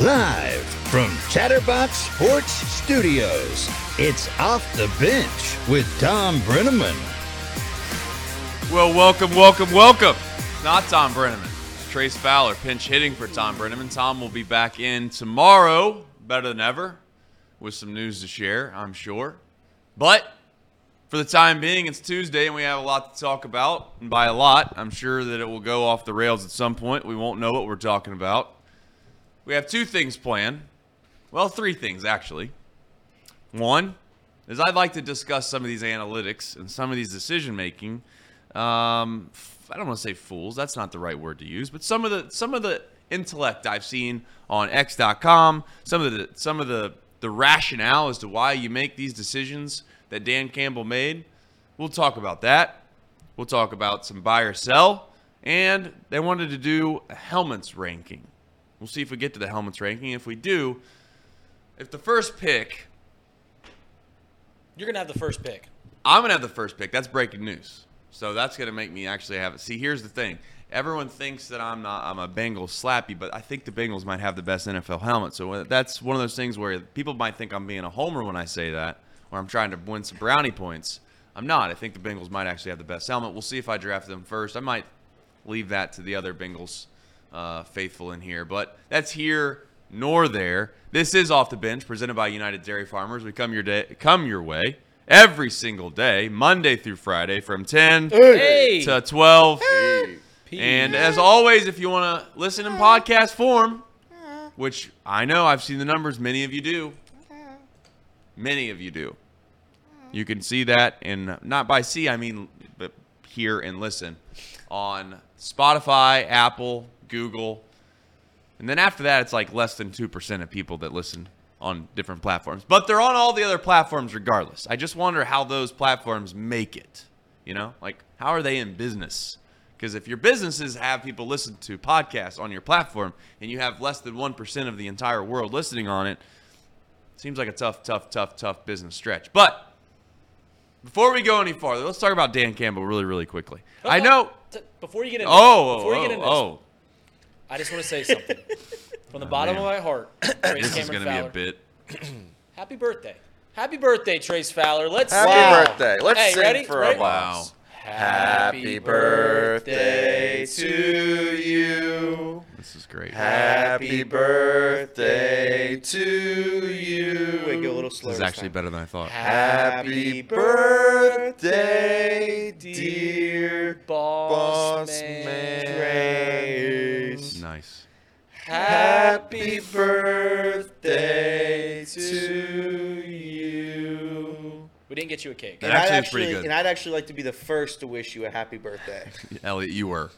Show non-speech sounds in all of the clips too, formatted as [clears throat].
Live from Chatterbox Sports Studios, it's Off the Bench with Tom Brennaman. Well, welcome, welcome, welcome. Not Tom Brennaman. It's Trace Fowler, pinch hitting for Tom Brennaman. Tom will be back in tomorrow, better than ever, with some news to share, I'm sure. But for the time being, it's Tuesday and we have a lot to talk about. And by a lot, I'm sure that it will go off the rails at some point. We won't know what we're talking about. We have two things planned. Well, three things, actually. One is I'd like to discuss some of these analytics and some of these decision making. Um, I don't want to say fools. That's not the right word to use, but some of the some of the intellect I've seen on X.com, some of the some of the the rationale as to why you make these decisions that Dan Campbell made. We'll talk about that. We'll talk about some buy or sell, and they wanted to do a helmets ranking. We'll see if we get to the helmets ranking. If we do, if the first pick, You're gonna have the first pick. I'm gonna have the first pick. That's breaking news. So that's gonna make me actually have it. See, here's the thing. Everyone thinks that I'm not. I'm a Bengals slappy, but I think the Bengals might have the best NFL helmet. So uh, that's one of those things where people might think I'm being a homer when I say that, or I'm trying to win some brownie points. I'm not. I think the Bengals might actually have the best helmet. We'll see if I draft them first. I might leave that to the other Bengals uh, faithful in here, but that's here nor there. This is off the bench, presented by United Dairy Farmers. We come your day, come your way every single day, Monday through Friday, from 10 Hey, to 12. And as always, if you want to listen in podcast form, which I know I've seen the numbers, many of you do. Many of you do. You can see that, and not by see, I mean but hear and listen on Spotify, Apple, Google. And then after that, it's like less than 2% of people that listen on different platforms. But they're on all the other platforms regardless. I just wonder how those platforms make it. You know, like how are they in business? Because if your businesses have people listen to podcasts on your platform and you have less than 1% of the entire world listening on it, seems like a tough, tough, tough, tough business stretch. But before we go any farther, let's talk about Dan Campbell really, really quickly. I know. T- before you get into Oh, before you oh, get into oh, this, oh, oh. I just want to say something from the oh, bottom man. of my heart. [coughs] Trace this is going to be a bit. [clears throat] Happy birthday. Happy birthday, Trace Fowler. Let's Happy wow. birthday. Let's hey, sing ready? for ready? a Wow. Happy birthday to you. This is great. Happy birthday to you. Wait, go a little This slower. is actually better than I thought. Happy birthday, dear Boss, boss man. man. Nice. Happy birthday to you. We didn't get you a cake. That And I'd actually is pretty good. and I'd actually like to be the first to wish you a happy birthday. [laughs] Elliot, you were,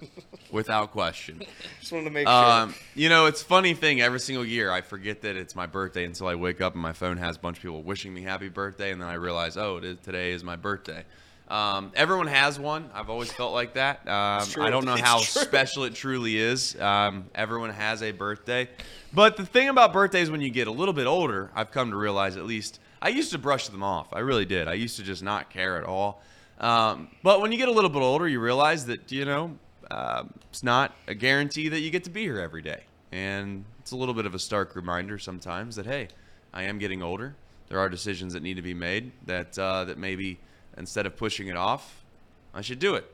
without question. [laughs] Just wanted to make sure. Um, you know, it's funny thing. Every single year, I forget that it's my birthday until I wake up and my phone has a bunch of people wishing me happy birthday, and then I realize, oh, it is today is my birthday. Um, everyone has one. I've always felt like that. [laughs] Um, true. I don't know It's how true. special it truly is. Um, everyone has a birthday, but the thing about birthdays when you get a little bit older, I've come to realize at least I used to brush them off. I really did. I used to just not care at all. Um, but when you get a little bit older, you realize that you know um, it's not a guarantee that you get to be here every day, and it's a little bit of a stark reminder sometimes that hey, I am getting older. There are decisions that need to be made that uh, that maybe instead of pushing it off, I should do it.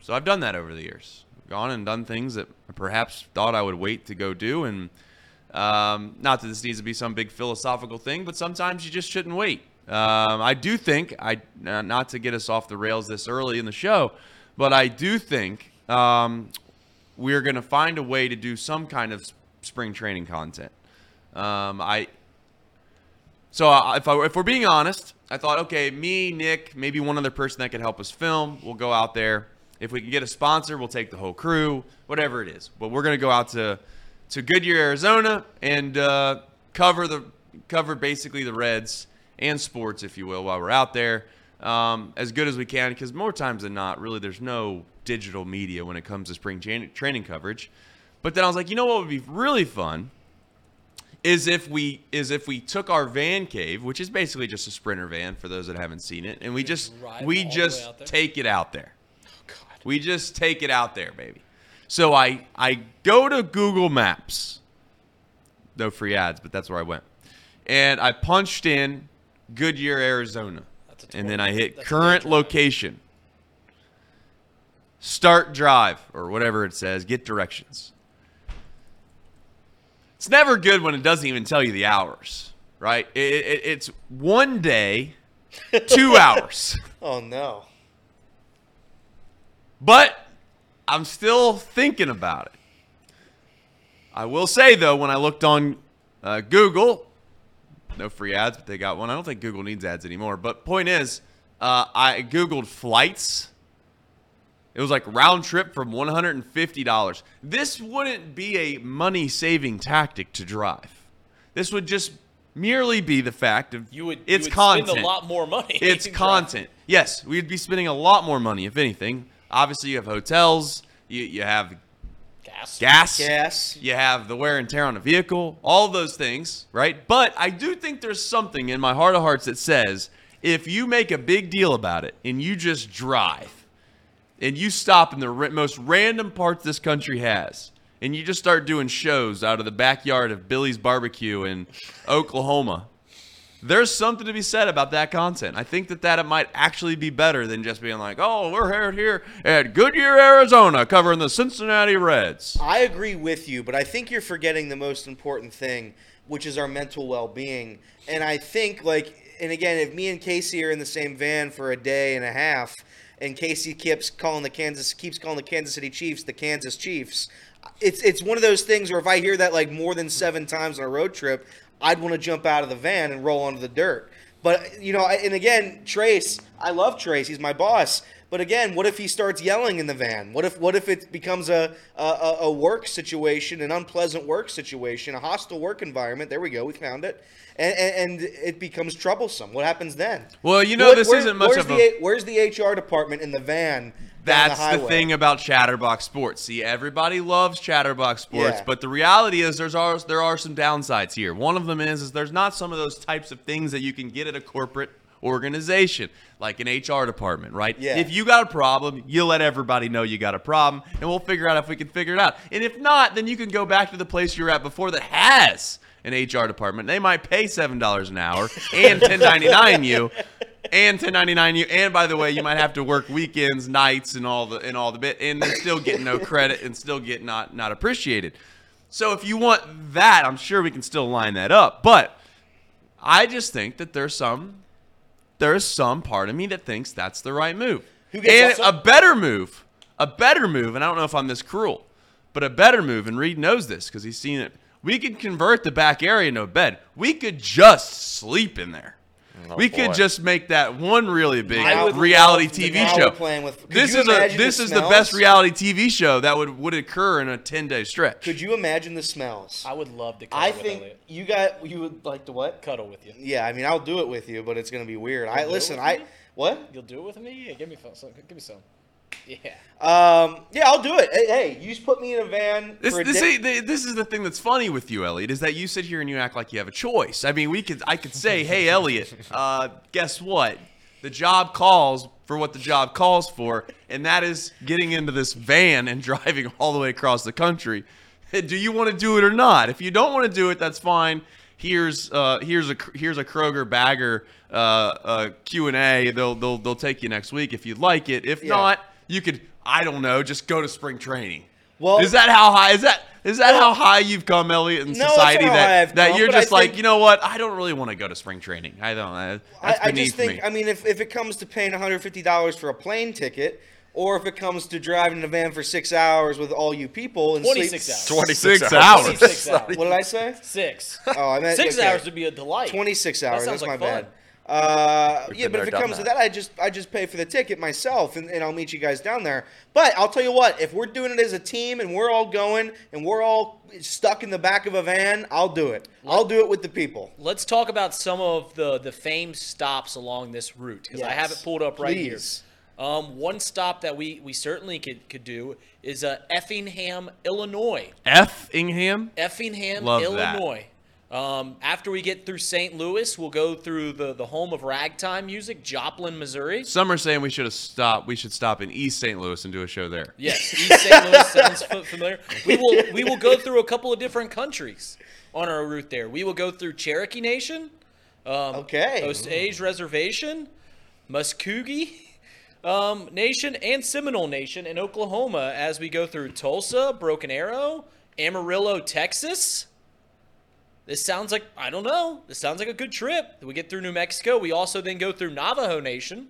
So I've done that over the years. Gone and done things that I perhaps thought I would wait to go do, and um, not that this needs to be some big philosophical thing, but sometimes you just shouldn't wait. Um, I do think I uh, not to get us off the rails this early in the show, but I do think um, we're going to find a way to do some kind of spring training content. Um, I so uh, if, I, if we're being honest, I thought, okay, me, Nick, maybe one other person that could help us film. We'll go out there. If we can get a sponsor, we'll take the whole crew, whatever it is. But we're gonna go out to to Goodyear, Arizona, and uh, cover the cover basically the Reds and sports, if you will, while we're out there um, as good as we can. Because more times than not, really, there's no digital media when it comes to spring tra- training coverage. But then I was like, you know what would be really fun is if we is if we took our van cave, which is basically just a sprinter van for those that haven't seen it, and we just we just take it out there. We just take it out there, baby. So I I go to Google Maps. no free ads, but that's where I went. And I punched in Goodyear, Arizona. And then I hit current location. Start drive or whatever it says, get directions. It's never good when it doesn't even tell you the hours, right? It, it, it's one day, two [laughs] hours. Oh no. But I'm still thinking about it. I will say though, when I looked on uh, Google, no free ads, but they got one. I don't think Google needs ads anymore. But point is, uh, I googled flights. It was like round trip from one hundred and fifty dollars. This wouldn't be a money saving tactic to drive. This would just merely be the fact of You would. it's you would content. Spend a lot more money. It's [laughs] content. Yes, we'd be spending a lot more money, if anything. Obviously, you have hotels, you, you have Gas. gas, Gas. you have the wear and tear on a vehicle, all of those things, right? But I do think there's something in my heart of hearts that says if you make a big deal about it and you just drive and you stop in the ra- most random parts this country has and you just start doing shows out of the backyard of Billy's Barbecue in Oklahoma, there's something to be said about that content. I think that that it might actually be better than just being like, "Oh, we're here here at Goodyear, Arizona, covering the Cincinnati Reds." I agree with you, but I think you're forgetting the most important thing, which is our mental well-being. And I think like and again, if me and Casey are in the same van for a day and a half and Casey keeps calling the Kansas keeps calling the Kansas City Chiefs the Kansas Chiefs, it's it's one of those things where if I hear that like more than 7 times on a road trip, I'd want to jump out of the van and roll onto the dirt. But you know, and again, Trace, I love Trace. He's my boss. But again, what if he starts yelling in the van? What if what if it becomes a a, a- work situation, an unpleasant work situation, a hostile work environment? There we go, we found it, and and, and it becomes troublesome. What happens then? Well, you know, What- this where- isn't much where's of the, a- where's the HR department in the van? That's the, the, thing about Chatterbox Sports. See, everybody loves Chatterbox Sports, Yeah. but the reality is there's are, there are some downsides here. One of them is is there's not some of those types of things that you can get at a corporate organization like an HR department, right? Yeah. If you got a problem, you let everybody know you got a problem, and we'll figure out if we can figure it out. And if not, then you can go back to the place you were at before that has an HR department. They might pay seven dollars an hour and 1099 you, and 1099 you, and by the way, you might have to work weekends, nights, and all the and all the bit, and they're still getting no credit and still get not not appreciated. So if you want that, I'm sure we can still line that up. But I just think that there's some there's some part of me that thinks that's the right move. Who gets and a better move, a better move, and I don't know if I'm this cruel, but a better move, and Reed knows this because he's seen it. We could convert the back area into a bed. We could just sleep in there. Oh, we could just make that one really big reality TV show. playing with- this is a this the is the best reality TV show that would would occur in a 10 day stretch. Could you imagine the smells? I would love to. Cuddle I with think Elliot. you got you would like to what? cuddle with you. Yeah, I mean I'll do it with you, but it's gonna be weird. I do it listen. I me? what? You'll do it with me? Yeah, give me some. Give me some. Yeah. Um, yeah, I'll do it. Hey, hey, you just put me in a van This, for a this, day. this is the thing that's funny with you, Elliot, is that you sit here and you act like you have a choice. I mean, we could, I could say, [laughs] hey, Elliot, uh, guess what? The job calls for what the job calls for, and that is getting into this van and [laughs] driving all the way across the country. Do you want to do it or not? If you don't want to do it, that's fine. Here's uh, here's a here's a Kroger bagger uh, uh, Q and A. They'll they'll they'll take you next week if you'd like it. If Yeah. not, you could I don't know, just go to spring training. Well- is that how high is that is that Well- how high you've come, Elliot, in No, that's society that I've that come, you're but I just like, you know what? I don't really want to go to spring training. I don't. Uh, that's I, I just think. me. I mean, if, if it comes to paying 150 dollars for a plane ticket, or if it comes to driving in a van for six hours with all you people and 26 sleep, hours. 26 Six hours. hours. 26 hours. What did I say? Six. Oh, I meant Six okay. hours would be a delight. 26 hours. sounds That's like my fun. bad. Uh, yeah, but if it comes done to that, I just I just pay for the ticket myself, and, and I'll meet you guys down there. But I'll tell you what, if we're doing it as a team and we're all going and we're all stuck in the back of a van, I'll do it. I'll do it with the people. Let's talk about some of the the famed stops along this route because I have it pulled up right Please. here. Um, one stop that we we certainly could could do is uh, Effingham, Illinois. Effingham. Effingham, Love that. Illinois. Um, after we get through St. Louis, we'll go through the, the home of ragtime music, Joplin, Missouri. Some are saying we should have stopped. We should stop in East St. Louis and do a show there. Yes, East St. Louis [laughs] sounds familiar. We will we will go through a couple of different countries on our route there. We will go through Cherokee Nation, um, Okay. Osage Reservation, Muscogee um, Nation, and Seminole Nation in Oklahoma as we go through Tulsa, Broken Arrow, Amarillo, Texas. This sounds like I don't know. This sounds like a good trip. We get through New Mexico. We also then go through Navajo Nation.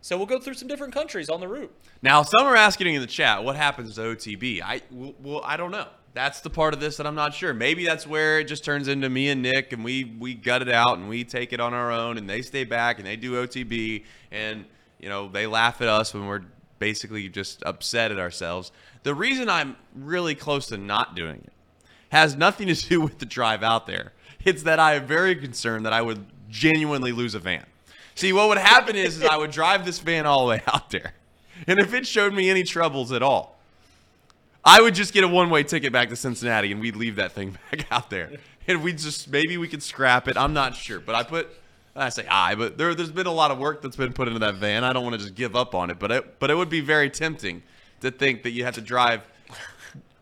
So we'll go through some different countries on the route. Now, some are asking in the chat, what happens to OTB? I well, I don't know. That's the part of this that I'm not sure. Maybe that's where it just turns into me and Nick, and we we gut it out and we take it on our own, and they stay back and they do OTB, and you know they laugh at us when we're basically just upset at ourselves. The reason I'm really close to not doing it has nothing to do with the drive out there. It's that I am very concerned that I would genuinely lose a van. See, what would happen is, is I would drive this van all the way out there. And if it showed me any troubles at all, I would just get a one-way ticket back to Cincinnati and we'd leave that thing [laughs] back out there. And we just maybe we could scrap it. I'm not sure, but I put I say I, but there there's been a lot of work that's been put into that van. I don't want to just give up on it, but it but it would be very tempting to think that you have to drive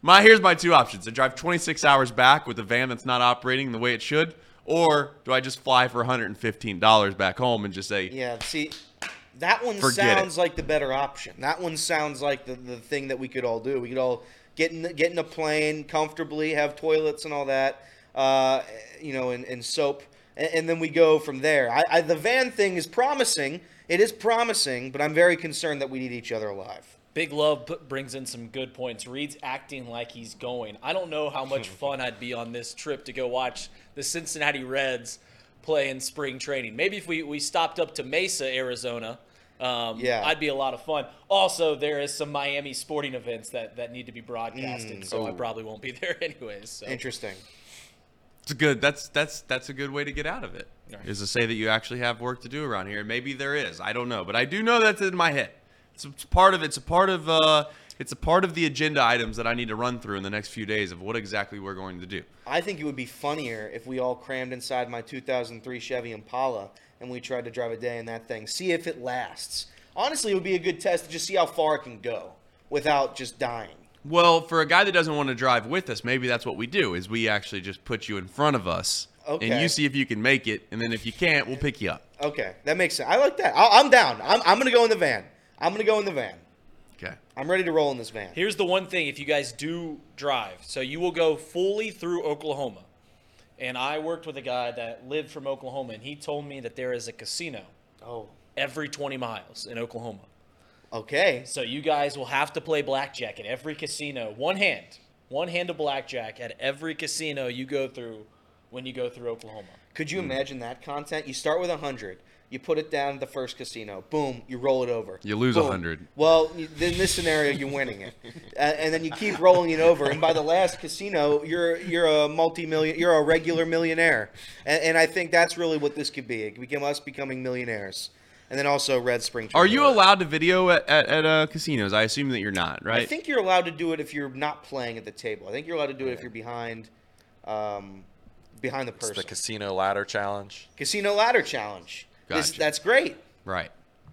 my here's my two options. I drive 26 hours back with a van that's not operating the way it should, or do I just fly for $115 back home and just say, Yeah, see, that one Forget sounds it. like the better option. That one sounds like the, the thing that we could all do. We could all get in get in a plane comfortably, have toilets and all that, uh, you know, and, and soap, and, and then we go from there. I, I, the van thing is promising. It is promising, but I'm very concerned that we need each other alive. Big Love put, brings in some good points. Reed's acting like he's going. I don't know how much [laughs] fun I'd be on this trip to go watch the Cincinnati Reds play in spring training. Maybe if we, we stopped up to Mesa, Arizona, um, Yeah. I'd be a lot of fun. Also, there is some Miami sporting events that, that need to be broadcasted, so I probably won't be [laughs] there anyways. So. Interesting. It's a good. That's that's that's a good way to get out of it. Right. Is to say that you actually have work to do around here. Maybe there is. I don't know, but I do know that's in my head. It's, it's part of. It's a part of. Uh, it's a part of the agenda items that I need to run through in the next few days of what exactly we're going to do. I think it would be funnier if we all crammed inside my 2003 Chevy Impala and we tried to drive a day in that thing. See if it lasts. Honestly, it would be a good test to just see how far it can go without just dying. Well, for a guy that doesn't want to drive with us, maybe that's what we do. Is we actually just put you in front of us, and you see if you can make it, and then if you can't, we'll pick you up. Okay, that makes sense. I like that. I, I'm down. I'm, I'm going to go in the van. I'm going to go in the van. Okay. I'm ready to roll in this van. Here's the one thing if you guys do drive. So you will go fully through Oklahoma. And I worked with a guy that lived from Oklahoma, and he told me that there is a casino Oh, every 20 miles in Oklahoma. okay. So you guys will have to play blackjack at every casino. One hand. One hand of blackjack at every casino you go through when you go through Oklahoma. Could you hmm. imagine that content? You start with 100. You put it down at the first casino. Boom, you roll it over. You lose Boom. 100. Well, in this scenario, you're winning it, and then you keep rolling it over. And by the last casino, you're you're a multi-million, you're a regular millionaire. And, and I think that's really what this could be. It could become us becoming millionaires, and then also Red Spring. Are you allowed to video at, at, at uh, casinos? I assume that you're not, right? I think you're allowed to do it if you're not playing at the table. I think you're allowed to do it if you're behind, um, behind the It's person. the casino ladder challenge. Casino ladder challenge. This, that's great. Right.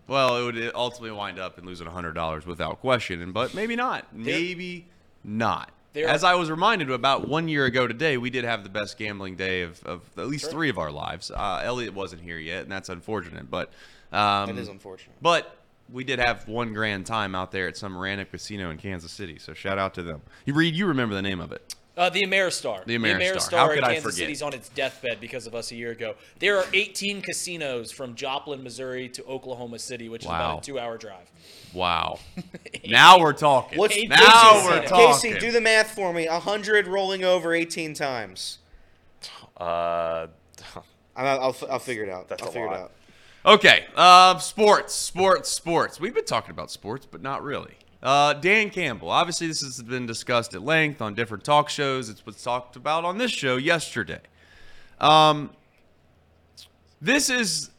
Well, it would ultimately wind up in losing hundred dollars without question, and but maybe not. Maybe not. As I was reminded about one year ago today, we did have the best gambling day of, of at least three of our lives. Uh, Elliot wasn't here yet, and that's unfortunate. But um, That is unfortunate. But we did have one grand time out there at some random casino in Kansas City. So shout out to them. You read, you remember the name of it? Uh, the Ameristar. The Ameristar. How in could I Kansas forget? City's on its deathbed because of us a year ago. There are 18 casinos from Joplin, Missouri to Oklahoma City, which is about a two-hour drive. Wow. [laughs] now we're talking. What's Eight now casinos. we're Casey, talking. Casey, do the math for me. 100 rolling over 18 times. Uh, I'll, I'll, I'll figure it out. That's I'll a figure lot. it out. Okay, uh, sports, sports, sports. We've been talking about sports, but not really. Uh, Dan Campbell. Obviously, this has been discussed at length on different talk shows. It's what's talked about on this show yesterday. Um, this is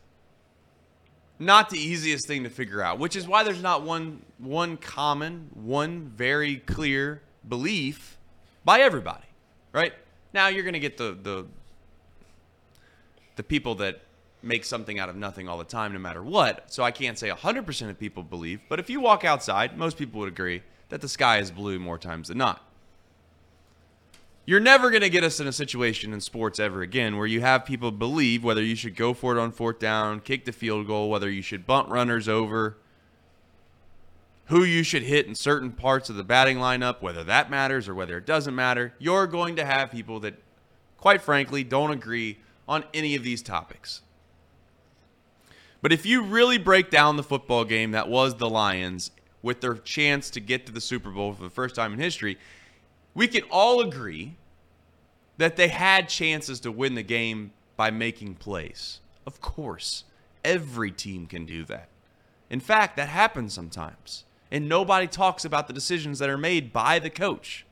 not the easiest thing to figure out, which is why there's not one one common, one very clear belief by everybody. Right now, you're gonna get the the the people that make something out of nothing all the time, no matter what. So I can't say 100% of people believe, but if you walk outside, most people would agree that the sky is blue more times than not. You're never going to get us in a situation in sports ever again where you have people believe whether you should go for it on fourth down, kick the field goal, whether you should bunt runners over, who you should hit in certain parts of the batting lineup, whether that matters or whether it doesn't matter. You're going to have people that, quite frankly, don't agree on any of these topics. But if you really break down the football game that was the Lions with their chance to get to the Super Bowl for the first time in history, we can all agree that they had chances to win the game by making plays. Of course, every team can do that. In fact, that happens sometimes. And nobody talks about the decisions that are made by the coach.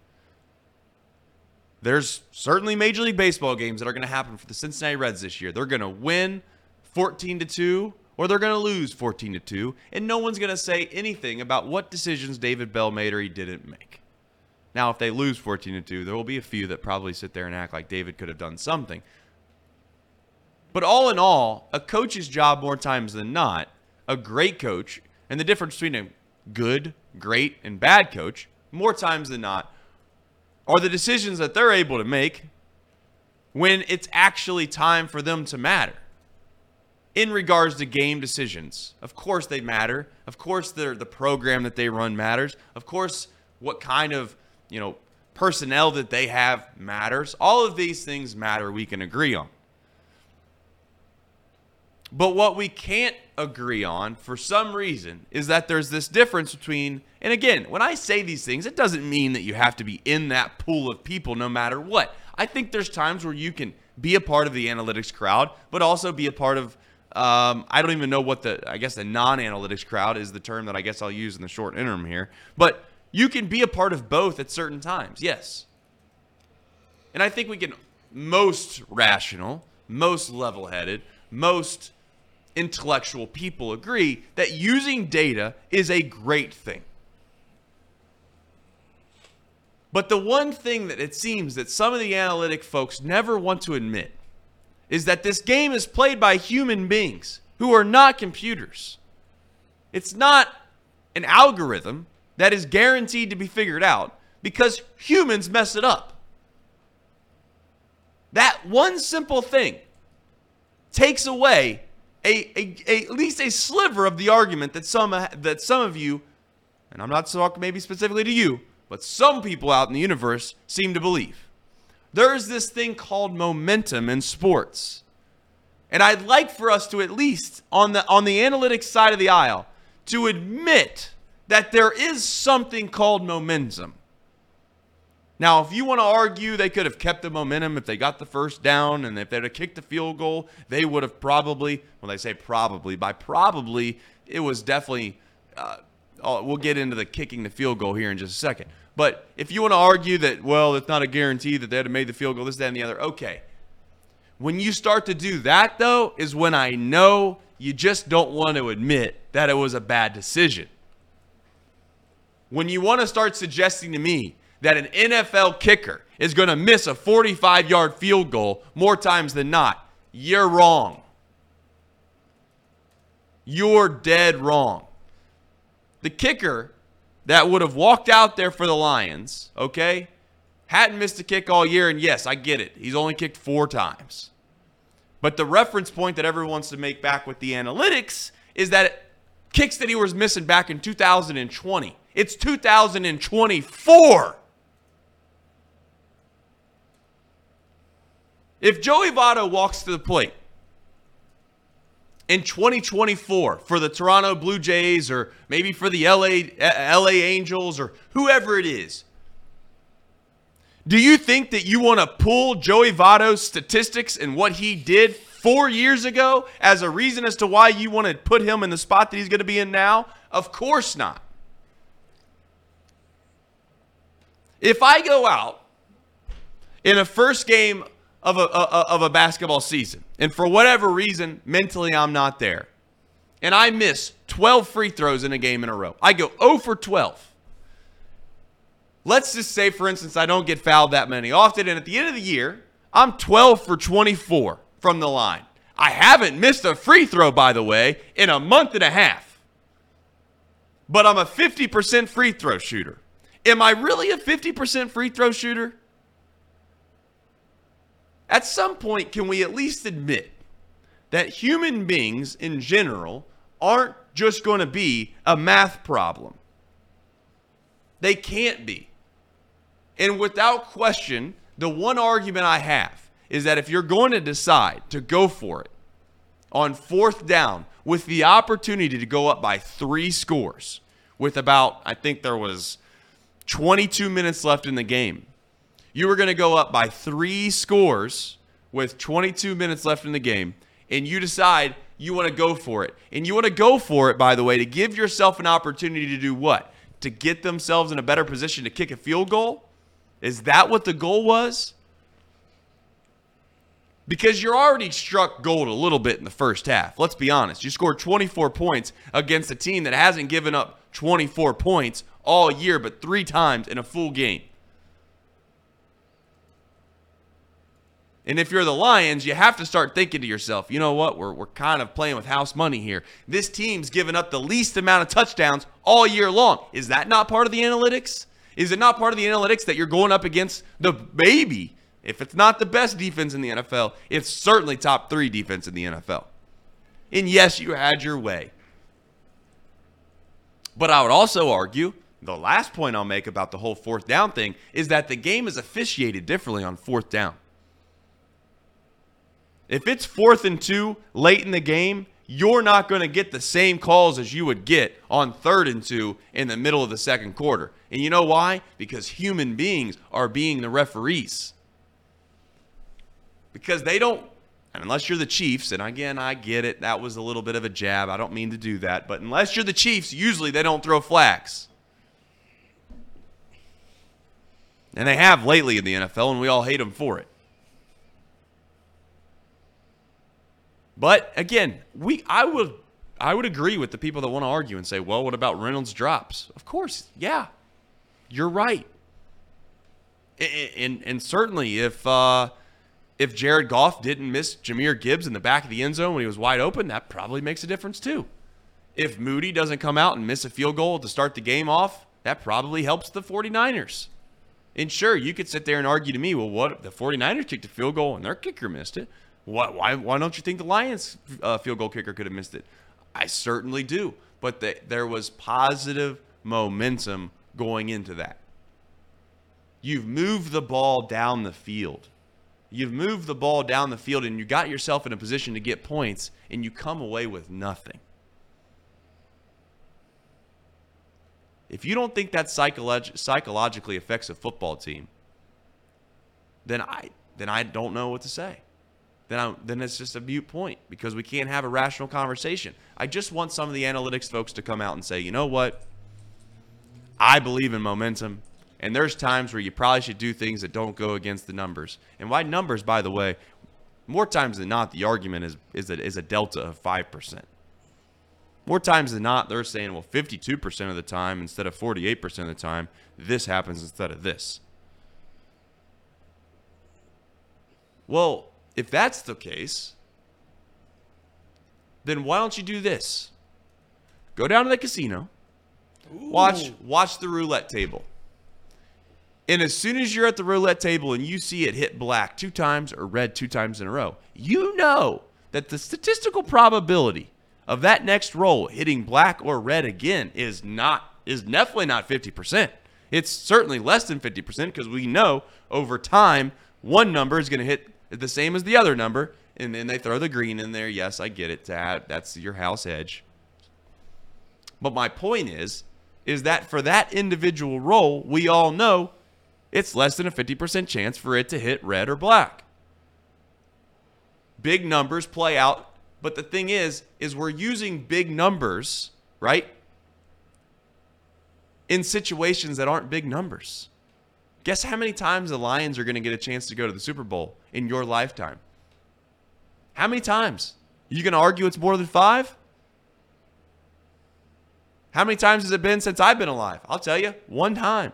There's certainly Major League Baseball games that are going to happen for the Cincinnati Reds this year. They're going to win 14 to 2 or they're going to lose 14 to 2, and no one's going to say anything about what decisions David Bell made or he didn't make. Now, if they lose 14 to 2, there will be a few that probably sit there and act like David could have done something. But all in all, a coach's job more times than not, a great coach, and the difference between a good, great, and bad coach, more times than not, are the decisions that they're able to make when it's actually time for them to matter. In regards to game decisions, of course they matter. Of course, the program that they run matters. Of course, what kind of you know, personnel that they have matters. All of these things matter, we can agree on. But what we can't agree on for some reason is that there's this difference between, and again, when I say these things, it doesn't mean that you have to be in that pool of people no matter what. I think there's times where you can be a part of the analytics crowd, but also be a part of, um, I don't even know what the, I guess the non analytics crowd is the term that I guess I'll use in the short interim here. But you can be a part of both at certain times, yes. And I think we can, most rational, most level headed, most intellectual people agree that using data is a great thing. But the one thing that it seems that some of the analytic folks never want to admit is that this game is played by human beings who are not computers. It's not an algorithm, that is guaranteed to be figured out because humans mess it up. That one simple thing takes away a, a, a, at least a sliver of the argument that some that some of you, and I'm not talking maybe specifically to you, but some people out in the universe seem to believe. There is this thing called momentum in sports. And I'd like for us to at least on the on the analytics side of the aisle to admit that there is something called momentum. Now, if you want to argue they could have kept the momentum if they got the first down and if they'd have kicked the field goal, they would have probably, well, they say probably, by probably, it was definitely, uh, oh, we'll get into the kicking the field goal here in just a second. But if you want to argue that, well, it's not a guarantee that they'd have made the field goal, this, that, and the other, okay. When you start to do that, though, is when I know you just don't want to admit that it was a bad decision when you want to start suggesting to me that an NFL kicker is going to miss a 45 yard field goal more times than not, you're wrong. You're dead wrong. The kicker that would have walked out there for the Lions, okay, hadn't missed a kick all year. And yes, I get it. He's only kicked four times. But the reference point that everyone wants to make back with the analytics is that kicks that he was missing back in 2020 it's 2024. If Joey Votto walks to the plate in 2024 for the Toronto Blue Jays or maybe for the LA, LA Angels or whoever it is, do you think that you want to pull Joey Votto's statistics and what he did four years ago as a reason as to why you want to put him in the spot that he's going to be in now? Of course not. If I go out in a first game of a, of a basketball season, and for whatever reason, mentally I'm not there, and I miss 12 free throws in a game in a row, I go 0 for 12. Let's just say, for instance, I don't get fouled that many often, and at the end of the year, I'm 12 for 24 from the line. I haven't missed a free throw, by the way, in a month and a half. But I'm a 50% free throw shooter. Am I really a 50% free throw shooter? At some point, can we at least admit that human beings in general aren't just going to be a math problem? They can't be. And without question, the one argument I have is that if you're going to decide to go for it on fourth down with the opportunity to go up by three scores, with about, I think there was 22 minutes left in the game, you were going to go up by three scores with 22 minutes left in the game, and you decide you want to go for it. And you want to go for it, by the way, to give yourself an opportunity to do what? To get themselves in a better position to kick a field goal? Is that what the goal was? Because you're already struck gold a little bit in the first half. Let's be honest. You scored 24 points against a team that hasn't given up 24 points all year, but three times in a full game. And if you're the Lions, you have to start thinking to yourself, you know what? We're, we're kind of playing with house money here. This team's given up the least amount of touchdowns all year long. Is that not part of the analytics? Is it not part of the analytics that you're going up against the baby? If it's not the best defense in the NFL, it's certainly top three defense in the NFL. And yes, you had your way. But I would also argue the last point I'll make about the whole fourth down thing is that the game is officiated differently on fourth down. If it's fourth and two late in the game, you're not going to get the same calls as you would get on third and two in the middle of the second quarter. And you know why? Because human beings are being the referees. Because they don't, and unless you're the Chiefs, and again, I get it, that was a little bit of a jab. I don't mean to do that. But unless you're the Chiefs, usually they don't throw flags. And they have lately in the NFL, and we all hate them for it. But again, we I would I would agree with the people that want to argue and say, well, what about Reynolds drops? Of course, yeah, you're right. And and, and certainly if uh, if Jared Goff didn't miss Jahmyr Gibbs in the back of the end zone when he was wide open, that probably makes a difference too. If Moody doesn't come out and miss a field goal to start the game off, that probably helps the 49ers. And sure, you could sit there and argue to me, well, what if the 49ers kicked a field goal and their kicker missed it. Why, why, why don't you think the Lions uh, field goal kicker could have missed it? I certainly do. But the, there was positive momentum going into that. You've moved the ball down the field. You've moved the ball down the field and you got yourself in a position to get points and you come away with nothing. If you don't think that psycholog- psychologically affects a football team, then I then I don't know what to say then I, then it's just a mute point because we can't have a rational conversation. I just want some of the analytics folks to come out and say, you know what? I believe in momentum, and there's times where you probably should do things that don't go against the numbers. And why numbers, by the way, more times than not, the argument is is a, is a delta of five percent. More times than not, they're saying, well, 52% of the time instead of 48% of the time, this happens instead of this. Well, if that's the case, then why don't you do this? Go down to the casino, watch watch the roulette table. And as soon as you're at the roulette table and you see it hit black two times or red two times in a row, you know that the statistical probability of that next roll hitting black or red again is not is definitely not 50%. It's certainly less than 50% because we know over time one number is going to hit the same as the other number, and then they throw the green in there. Yes, I get it. That that's your house edge. But my point is, is that for that individual roll, we all know it's less than a 50% chance for it to hit red or black. Big numbers play out, but the thing is, is we're using big numbers, right? In situations that aren't big numbers. Guess how many times the Lions are going to get a chance to go to the Super Bowl in your lifetime? How many times? You going to argue it's more than five? How many times has it been since I've been alive? I'll tell you, one time.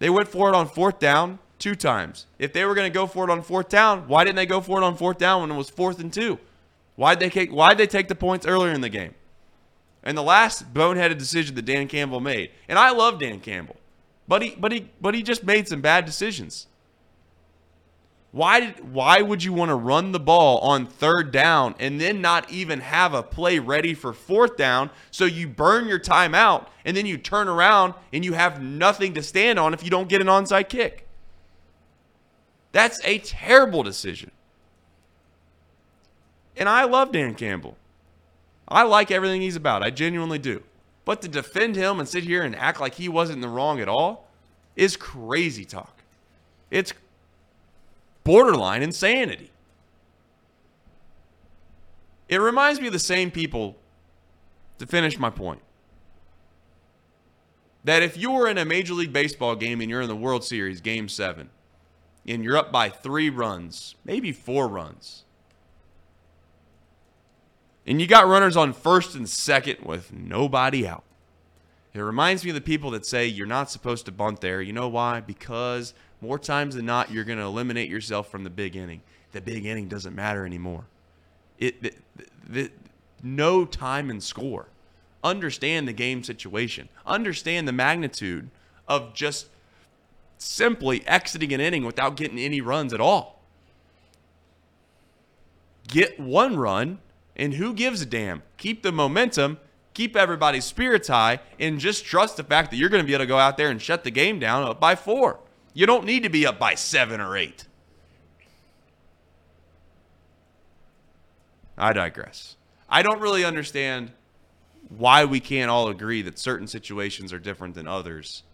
They went for it on fourth down two times. If they were going to go for it on fourth down, why didn't they go for it on fourth down when it was fourth and two? Why'd they take, why'd they take the points earlier in the game? And the last boneheaded decision that Dan Campbell made, and I love Dan Campbell, but he, but he, but he just made some bad decisions. Why did why would you want to run the ball on third down and then not even have a play ready for fourth down so you burn your timeout and then you turn around and you have nothing to stand on if you don't get an onside kick? That's a terrible decision. And I love Dan Campbell. I like everything he's about. I genuinely do. But to defend him and sit here and act like he wasn't in the wrong at all is crazy talk. It's borderline insanity. It reminds me of the same people, to finish my point, that if you were in a Major League Baseball game and you're in the World Series, Game 7, and you're up by three runs, maybe four runs, and you got runners on first and second with nobody out. It reminds me of the people that say you're not supposed to bunt there. You know why? Because more times than not, you're going to eliminate yourself from the big inning. The big inning doesn't matter anymore. It, the, the, no time and score. Understand the game situation. Understand the magnitude of just simply exiting an inning without getting any runs at all. Get one run, and who gives a damn? Keep the momentum, keep everybody's spirits high, and just trust the fact that you're going to be able to go out there and shut the game down up by four. You don't need to be up by seven or eight. I digress. I don't really understand why we can't all agree that certain situations are different than others.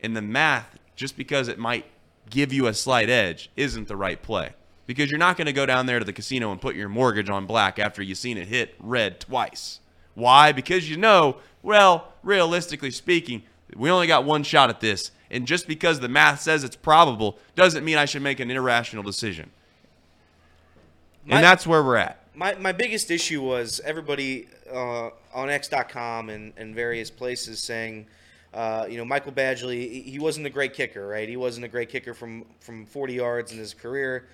And the math, just because it might give you a slight edge, isn't the right play. Because you're not going to go down there to the casino and put your mortgage on black after you've seen it hit red twice. Why? Because you know, well, realistically speaking, we only got one shot at this. And just because the math says it's probable doesn't mean I should make an irrational decision. My- and that's where we're at. My, my biggest issue was everybody uh, on X.com and, and various places saying, uh, you know, Michael Badgley, he- he wasn't a great kicker, right? He wasn't a great kicker from, from 40 yards in his career,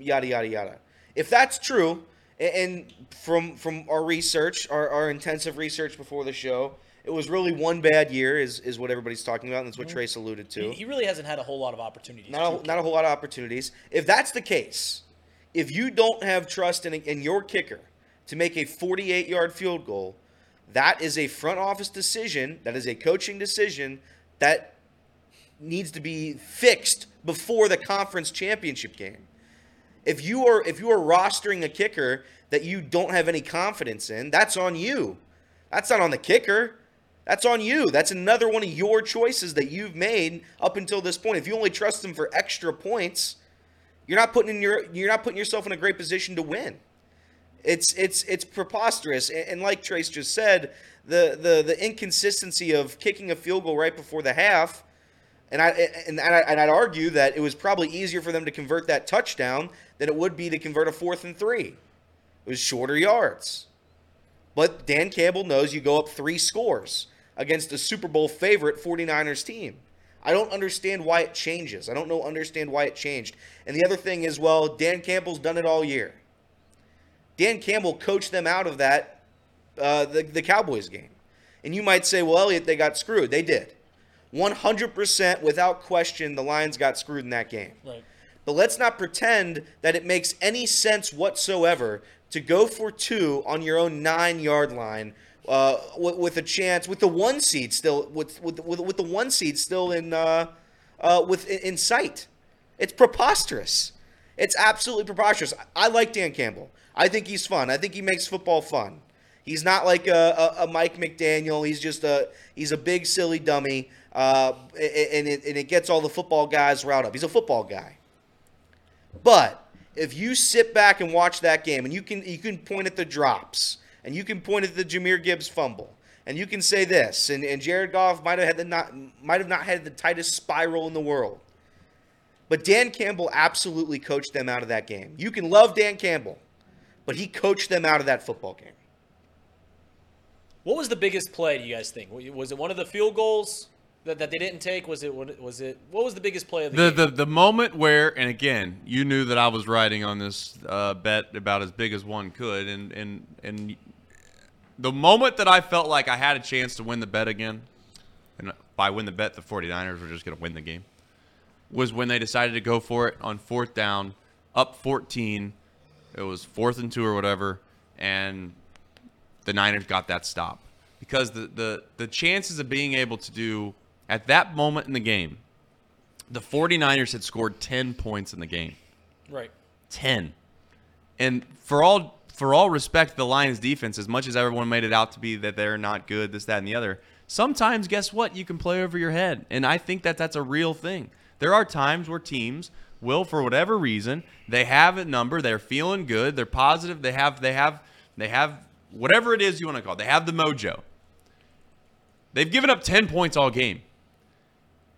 yada, yada, yada. If that's true, and from from our research, our, our intensive research before the show, it was really one bad year, is, is what everybody's talking about, and that's what mm-hmm. Trace alluded to He, he really hasn't had a whole lot of opportunities. not a, not a whole lot of opportunities. If that's the case, if you don't have trust in, in your kicker to make a 48 yard field goal, that is a front office decision. That is a coaching decision that needs to be fixed before the conference championship game. If you are if you are rostering a kicker that you don't have any confidence in, that's on you. That's not on the kicker. That's on you. That's another one of your choices that you've made up until this point. If you only trust them for extra points, you're not putting in your you're not putting yourself in a great position to win. It's it's it's preposterous. And, like Trace just said, the, the the inconsistency of kicking a field goal right before the half, and I and, and, I, and I'd argue that it was probably easier for them to convert that touchdown than it would be to convert a fourth and three. It was shorter yards. But Dan Campbell knows you go up three scores against a Super Bowl favorite 49ers team. I don't understand why it changes. I don't know understand why it changed. And the other thing is, well, Dan Campbell's done it all year. Dan Campbell coached them out of that, uh, the, the Cowboys game. And you might say, well, Elliot, they got screwed. They did. 100% without question, the Lions got screwed in that game. Right. But let's not pretend that it makes any sense whatsoever to go for two on your own nine yard line uh, with, with a chance with the one seed still with with with, with the one seed still in uh, uh, with in, sight. It's preposterous. It's absolutely preposterous. I, I like Dan Campbell. I think he's fun. I think he makes football fun. He's not like a, a, a Mike McDaniel. He's just a he's a big silly dummy, uh, and it and it gets all the football guys riled up. He's a football guy. But if you sit back and watch that game, and you can you can point at the drops, and you can point at the Jahmyr Gibbs fumble, and you can say this, and, and Jared Goff might have had the not might have not had the tightest spiral in the world. But Dan Campbell absolutely coached them out of that game. You can love Dan Campbell, but he coached them out of that football game. What was the biggest play? Do you guys think was it one of the field goals? That, that they didn't take? Was it what was it? What was the biggest play of the, The, game? the the moment where, and again, you knew that I was riding on this uh, bet about as big as one could, and and and the moment that I felt like I had a chance to win the bet again, and by win the bet, the 49ers were just going to win the game, was when they decided to go for it on fourth down, up 14. It was fourth and two or whatever, and the Niners got that stop because the the the chances of being able to do at that moment in the game the 49ers had scored 10 points in the game. right. 10. And for all for all respect the Lions defense, as much as everyone made it out to be that they're not good, this, that, and the other, sometimes guess what? You can play over your head. And I think that that's a real thing. There are times where teams will, for whatever reason, they have a number, they're feeling good, they're positive, they have they have they have whatever it is you want to call it, they have the mojo. They've given up 10 points all game.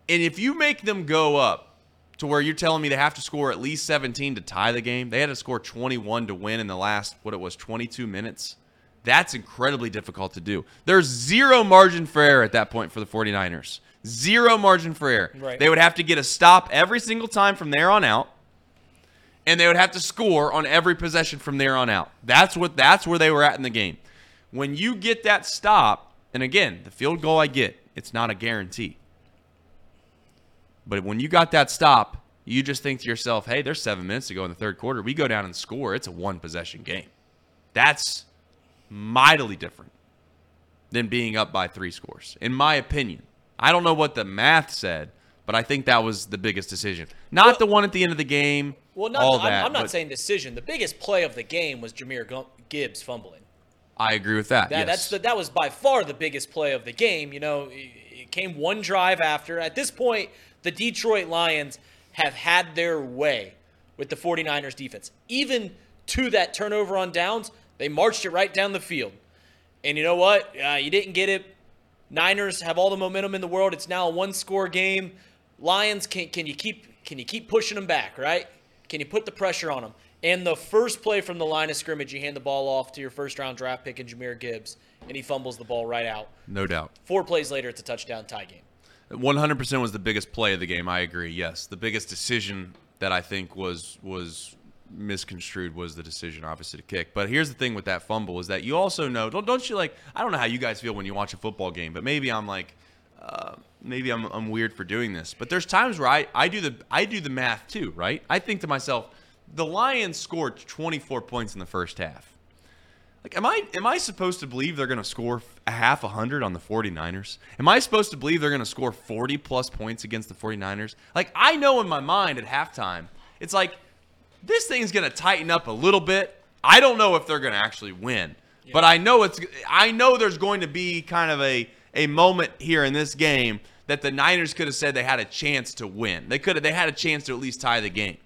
And if you make them go up to where you're telling me they have to score at least 17 to tie the game, they had to score 21 to win in the last, what it was, 22 minutes. That's incredibly difficult to do. There's zero margin for error at that point for the 49ers. Zero margin for error. Right. They would have to get a stop every single time from there on out. And they would have to score on every possession from there on out. That's what that's where they were at in the game. When you get that stop, and again, the field goal I get, it's not a guarantee. But when you got that stop, you just think to yourself, hey, there's seven minutes to go in the third quarter. We go down and score. It's a one possession game. That's mightily different than being up by three scores, in my opinion. I don't know what the math said, but I think that was the biggest decision. Not Well- the one at the end of the game. Well, not, all I'm, that. I'm not but saying decision. The biggest play of the game was Jahmyr Gibbs fumbling. I agree with that. That yes. that's the, that was by far the biggest play of the game. You know, it came one drive after. At this point, the Detroit Lions have had their way with the 49ers defense. Even to that turnover on downs, they marched it right down the field. And you know what? Uh, you didn't get it. Niners have all the momentum in the world. It's now a one-score game. Lions, can can you keep can you keep pushing them back? Right? Can you put the pressure on them? And the first play from the line of scrimmage, you hand the ball off to your first-round draft pick in Jahmyr Gibbs, and he fumbles the ball right out. no doubt. Four plays later, it's a touchdown tie game. 100% was the biggest play of the game. I agree. Yes, the biggest decision that I think was was misconstrued was the decision, obviously, to kick. But here's the thing with that fumble is that you also know. Don't, don't you like? I don't know how you guys feel when you watch a football game, but maybe I'm like, uh, maybe I'm, I'm weird for doing this. But there's times where I, I do the I do the math too, right? I think to myself, the Lions scored 24 points in the first half. Like, am I am I supposed to believe they're going to score a half a hundred on the 49ers? Am I supposed to believe they're going to score 40 plus points against the 49ers? Like, I know in my mind at halftime, it's like this thing's going to tighten up a little bit. I don't know if they're going to actually win, but I know it's I know there's going to be kind of a a moment here in this game that the Niners could have said they had a chance to win. They could have they had a chance to at least tie the game.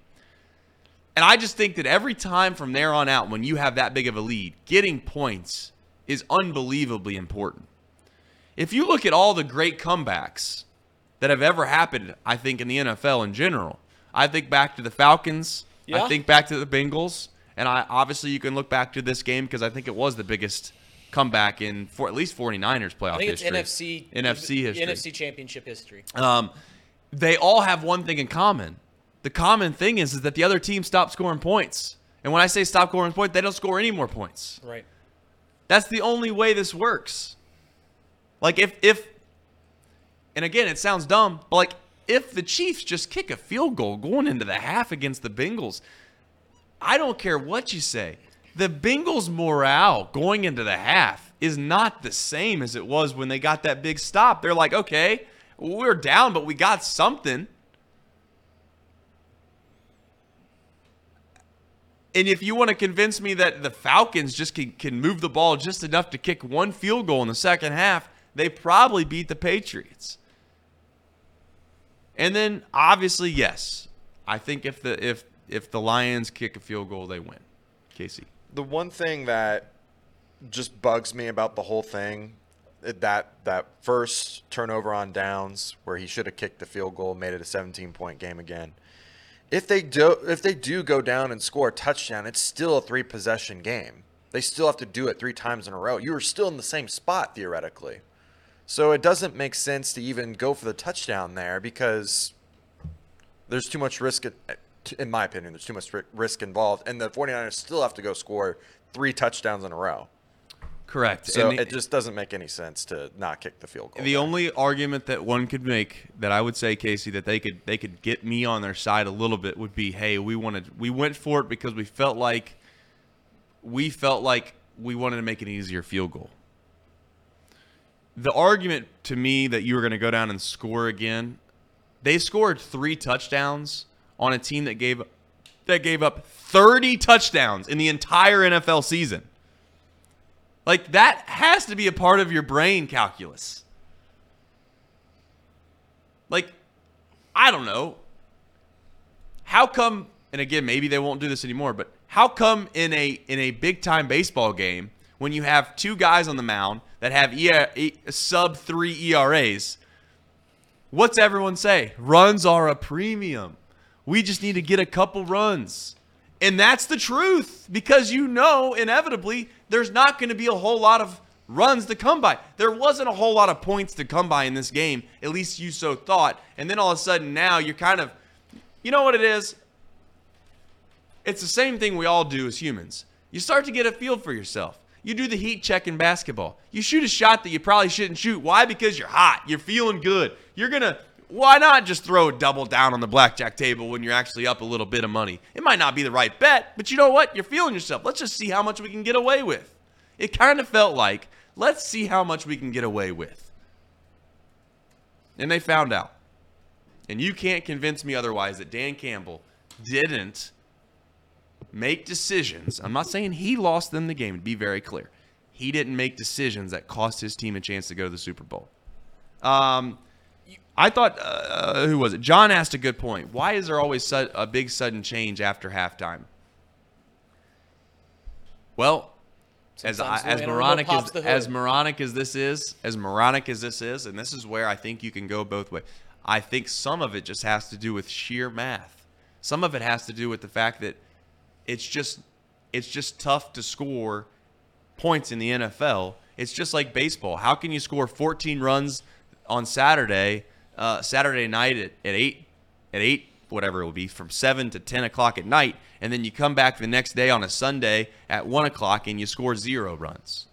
And I just think that every time from there on out, when you have that big of a lead, getting points is unbelievably important. If you look at all the great comebacks that have ever happened, I think, in the NFL in general, I think back to the Falcons, Yeah. I think back to the Bengals, and I obviously you can look back to this game because I think it was the biggest comeback in for at least 49ers playoff I think it's history. NFC NFC history. NFC Championship history. Um, they all have one thing in common. The common thing is, is that the other team stopped scoring points. And when I say stop scoring points, they don't score any more points. Right. That's the only way this works. Like if if and again it sounds dumb, but like if the Chiefs just kick a field goal going into the half against the Bengals, I don't care what you say. The Bengals morale going into the half is not the same as it was when they got that big stop. They're like, "Okay, we're down, but we got something." And if you want to convince me that the Falcons just can, can move the ball just enough to kick one field goal in the second half, they probably beat the Patriots. And then obviously, yes, I think if the if if the Lions kick a field goal, they win. Casey. The one thing that just bugs me about the whole thing, that that first turnover on downs where he should have kicked the field goal, made it a 17 point game again. If they do if they do go down and score a touchdown, it's still a three possession game. They still have to do it three times in a row. You are still in the same spot theoretically. So it doesn't make sense to even go for the touchdown there because there's too much risk, in my opinion, there's too much risk involved. And the 49ers still have to go score three touchdowns in a row. Correct. So the- it just doesn't make any sense to not kick the field goal. The there. only argument that one could make that I would say, Casey, that they could they could get me on their side a little bit would be, hey, we wanted we went for it because we felt like we felt like we wanted to make an easier field goal. The argument to me that you were going to go down and score again, they scored three touchdowns on a team that gave that gave up 30 touchdowns in the entire NFL season. Like that has to be a part of your brain calculus. Like, I don't know. How come? And again, maybe they won't do this anymore. But how come in a in a big time baseball game when you have two guys on the mound that have e- sub three ERAs, what's everyone say? Runs are a premium. We just need to get a couple runs. And that's the truth because you know inevitably there's not going to be a whole lot of runs to come by. There wasn't a whole lot of points to come by in this game, at least you so thought. And then all of a sudden now you're kind of you know what it is? It's the same thing we all do as humans. You start to get a feel for yourself. You do the heat check in basketball. You shoot a shot that you probably shouldn't shoot. Why? Because you're hot. You're feeling good. You're going to why not just throw a double down on the blackjack table when you're actually up a little bit of money? It might not be the right bet, but you know what? You're feeling yourself. Let's just see how much we can get away with. It kind of felt like, let's see how much we can get away with. And they found out. And you can't convince me otherwise that Dan Campbell didn't make decisions. I'm not saying he lost them the game, to be very clear. He didn't make decisions that cost his team a chance to go to the Super Bowl. Um, I thought, uh, who was it? John asked a good point. Why is there always su- a big sudden change after halftime? Well, as I, as moronic as, as moronic as this is, as moronic as this is, and this is where I think you can go both ways. I think some of it just has to do with sheer math. Some of it has to do with the fact that it's just it's just tough to score points in the NFL. It's just like baseball. How can you score 14 runs on Saturday, uh, Saturday night at, at eight, at eight, whatever it will be, from seven to 10 o'clock at night, and then you come back the next day on a Sunday at one o'clock and you score zero runs?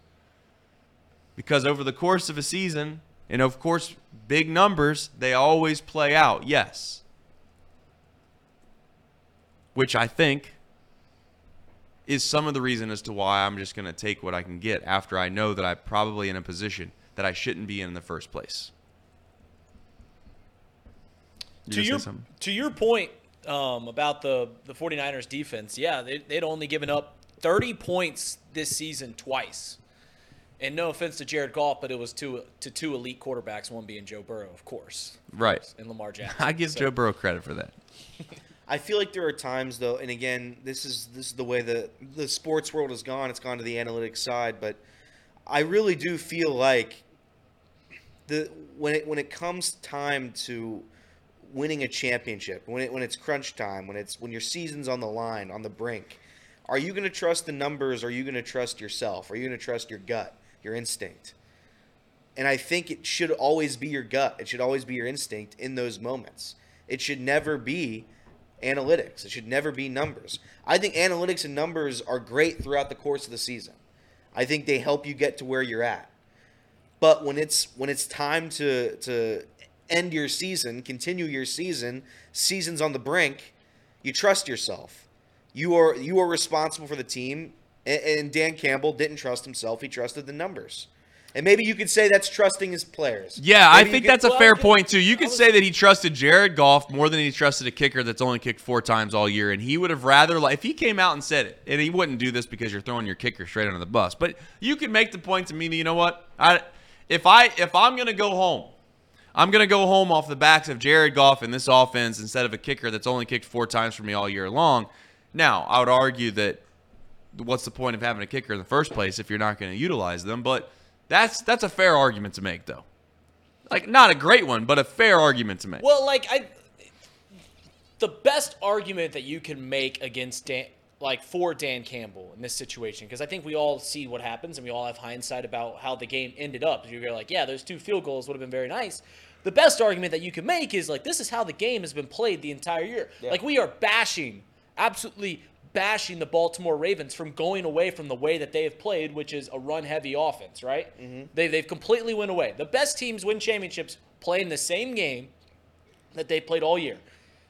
Because over the course of a season, and of course, big numbers, they always play out. Yes. Which I think is some of the reason as to why I'm just going to take what I can get after I know that I'm probably in a position that I shouldn't be in in the first place. You to your to your point um, about the the 49ers defense, yeah, they, they'd only given up 30 points this season twice. And no offense to Jared Goff, but it was to to two elite quarterbacks, one being Joe Burrow, of course, right. and Lamar [laughs] Jackson. I give So- Joe Burrow credit for that. [laughs] I feel like there are times though, and again, this is this is the way the the sports world has gone. It's gone to the analytics side, but I really do feel like the when it when it comes time to winning a championship, when it when it's crunch time, when it's when your season's on the line, on the brink, are you going to trust the numbers? Are you going to trust yourself? Are you going to trust your gut, your instinct? And I think it should always be your gut. It should always be your instinct in those moments. It should never be analytics. It should never be numbers. I think analytics and numbers are great throughout the course of the season. I think they help you get to where you're at. But when it's when it's time to to end your season, continue your season, season's on the brink, you trust yourself. You are you are responsible for the team. And, Dan Campbell didn't trust himself; he trusted the numbers. And maybe you could say that's trusting his players. Yeah, I Maybe you think could- that's a fair I- point too. You could say that he trusted Jared Goff more than he trusted a kicker that's only kicked four times all year, and he would have rather like if he came out and said it, and he wouldn't do this because you're throwing your kicker straight under the bus. But you could make the point to me, that, you know what? I if I if I'm gonna go home, I'm gonna go home off the backs of Jared Goff in this offense instead of a kicker that's only kicked four times for me all year long. Now, I would argue that what's the point of having a kicker in the first place if you're not going to utilize them? But that's that's a fair argument to make, though. Like not a great one, but a fair argument to make. Well, like I, the best argument that you can make against Dan, like for Dan Campbell in this situation because I think we all see what happens and we all have hindsight about how the game ended up. You're like, yeah, those two field goals would have been very nice. The best argument that you can make is like this is how the game has been played the entire year. Like we are bashing, absolutely bashing the Baltimore Ravens from going away from the way that they have played, which is a run-heavy offense, right? Mm-hmm. They they've completely went away. The best teams win championships playing the same game that they played all year.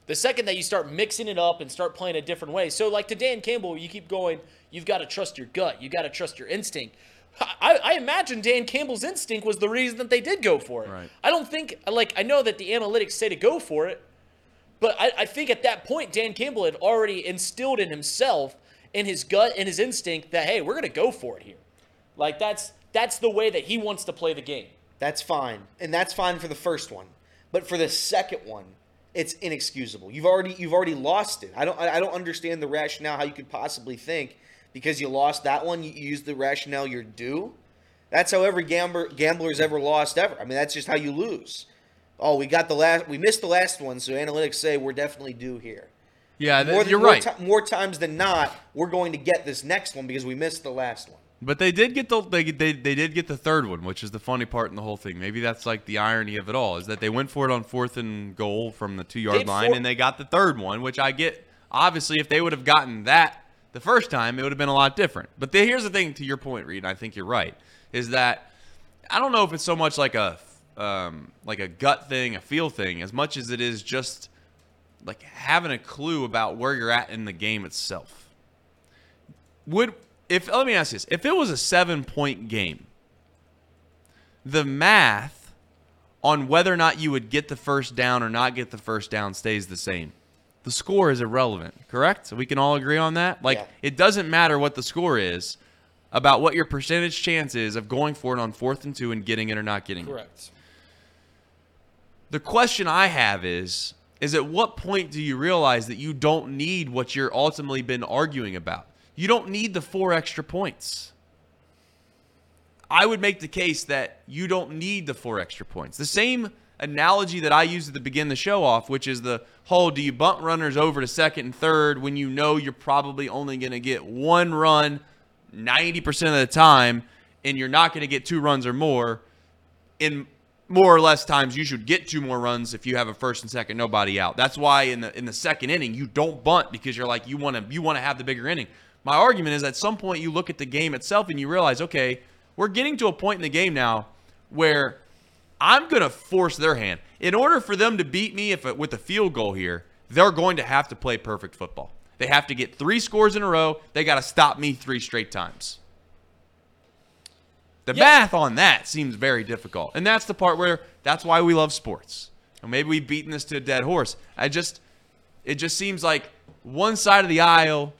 The second that you start mixing it up and start playing a different way, so like to Dan Campbell, you keep going. You've got to trust your gut. You got to trust your instinct. I, I imagine Dan Campbell's instinct was the reason that they did go for it. Right. I don't think like I know that the analytics say to go for it, but I, I think at that point Dan Campbell had already instilled in himself, in his gut in his instinct that hey, we're gonna go for it here. Like that's that's the way that he wants to play the game. That's fine, and that's fine for the first one. But for the second one, it's inexcusable. You've already you've already lost it. I don't I don't understand the rationale how you could possibly think because you lost that one, you use the rationale you're due. That's how every gambler gambler's ever lost ever. I mean, that's just how you lose. Oh, we got the last, we missed the last one, so analytics say we're definitely due here. Yeah, th- More than, you're more right. ti- more times than not, we're going to get this next one because we missed the last one. But they did get the they, they they did get the third one, which is the funny part in the whole thing. Maybe that's like the irony of it all is that they went for it on fourth and goal from the two yard line, four- and they got the third one, which I get. Obviously, if they would have gotten that the first time, it would have been a lot different. But the, here's the thing: to your point, Reed, and I think you're right, is that I don't know if it's so much like a um, like a gut thing, a feel thing, as much as it is just like having a clue about where you're at in the game itself. Would if let me ask you this: if it was a seven point game, the math on whether or not you would get the first down or not get the first down stays the same. The score is irrelevant, correct? So we can all agree on that. Like Yeah. it doesn't matter what the score is about what your percentage chance is of going for it on fourth and two and getting it or not getting it. Correct. The question I have is is at what point do you realize that you don't need what you're ultimately been arguing about? You don't need the four extra points. I would make the case that you don't need the four extra points. The same analogy that I used at the beginning of the show off, which is the whole do you bunt runners over to second and third when you know you're probably only going to get one run 90% of the time and you're not going to get two runs or more in more or less times you should get two more runs if you have a first and second nobody out. That's why in the in the second inning you don't bunt because you're like you want to you want to have the bigger inning. My argument is at some point you look at the game itself and you realize okay, we're getting to a point in the game now where I'm going to force their hand. In order for them to beat me if with a field goal here, they're going to have to play perfect football. They have to get 3 scores in a row. They got to stop me 3 straight times. The Yeah. math on that seems very difficult. And that's the part where that's why we love sports. And maybe we've beaten this to a dead horse. I just it just seems like one side of the aisle,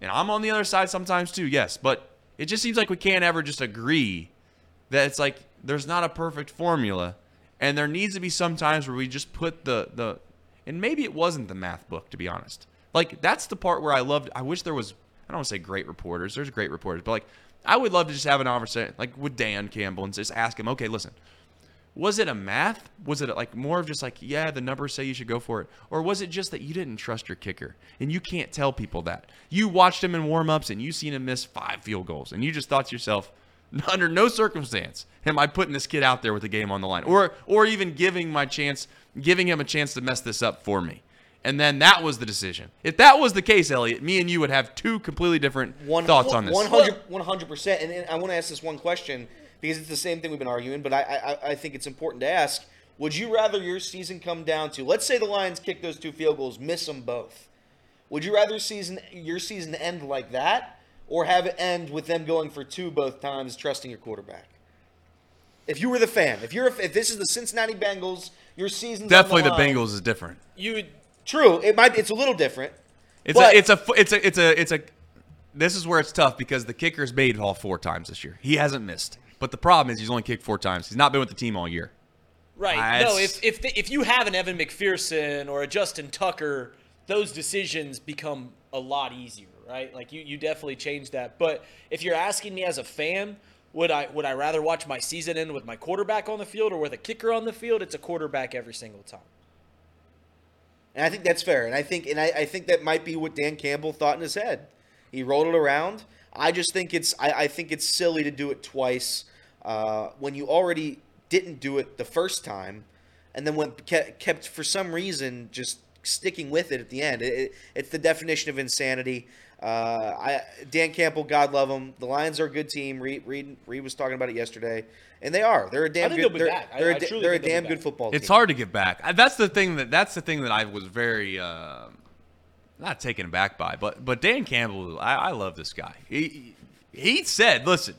and I'm on the other side sometimes too, yes, but it just seems like we can't ever just agree that it's like there's not a perfect formula. And there needs to be some times where we just put the the and maybe it wasn't the math book, to be honest. Like that's the part where I loved I wish there was I don't want to say great reporters. There's great reporters, but like I would love to just have an conversation like with Dan Campbell and just ask him, okay, listen, was it a math? Was it like more of just like, yeah, the numbers say you should go for it? Or was it just that you didn't trust your kicker? And you can't tell people that. You watched him in warm-ups and you seen him miss five field goals and you just thought to yourself, [laughs] under no circumstance am I putting this kid out there with the game on the line. Or or even giving my chance giving him a chance to mess this up for me. And then that was the decision. If that was the case, Elliot, me and you would have two completely different one, thoughts on this. 100 percent. And, and I want to ask this one question because it's the same thing we've been arguing, but I, I I think it's important to ask. Would you rather your season come down to let's say the Lions kick those two field goals, miss them both? Would you rather season your season end like that, or have it end with them going for two both times, trusting your quarterback? If you were the fan, if you're if this is the Cincinnati Bengals, your season's Definitely on the the, line. Bengals is different. You True, it might it's a little different. It's But- a it's a it's a it's a it's a this is where it's tough because the kicker's made it all four times this year. He hasn't missed. But the problem is he's only kicked four times. He's not been with the team all year. Right. Ah, no, if if the, if you have an Evan McPherson or a Justin Tucker, those decisions become a lot easier, right? Like you you definitely change that. But if you're asking me as a fan, would I would I rather watch my season end with my quarterback on the field or with a kicker on the field? It's a quarterback every single time. And I think that's fair. And I think and I, I think that might be what Dan Campbell thought in his head. He rolled it around. I just think it's I, I think it's silly to do it twice uh, when you already didn't do it the first time, and then went kept, kept for some reason just sticking with it at the end. It, it, it's the definition of insanity. Uh, I Dan Campbell, God love him. The Lions are a good team. Reed, Reed, Reed was talking about it yesterday, and they are. They're a damn think good. they'll be They're, back. They're, I a, da- truly they're a think they'll be damn good football team. It's hard to get back. That's the thing that that's the thing that I was very uh, not taken aback by. But but Dan Campbell, I, I love this guy. He he said, "Listen,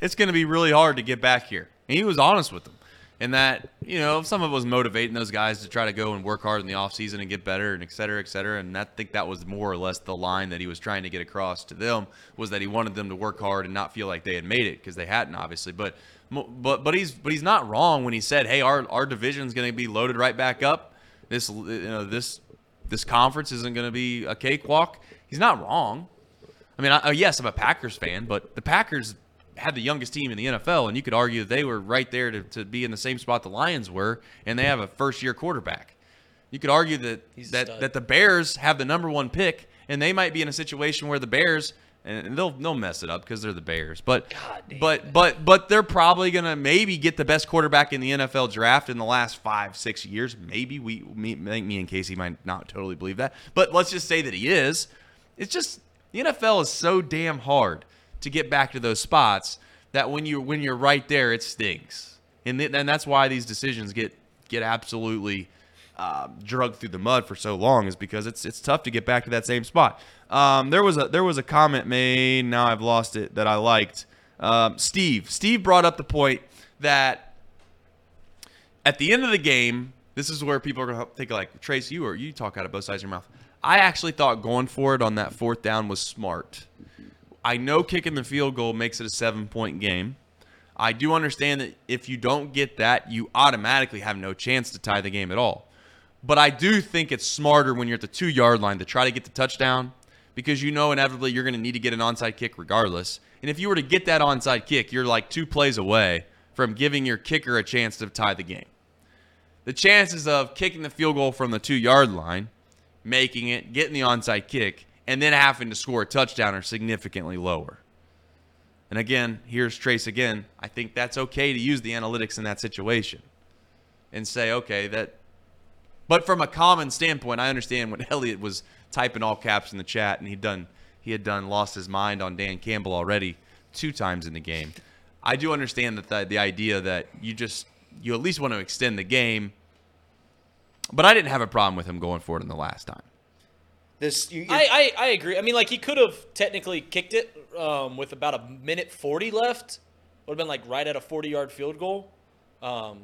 it's going to be really hard to get back here," and he was honest with them. And that you know some of it was motivating those guys to try to go and work hard in the offseason and get better and et cetera, et cetera. And I think that was more or less the line that he was trying to get across to them was that he wanted them to work hard and not feel like they had made it because they hadn't obviously. But but but he's but he's not wrong when he said, "Hey, our our division's going to be loaded right back up. This you know this this conference isn't going to be a cakewalk." He's not wrong. I mean, I, uh, yes, I'm a Packers fan, but the Packers had the youngest team in the NFL, and you could argue that they were right there to, to be in the same spot the Lions were, and they have a first year quarterback. You could argue that that, that the Bears have the number one pick, and they might be in a situation where the Bears and they'll they'll mess it up because they're the Bears, but God damn but but but they're probably gonna maybe get the best quarterback in the NFL draft in the last five six years. Maybe we me, think me and Casey might not totally believe that, but let's just say that he is. It's just the NFL is so damn hard to get back to those spots that when you when you're right there, it stings, and th- and that's why these decisions get get absolutely uh, drugged through the mud for so long is because it's it's tough to get back to that same spot. Um, there was a there was a comment made. Now I've lost it that I liked. Um, Steve Steve brought up the point that at the end of the game, this is where people are to think like Trace, you or you talk out of both sides of your mouth. I actually thought going for it on that fourth down was smart. I know kicking the field goal makes it a seven point game. I do understand that if you don't get that, you automatically have no chance to tie the game at all. But I do think it's smarter when you're at the two yard line to try to get the touchdown because you know inevitably you're going to need to get an onside kick regardless. And if you were to get that onside kick, you're like two plays away from giving your kicker a chance to tie the game. The chances of kicking the field goal from the two yard line, making it, getting the onside kick, and then having to score a touchdown are significantly lower. And again, here's Trace again. I think that's okay to use the analytics in that situation and say, okay, that. But from a common standpoint, I understand when [laughs] Elliot was typing all caps in the chat, and he'd done he had done lost his mind on Dan Campbell already two times in the game. I do understand that the, the idea that you just you at least want to extend the game, but I didn't have a problem with him going for it in the last time. This you, I, I, I agree. I mean, like he could have technically kicked it um, with about a minute forty left. Would have been like right at a forty-yard field goal, um,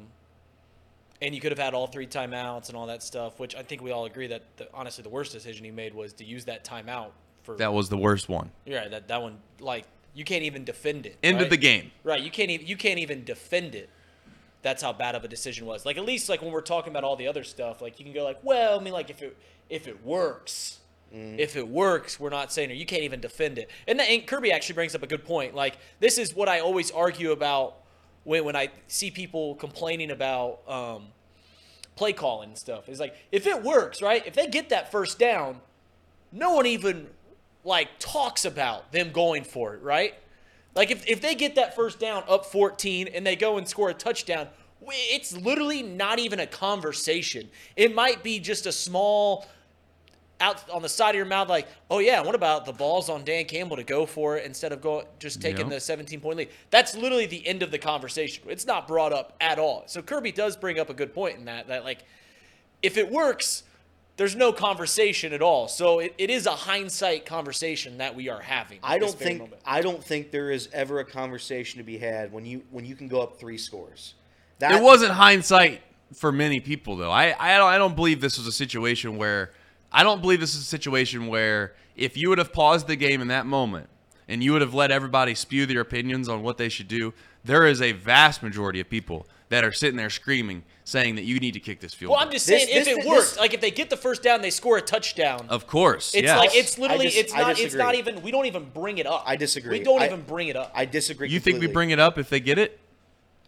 and you could have had all three timeouts and all that stuff. Which I think we all agree that the, honestly the worst decision he made was to use that timeout for. That was the worst one. You're. That that one like you can't even defend it. End right? of the game. Right. You can't even you can't even defend it. That's how bad of a decision was. Like at least like when we're talking about all the other stuff, like you can go like, well, I mean like if it if it works, mm-hmm. if it works, we're not saying it. You can't even defend it. And, that, and Kirby actually brings up a good point. Like this is what I always argue about when when I see people complaining about um, play calling and stuff. It's like if it works, right? If they get that first down, no one even like talks about them going for it, right? Like if, if they get that first down up 14 and they go and score a touchdown, it's literally not even a conversation. It might be just a small out on the side of your mouth like, "Oh yeah, what about the balls on Dan Campbell to go for it instead of going just taking Yeah. the 17 point lead?" That's literally the end of the conversation. It's not brought up at all. So Kirby does bring up a good point in that that like if it works, there's no conversation at all. So it, it is a hindsight conversation that we are having. I don't think moment. I don't think there is ever a conversation to be had when you when you can go up three scores. That It wasn't hindsight for many people, though. I, I don't I don't believe this was a situation where I don't believe this is a situation where if you would have paused the game in that moment and you would have let everybody spew their opinions on what they should do, there is a vast majority of people that are sitting there screaming, saying that you need to kick this field. Well, goal. I'm just This- saying if this- it this- works, like if they get the first down, they score a touchdown. of course, It's yes. like it's literally dis- it's not it's not even we don't even bring it up. I disagree. We don't I- even bring it up. I disagree. you think we bring it up if they get it?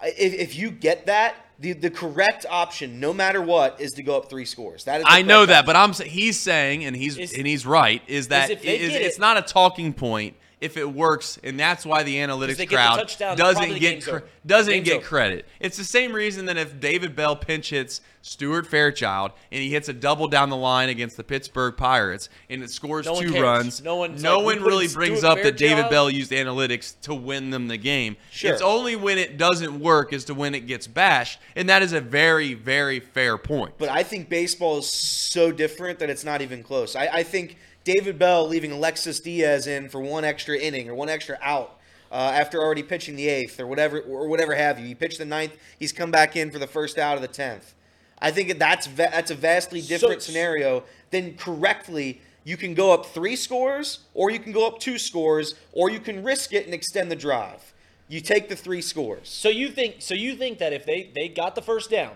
If, if you get that, the, the correct option, no matter what, is to go up three scores. That is. I know that, option. but I'm he's saying, and he's Is- and he's right, is that if they is- it's not a talking point if it works, and that's why the analytics they get the crowd touchdown, doesn't the get game's cre- doesn't Game's get over. credit. It's the same reason that if David Bell pinch hits Stuart Fairchild and he hits a double down the line against the Pittsburgh Pirates and it scores No two cares. runs, No one's no like, one put really Stuart brings up that David Bell used analytics to win them the game. Sure. It's only when it doesn't work is to when it gets bashed, and that is a very very fair point. But I think baseball is so different that it's not even close. I, I think David Bell leaving Alexis Diaz in for one extra inning or one extra out uh, after already pitching the eighth or whatever or whatever have you. He pitched the ninth. He's come back in for the first out of the tenth. I think that's va- that's a vastly different So- scenario than correctly. You can go up three scores, or you can go up two scores, or you can risk it and extend the drive. You take the three scores. So you think so you think that if they they got the first down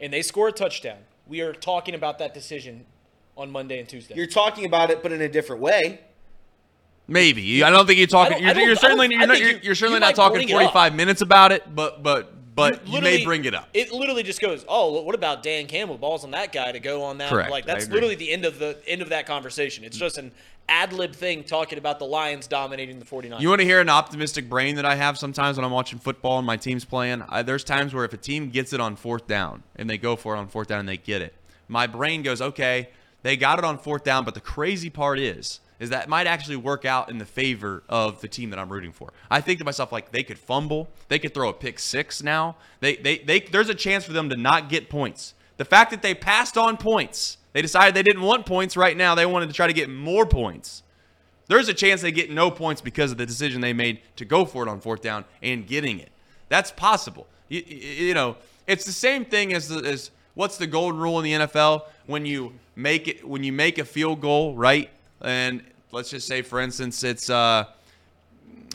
and they score a touchdown, we are talking about that decision on Monday and Tuesday. You're talking about it, but in a different way. Maybe I don't think you're talking. You're, you're certainly don't- you're, not, you're, you- you're certainly you not talking bring it up. 45 minutes about it, but but but you, may bring it up. It literally just goes, "Oh, what about Dan Campbell? Balls on that guy to go on that." Correct. Like that's literally the end of the end of that conversation. It's just an ad lib thing talking about the Lions dominating the 49ers. You want to hear an optimistic brain that I have sometimes when I'm watching football and my team's playing? I, there's times where if a team gets it on fourth down and they go for it on fourth down and they get it, my brain goes, okay, they got it on fourth down, but the crazy part is, is that might actually work out in the favor of the team that I'm rooting for. I think to myself, like, they could fumble. They could throw a pick six now. They, they, they, there's a chance for them to not get points. The fact that they passed on points, they decided they didn't want points right now. They wanted to try to get more points. There's a chance they get no points because of the decision they made to go for it on fourth down and getting it. That's possible. You, you, know, it's the same thing as as what's the golden rule in the NFL when you make it when you make a field goal, right? And let's just say, for instance, it's uh,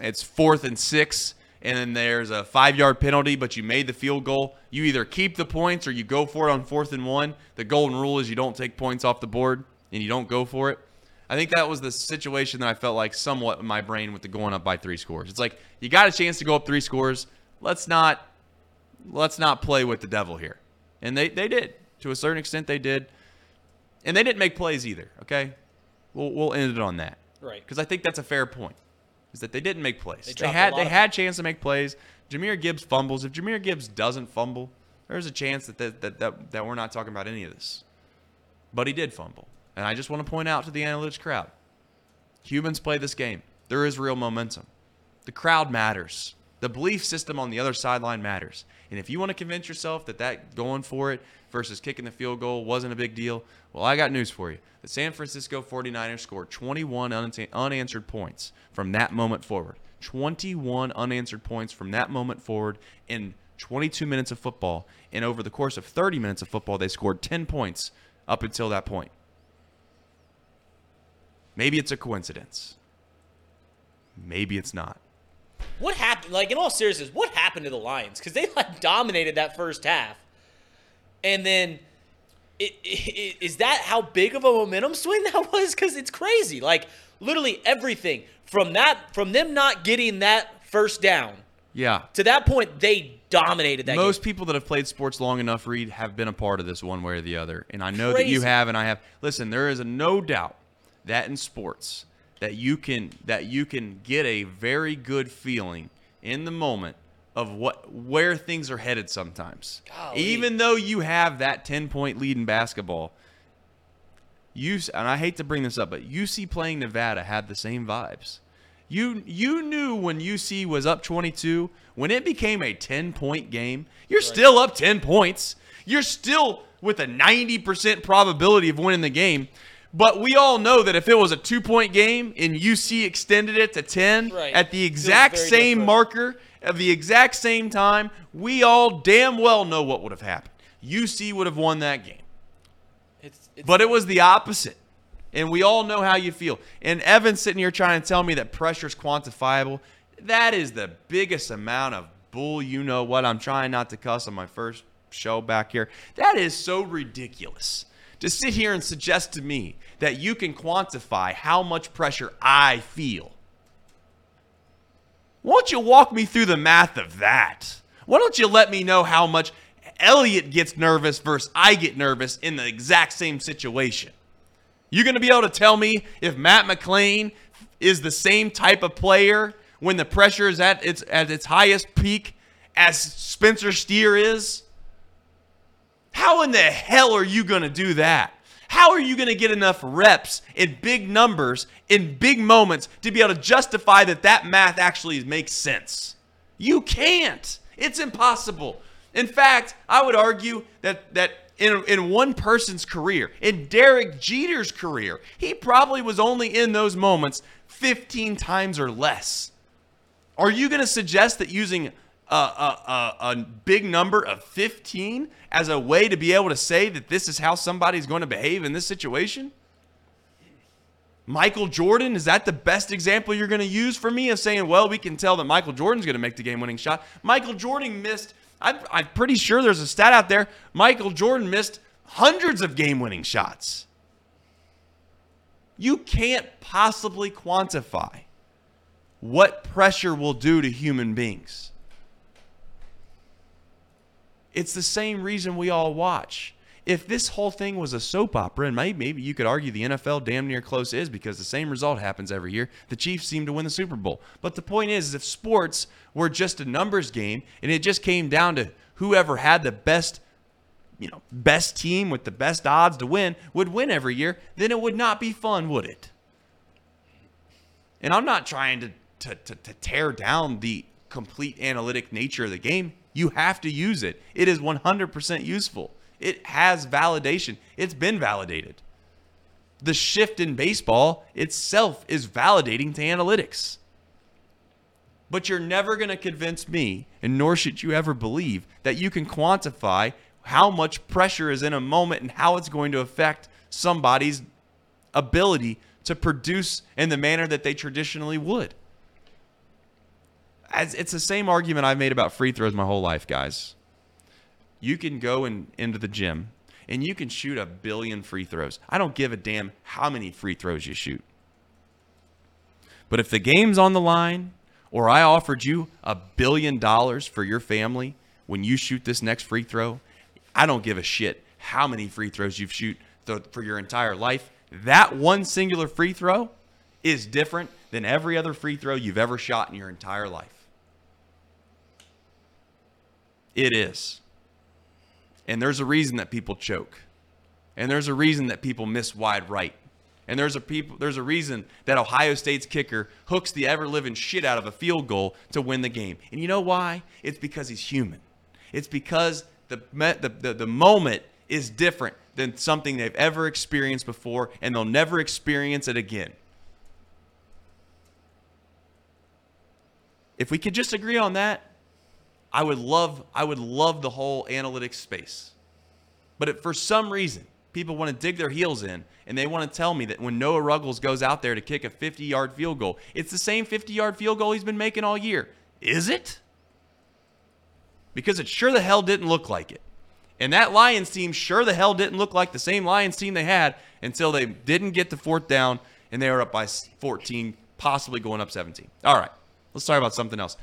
it's fourth and six, and then there's a five yard penalty, but you made the field goal. You either keep the points or you go for it on fourth and one. The golden rule is you don't take points off the board and you don't go for it. I think that was the situation that I felt like somewhat in my brain with the going up by three scores. It's like you got a chance to go up three scores. Let's not let's not play with the devil here. And they, they did. To a certain extent they did. And they didn't make plays either, okay? We'll we'll end it on that. Right. Because I think that's a fair point. Is that they didn't make plays. They They, had they of- had chance to make plays. Jahmyr Gibbs fumbles. If Jahmyr Gibbs doesn't fumble, there's a chance that that, that, that that we're not talking about any of this. But he did fumble. And I just want to point out to the analytics crowd. Humans play this game. There is real momentum. The crowd matters. The belief system on the other sideline matters. And if you want to convince yourself that that going for it versus kicking the field goal wasn't a big deal, well, I got news for you. The San Francisco 49ers scored 21 unanswered points from that moment forward. 21 unanswered points from that moment forward in 22 minutes of football. And over the course of 30 minutes of football, they scored 10 points up until that point. Maybe it's a coincidence. Maybe it's not. What happened? Like in all seriousness, what happened to the Lions? Because they like dominated that first half, and then it, it, is that how big of a momentum swing that was? Because it's crazy. Like literally everything from that from them not getting that first down Yeah. to that point, they dominated that Most game. people that have played sports long enough, Reed, have been a part of this one way or the other. And I know that you have, and I have. Listen, there is a no doubt that in sports that you can that you can get a very good feeling in the moment of what where things are headed sometimes. Golly. Even though you have that 10 point lead in basketball, you and I hate to bring this up, but UC playing Nevada had the same vibes. You you knew when UC was up 22, when it became a 10 point game, you're still up 10 points. You're still with a 90% probability of winning the game. But we all know that if it was a two point game and UC extended it to 10 Right. at the exact same different. marker of the exact same time, we all damn well know what would have happened. UC would have won that game. It's, it's, But it was the opposite. And we all know how you feel. And Evan's sitting here trying to tell me that pressure is quantifiable. That is the biggest amount of bull, you know what. I'm trying not to cuss on my first show back here. That is so ridiculous. To sit here and suggest to me that you can quantify how much pressure I feel. Won't you walk me through the math of that? Why don't you let me know how much Elliot gets nervous versus I get nervous in the exact same situation? You going to be able to tell me if Matt McLain is the same type of player when the pressure is at its at its highest peak as Spencer Steer is? How in the hell are you going to do that? How are you going to get enough reps in big numbers in big moments to be able to justify that that math actually makes sense? You can't. It's impossible. In fact, I would argue that that in, in one person's career, in Derek Jeter's career, he probably was only in those moments 15 times or less. Are you going to suggest that using a, a, a, a big number of 15 as a way to be able to say that this is how somebody's going to behave in this situation? Michael Jordan, is that the best example you're going to use for me of saying, well, we can tell that Michael Jordan's going to make the game winning shot? Michael Jordan missed, I'm, I'm pretty sure there's a stat out there. Michael Jordan missed hundreds of game winning shots. You can't possibly quantify what pressure will do to human beings. It's the same reason we all watch. If this whole thing was a soap opera, and maybe, maybe you could argue the NFL damn near close is because the same result happens every year. The Chiefs seem to win the Super Bowl. But the point is, is if sports were just a numbers game and it just came down to whoever had the best you know, best team with the best odds to win would win every year, then it would not be fun, would it? And I'm not trying to, to, to, to tear down the complete analytic nature of the game. You have to use it. It is 100% useful. It has validation. It's been validated. The shift in baseball itself is validating to analytics. But you're never going to convince me, and nor should you ever believe, that you can quantify how much pressure is in a moment and how it's going to affect somebody's ability to produce in the manner that they traditionally would. As it's the same argument I've made about free throws my whole life, guys. You can go in, into the gym and you can shoot a billion free throws. I don't give a damn how many free throws you shoot. But if the game's on the line, or I offered you a billion dollars for your family when you shoot this next free throw, I don't give a shit how many free throws you've shoot for your entire life. That one singular free throw is different than every other free throw you've ever shot in your entire life. It is. And there's a reason that people choke. And there's a reason that people miss wide right. And there's a people there's a reason that Ohio State's kicker hooks the ever living shit out of a field goal to win the game. And you know why? It's because he's human. It's because the the, the, the moment is different than something they've ever experienced before and they'll never experience it again. If we could just agree on that, I would love I would love the whole analytics space. But if for some reason people want to dig their heels in and they want to tell me that when Noah Ruggles goes out there to kick a 50-yard field goal, it's the same 50-yard field goal he's been making all year. Is it? Because it sure the hell didn't look like it. And that Lions team sure the hell didn't look like the same Lions team they had until they didn't get the fourth down and they were up by 14, possibly going up 17. All right, let's talk about something else.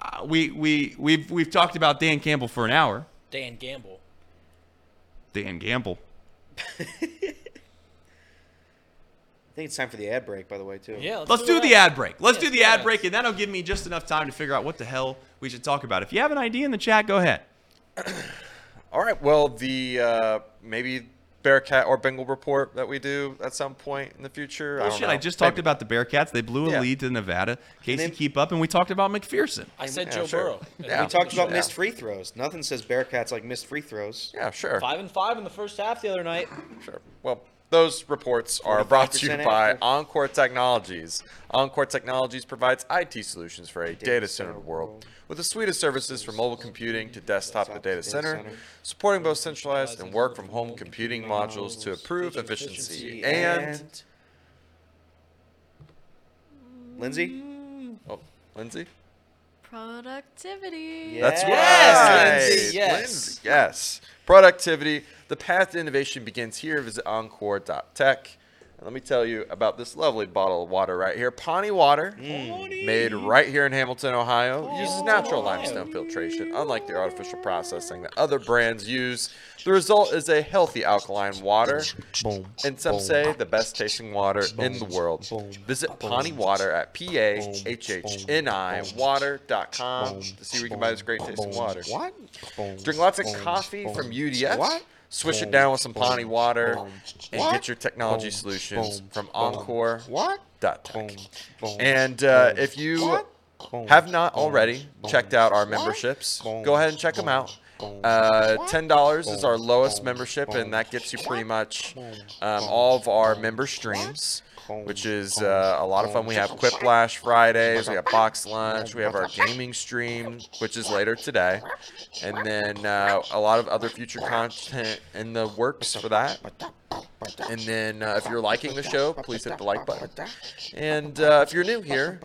Uh, we we we've we've talked about Dan Campbell for an hour. Dan Gamble. Dan Gamble. [laughs] I think it's time for the ad break, by the way, too. Yeah, Let's do the ad break. Let's Yeah, do the ad break, and that'll give me just enough time to figure out what the hell we should talk about. If you have an idea in the chat, go ahead. [coughs] All right. Well, the uh, maybe Bearcat or Bengal report that we do at some point in the future. I don't Bullshit. know. I just talked about the Bearcats. They blew a Yeah. lead to Nevada. Casey, then- keep up, and we talked about McPherson. I said Yeah, Joe sure. Burrow. Yeah. We talked about Yeah. missed free throws. Nothing says Bearcats like missed free throws. Yeah, sure. Five and five in the first half the other night. Sure. Well, those reports are brought to you by after. Encore Technologies. Encore Technologies provides IT solutions for a data center center world with a suite of services from mobile computing to desktop to data center, center. supporting both centralized and work from home computing modules to improve efficiency and. Lindsay. Oh, Lindsay? Productivity. Yeah. That's Yes, right. Lindsay, yes. Lindsay, yes. Productivity. The path to innovation begins here. Visit encore.tech. let me tell you about this lovely bottle of water right here. Pahhni Water, made right here in Hamilton, Ohio, uses natural limestone filtration, unlike the artificial processing that other brands use. The result is a healthy alkaline water, and some say the best tasting water in the world. Visit Pahhni Water at P A H H N I water.com to see where you can buy this great tasting water. What? Drink lots of coffee from UDF. What? Swish it down with some Pahhni water and get your technology solutions from Encore. What? Tech. And uh, if you have not already checked out our memberships, go ahead and check them out. Uh, Ten dollars is our lowest membership, and that gets you pretty much um, all of our member streams, which is uh, a lot of fun. We have Quiplash Fridays, we have Box Lunch, we have our gaming stream, which is later today, and then uh, a lot of other future content in the works for that. And then uh, if you're liking the show, please hit the like button. And uh, if you're new here,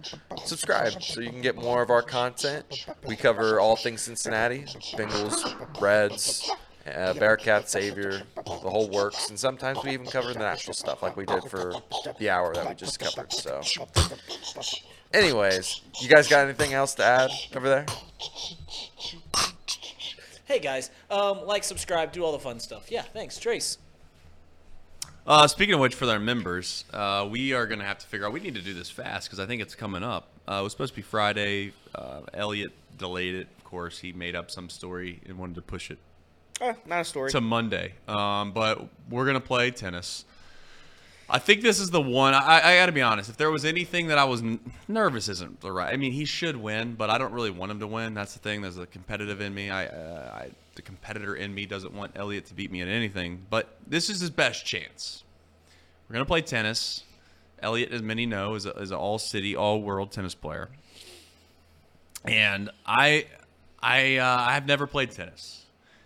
subscribe so you can get more of our content. We cover all things Cincinnati, Bengals, Reds, uh, Bearcat, Xavier, the whole works. And sometimes we even cover the national stuff like we did for the hour that we just covered. So, anyways, you guys got anything else to add over there? Hey guys, um, like, subscribe, do all the fun stuff. Yeah, thanks, Trace. Uh, speaking of which, for our members, uh, we are going to have to figure out. We need to do this fast because I think it's coming up. Uh, it was supposed to be Friday. Uh, Elliot delayed it. Of course, he made up some story and wanted to push it Uh, not a story. to Monday. Um, but we're going to play tennis. I think this is the one. I, I got to be honest. If there was anything that I was n- nervous, isn't the right. I mean, he should win, but I don't really want him to win. That's the thing. There's a competitive in me. I, uh, I the competitor in me doesn't want Elliot to beat me at anything. But this is his best chance. We're gonna play tennis. Elliot, as many know, is, a, is an all-city, all-world tennis player. And I, I, uh, I have never played tennis.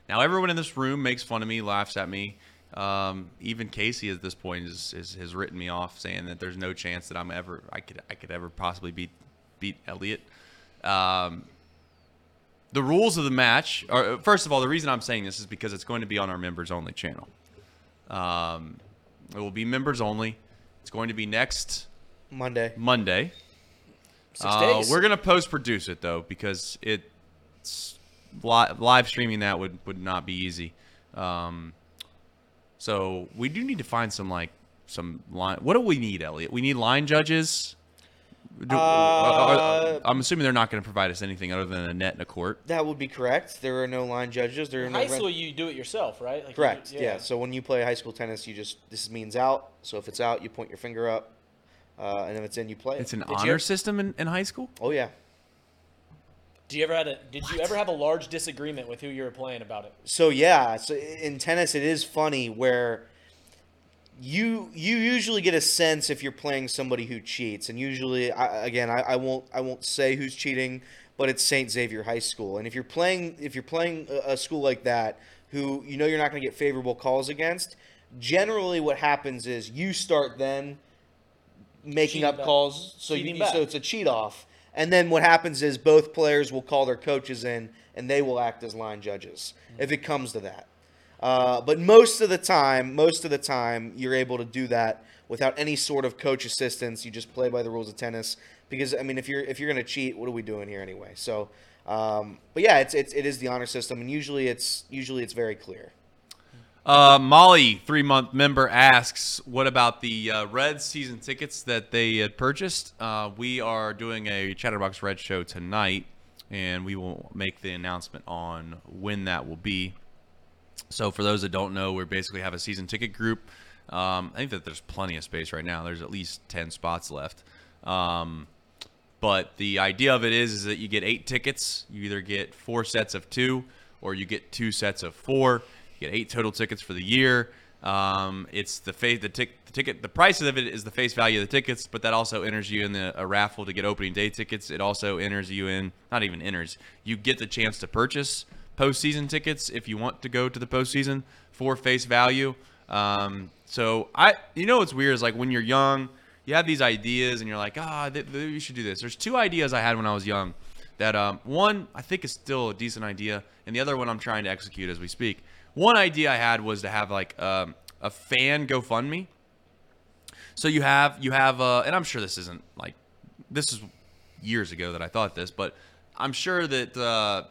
Now, everyone in this room makes fun of me, laughs at me. Um, even Casey at this point is, is, has written me off, saying that there's no chance that I'm ever I could I could ever possibly beat beat Elliot. Um, the rules of the match are first of all the reason I'm saying this is because it's going to be on our members only channel. Um, it will be members only. It's going to be next Monday. Monday. Six Uh, days. We're gonna post produce it though because it's li- live streaming that would would not be easy. Um, so we do need to find some like some line. What do we need, Elliot? We need line judges. Do- Uh, I'm assuming they're not going to provide us anything other than a net and a court. That would be correct. There are no line judges. There are no High ren- school, you do it yourself, right? Like Correct. do- Yeah. So when you play high school tennis, you just this means out. So if it's out, you point your finger up, uh, and if it's in, you play. It's it. an Did you- honor system in, in high school. oh yeah. Do you ever had a? Did you ever have a large disagreement with who you were playing about it? So yeah. So in tennis, it is funny where you you usually get a sense if you're playing somebody who cheats, and usually, I, again, I, I won't I won't say who's cheating, but it's Saint Xavier High School, and if you're playing if you're playing a, a school like that, who you know you're not going to get favorable calls against, generally what happens is you start then making Cheating up back. calls, so Cheating you, back. so it's a cheat off, and then what happens is both players will call their coaches in, and they will act as line judges if it comes to that. Uh, but most of the time, most of the time, you're able to do that without any sort of coach assistance. You just play by the rules of tennis. Because I mean, if you're if you're gonna cheat, what are we doing here anyway? So, um, but yeah, it's, it's it is the honor system, and usually it's usually it's very clear. Uh, Molly, three month member, asks, "What about the uh, Reds season tickets that they had purchased?" Uh, we are doing a Chatterbox Red show tonight, and we will make the announcement on when that will be. So, for those that don't know, we basically have a season ticket group. Um, I think that there's plenty of space right now. There's at least ten spots left. Um, but the idea of it is, is that you get eight tickets. You either get four sets of two, or you get two sets of four. You get eight total tickets for the year. Um, it's the face, the, tic- the ticket, the price of it is the face value of the tickets, but that also enters you in the, a raffle to get opening day tickets. It also enters you in, not even enters, you get the chance to purchase postseason tickets if you want to go to the postseason for face value. Um, so I, you know, what's weird is like when you're young, you have these ideas and you're like, ah, you should do this. There's two ideas I had when I was young that um, one I think is still a decent idea, and the other one I'm trying to execute as we speak. One idea I had was to have like um, a fan GoFundMe So you have you have uh, and I'm sure this isn't like this is years ago that I thought this, but I'm sure that uh,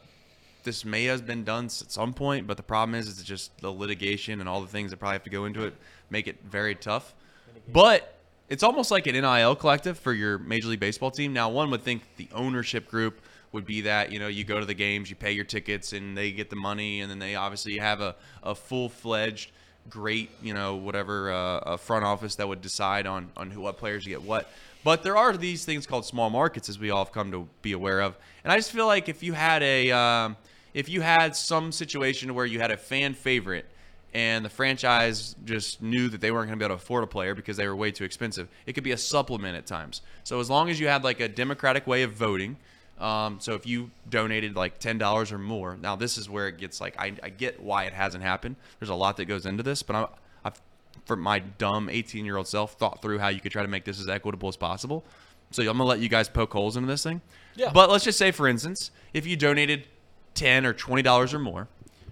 this may have been done at some point. But the problem is, it's just the litigation and all the things that probably have to go into it make it very tough. But it's almost like an NIL collective for your Major League Baseball team. Now, one would think the ownership group would be that you know you go to the games, you pay your tickets, and they get the money, and then they obviously have a, a full fledged great you know whatever uh, a front office that would decide on on who what players get what. But there are these things called small markets, as we all have come to be aware of. And I just feel like if you had a um, if you had some situation where you had a fan favorite and the franchise just knew that they weren't going to be able to afford a player because they were way too expensive. It could be a supplement at times. So as long as you had like a democratic way of voting, um, so if you donated like ten dollars or more, now this is where it gets like I, I get why it hasn't happened. There's a lot that goes into this, but I, I've for my dumb 18 year old self thought through how you could try to make this as equitable as possible. So I'm gonna let you guys poke holes into this thing. Yeah. But let's just say, for instance, if you donated ten or twenty dollars or more,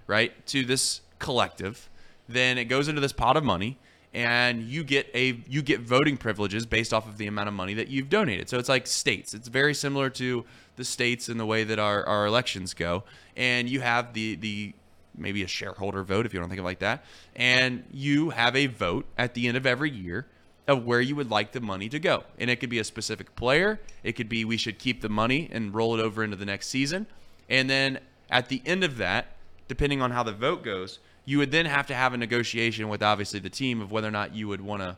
right, to this collective, then it goes into this pot of money, and you get a you get voting privileges based off of the amount of money that you've donated. So it's like states. It's very similar to the states and the way that our, our elections go, and you have the the maybe a shareholder vote if you don't think of it like that, and you have a vote at the end of every year of where you would like the money to go. And it could be a specific player. It could be we should keep the money and roll it over into the next season. And then at the end of that, depending on how the vote goes, you would then have to have a negotiation with obviously the team of whether or not you would want to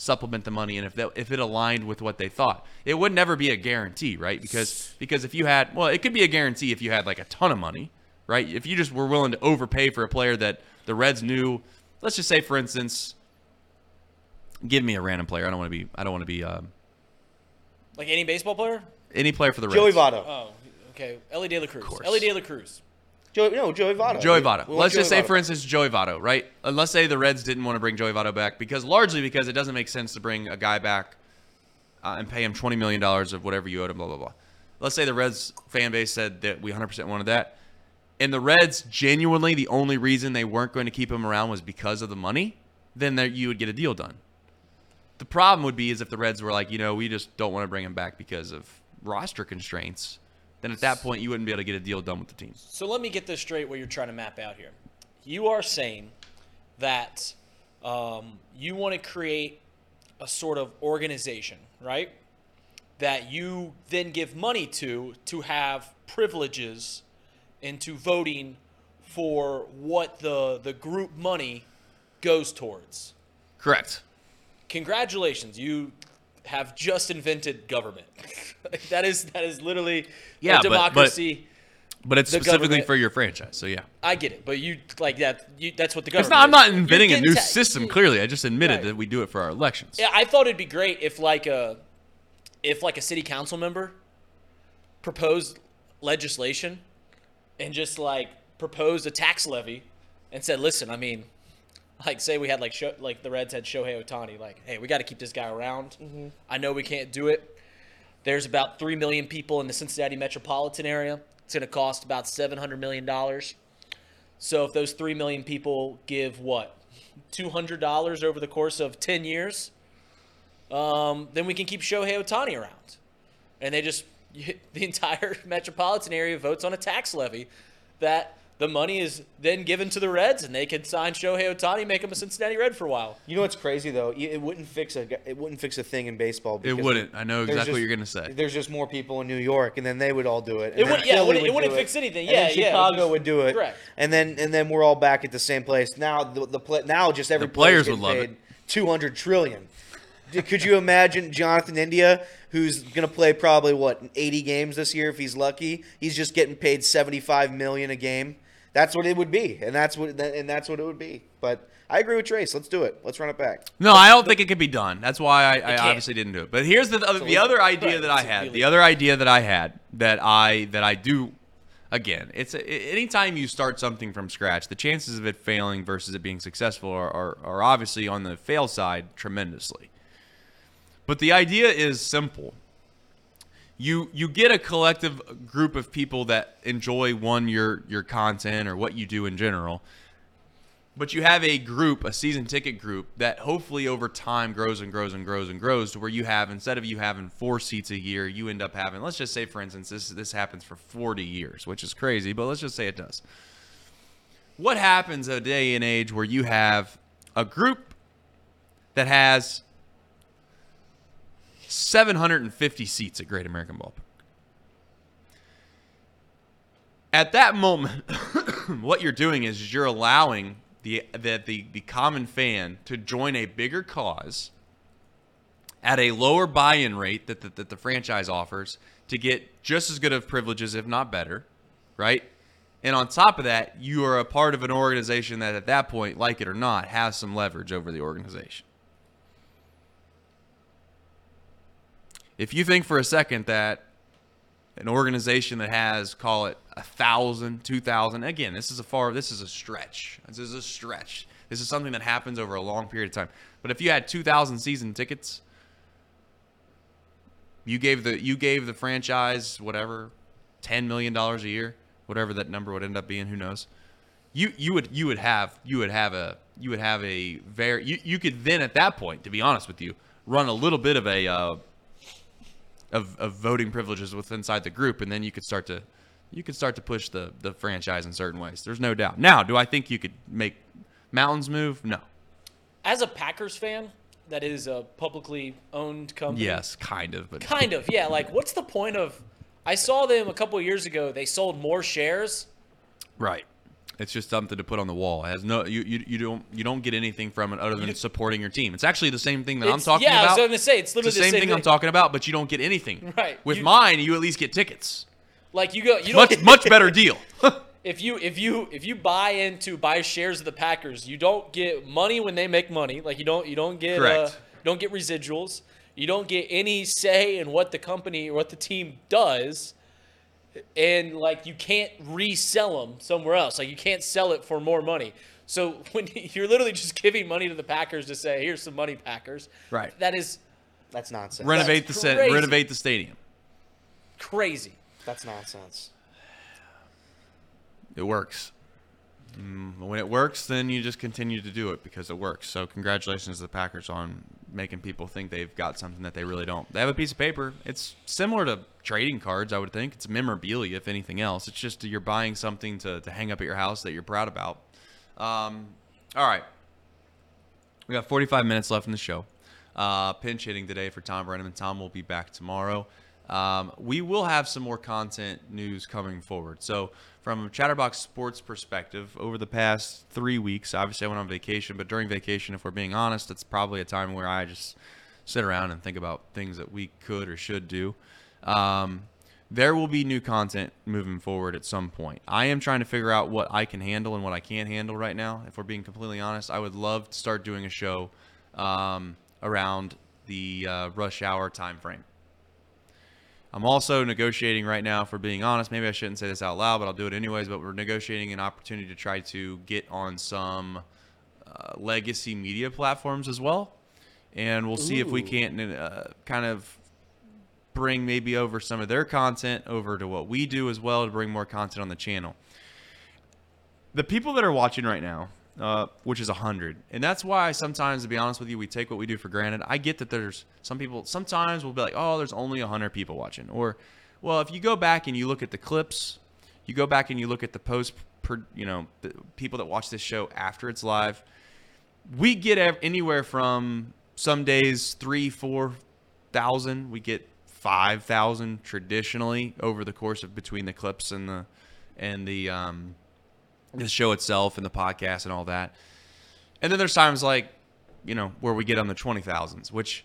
supplement the money and if that if it aligned with what they thought. It would never be a guarantee, right? Because because if you had well, it could be a guarantee if you had like a ton of money, right? If you just were willing to overpay for a player that the Reds knew, let's just say for instance, give me a random player. I don't want to be I don't want to be um, Like any baseball player? any player for the Reds. Joey Votto. Oh, okay. Elly De La Cruz. course. Elly De La Cruz. Joey, no, Joey Votto. Joey Votto. we want Let's just Joey say, Votto. for instance, Joey Votto, right? And let's say the Reds didn't want to bring Joey Votto back because largely because it doesn't make sense to bring a guy back uh, and pay him twenty million dollars of whatever you owed him. Blah blah blah. Let's say the Reds fan base said that we 100% wanted that, and the Reds genuinely the only reason they weren't going to keep him around was because of the money. Then there, you would get a deal done. The problem would be is if the Reds were like, you know, we just don't want to bring him back because of roster constraints. Then at that point, you wouldn't be able to get a deal done with the team. So let me get this straight what you're trying to map out here. You are saying that um, you want to create a sort of organization, right? That you then give money to to have privileges into voting for what the the group money goes towards. Correct. Congratulations, you have just invented government. [laughs] that is that is literally Yeah, a but- but- democracy. But it's specifically for your franchise, so yeah. I get it, but you like that. You, that's what the government. not, I'm not inventing a new ta- system. Clearly, I just admitted Right. that we do it for our elections. Yeah, I thought it'd be great if like a, if like a city council member proposed legislation, and just like proposed a tax levy, and said, "Listen, I mean, like say we had like Sho- like the Reds had Shohei Ohtani, like, hey, we got to keep this guy around. I know we can't do it. There's about three million people in the Cincinnati metropolitan area. It's going to cost about seven hundred million dollars. So if those three million people give what two hundred dollars over the course of ten years, um, then we can keep Shohei Ohtani around. And they just [laughs] the entire metropolitan area votes on a tax levy that the money is then given to the Reds, and they can sign Shohei Ohtani, make him a Cincinnati Red for a while. You know what's crazy though? It wouldn't fix a it wouldn't fix a thing in baseball. It wouldn't. I know there's exactly what you're going to say. There's just more people in New York, and then they would all do it. and It then would- yeah, it wouldn't- it would wouldn't do fix anything. and then Yeah, yeah, Chicago just- would do it. correct. And then and then we're all back at the same place. Now the the pla now just every The players player's would love getting paid Two hundred trillion. Could you imagine Jonathan India, who's going to play probably what 80 games this year if he's lucky? He's just getting paid 75 million a game. That's what it would be, and that's what and that's what it would be. But I agree with Trace. Let's do it. Let's run it back. No, I don't think it could be done. That's why I, I obviously didn't do it. But here's the other, the other idea Right, that I had. The other idea that I had that I that I do. Again, it's a, anytime you start something from scratch, the chances of it failing versus it being successful are, are, are obviously on the fail side tremendously. But the idea is simple. You you get a collective group of people that enjoy one your your content or what you do in general. but you have a group, a season ticket group that hopefully over time grows and grows and grows and grows to where you have instead of you having four seats a year, you end up having let's just say for instance this this happens for 40 years, which is crazy, but let's just say it does. What happens a day and age where you have a group that has 750 seats at Great American Ballpark? At that moment, [coughs] what you're doing is you're allowing the, the the the common fan to join a bigger cause at a lower buy-in rate that the, that the franchise offers to get just as good of privileges, if not better, right? And on top of that, you are a part of an organization that, at that point, like it or not, has some leverage over the organization. If you think for a second that an organization that has, call it a thousand, two thousand, again, this is a far, this is a stretch. This is a stretch. This is something that happens over a long period of time. But if you had two thousand season tickets, you gave the you gave the franchise whatever, ten million dollars a year, whatever that number would end up being, who knows? You you would you would have you would have a you would have a very you, you could then at that point, to be honest with you, run a little bit of a uh, of, of voting privileges with inside the group, and then you could start to you could start to push the the franchise in certain ways. There's no doubt. Now, do I think you could make mountains move? No. As a Packers fan, that is a publicly owned company. Yes, kind of, but Kind of, yeah. Like, what's the point of? I saw them a couple of years ago. They sold more shares. right. It's just something to put on the wall. It has no you, you you don't you don't get anything from it other than supporting your team. It's actually the same thing that I'm It's- talking yeah, I was about. going to say it's literally the same, thing, I'm talking about, but you don't get anything. Right. With You- mine, you at least get tickets. Like you go, you don't Much much better [laughs] deal. [laughs] if you if you if you buy into buy shares of the Packers, you don't get money when they make money. Like you don't you don't get uh, Correct. you don't get residuals. You don't get any say in what the company or what the team does. And like you can't resell them somewhere else. Like you can't sell it for more money. So [laughs] when [laughs] you're literally just giving money to the Packers to say, "Here's some money, Packers." Right. That is That's nonsense. renovate the That's set, crazy. renovate the stadium. crazy. That's nonsense. It works. Mm, when it works, then you just continue to do it because it works. So congratulations to the Packers on making people think they've got something that they really don't. They have a piece of paper. It's similar to trading cards, I would think. It's memorabilia, if anything else. It's just you're buying something to, to hang up at your house that you're proud about. Um, all right. We got 45 minutes left in the show. Uh, pinch hitting today for Tom Brennaman. Tom will be back tomorrow. Um, we will have some more content news coming forward. So, from Chatterbox Sports perspective, over the past three weeks, obviously I went on vacation, but during vacation, if we're being honest, it's probably a time where I just sit around and think about things that we could or should do. Um, there will be new content moving forward at some point. I am trying to figure out what I can handle and what I can't handle right now. If we're being completely honest, I would love to start doing a show um, around the uh, rush hour time frame. I'm also negotiating right now, for being honest. Maybe I shouldn't say this out loud, but I'll do it anyways. But we're negotiating an opportunity to try to get on some uh, legacy media platforms as well, and we'll see if we can't uh, kind of bring maybe over some of their content over to what we do as well to bring more content on the channel. The people that are watching right now, uh, which is a hundred, and that's why sometimes, to be honest with you, we take what we do for granted. I get that there's some people. Sometimes we'll be like, "Oh, there's only a hundred people watching," or, "Well, if you go back and you look at the clips, you go back and you look at the post, per, you know, the people that watch this show after it's live, we get anywhere from some days three, four thousand. We get five thousand traditionally over the course of between the clips and the and the um, the show itself and the podcast and all that. And then there's times like, you know, where we get on the twenty thousands, which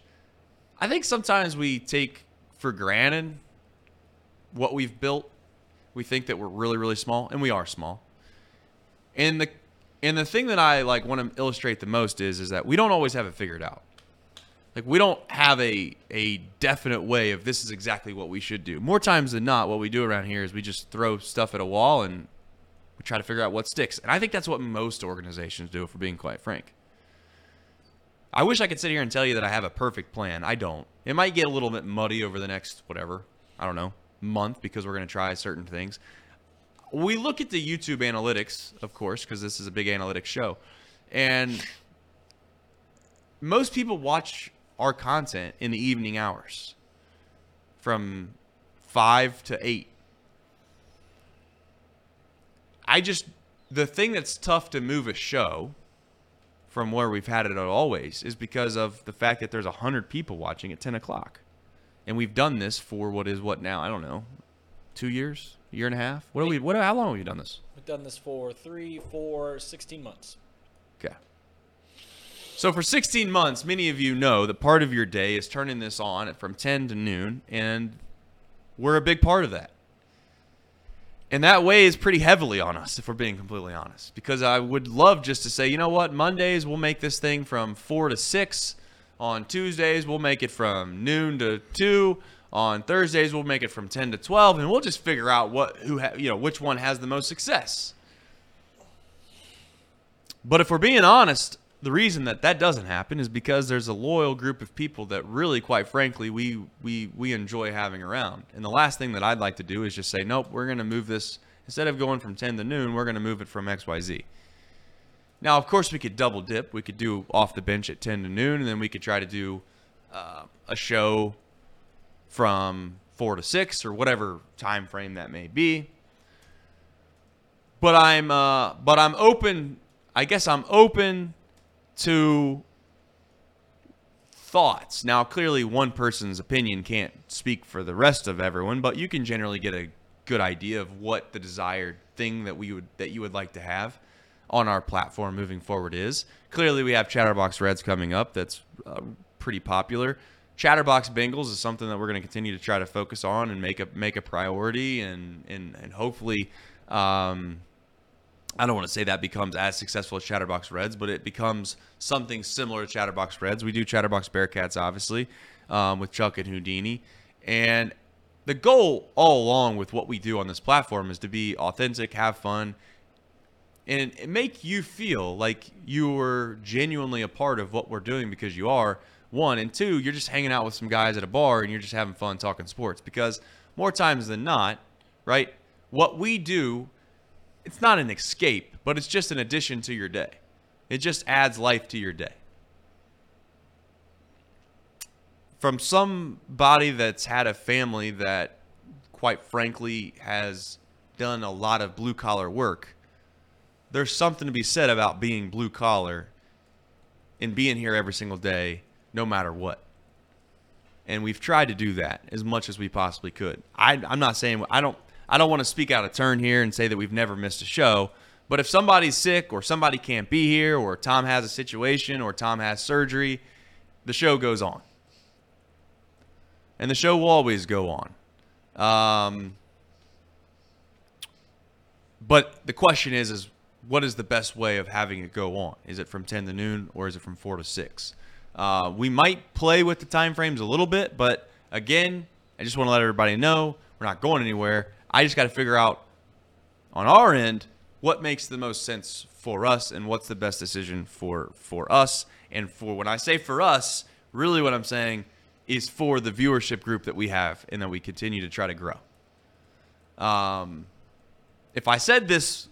I think sometimes we take for granted what we've built. We think that we're really, really small, and we are small. And the and the thing that I like want to illustrate the most is is that we don't always have it figured out. Like we don't have a a definite way of this is exactly what we should do. More times than not, what we do around here is we just throw stuff at a wall and we try to figure out what sticks. And I think that's what most organizations do, if we're being quite frank. I wish I could sit here and tell you that I have a perfect plan. I don't. It might get a little bit muddy over the next whatever, I don't know, month because we're going to try certain things. We look at the YouTube analytics, of course, because this is a big analytics show. And most people watch our content in the evening hours from 5 to 8. I just the thing that's tough to move a show from where we've had it always is because of the fact that there's 100 people watching at 10 o'clock. And we've done this for what is what now? I don't know. Two years? A year and a half? What are we, what, how long have we done this? We've done this for three, four, 16 months. Okay. So for 16 months, many of you know that part of your day is turning this on from 10 to noon, and we're a big part of that. And that weighs pretty heavily on us, if we're being completely honest. Because I would love just to say, you know what, Mondays we'll make this thing from 4 to 6. On Tuesdays we'll make it from noon to 2. On Thursdays we'll make it from 10 to 12 and we'll just figure out what who ha- you know which one has the most success. But if we're being honest, the reason that that doesn't happen is because there's a loyal group of people that really quite frankly we we we enjoy having around. And the last thing that I'd like to do is just say, "Nope, we're going to move this instead of going from 10 to noon, we're going to move it from XYZ." Now, of course, we could double dip. We could do off the bench at 10 to noon, and then we could try to do uh, a show from 4 to 6 or whatever time frame that may be. But I'm uh, but I'm open. I guess I'm open to thoughts. Now, clearly, one person's opinion can't speak for the rest of everyone, but you can generally get a good idea of what the desired thing that we would that you would like to have on our platform moving forward is. Clearly, we have Chatterbox Reds coming up. That's uh, pretty popular. Chatterbox Bengals is something that we're going to continue to try to focus on and make a make a priority, and and and hopefully. Um, I don't want to say that becomes as successful as Chatterbox Reds, but it becomes something similar to Chatterbox Reds. We do Chatterbox Bearcats, obviously, um, with Chuck and Houdini. And the goal all along with what we do on this platform is to be authentic, have fun, and make you feel like you were genuinely a part of what we're doing because you are. One, and two, you're just hanging out with some guys at a bar and you're just having fun talking sports because more times than not, right? What we do it's not an escape, but it's just an addition to your day. It just adds life to your day. From somebody that's had a family that, quite frankly, has done a lot of blue collar work, there's something to be said about being blue collar and being here every single day, no matter what. And we've tried to do that as much as we possibly could. I, I'm not saying I don't I don't want to speak out of turn here and say that we've never missed a show, but if somebody's sick or somebody can't be here or Tom has a situation or Tom has surgery, the show goes on. And the show will always go on. Um, but the question is, is what is the best way of having it go on? Is it from 10 to noon or is it from 4 to 6? Uh, we might play with the time frames a little bit, but again, I just want to let everybody know we're not going anywhere. I just got to figure out on our end what makes the most sense for us and what's the best decision for for us and for when I say for us, really what I'm saying is for the viewership group that we have and that we continue to try to grow. Um, if I said this,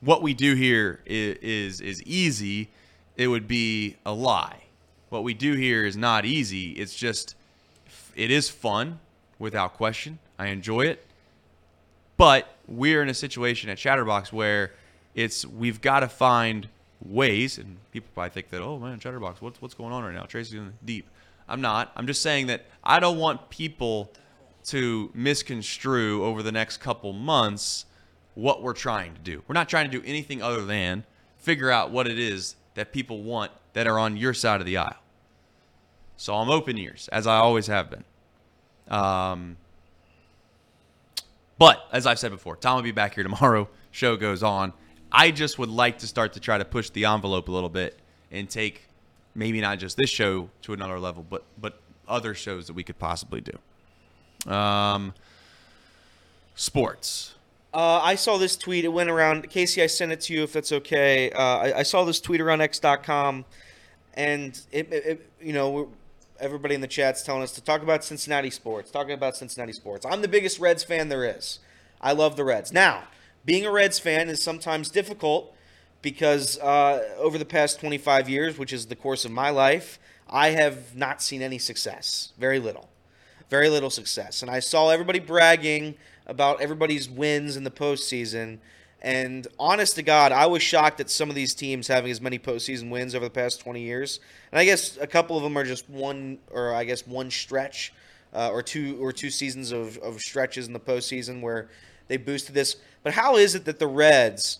what we do here is, is is easy, it would be a lie. What we do here is not easy. It's just it is fun without question. I enjoy it. But we're in a situation at Chatterbox where it's we've got to find ways, and people probably think that, oh man, Chatterbox, what's what's going on right now? Tracy's in deep. I'm not. I'm just saying that I don't want people to misconstrue over the next couple months what we're trying to do. We're not trying to do anything other than figure out what it is that people want that are on your side of the aisle. So I'm open ears, as I always have been. Um, but as I've said before, Tom will be back here tomorrow. [laughs] Show goes on. I just would like to start to try to push the envelope a little bit and take maybe not just this show to another level, but but other shows that we could possibly do. Um, sports. Uh, I saw this tweet. It went around. Casey, I sent it to you if that's okay. Uh, I, I, saw this tweet around X.com, and it, it, you know, everybody in the chat's telling us to talk about Cincinnati sports, talking about Cincinnati sports. I'm the biggest Reds fan there is. I love the Reds. Now, being a Reds fan is sometimes difficult because uh, over the past 25 years, which is the course of my life, I have not seen any success. Very little. Very little success. And I saw everybody bragging about everybody's wins in the postseason. And honest to God, I was shocked at some of these teams having as many postseason wins over the past 20 years. And I guess a couple of them are just one, or I guess one stretch, uh, or two, or two seasons of, of stretches in the postseason where they boosted this. But how is it that the Reds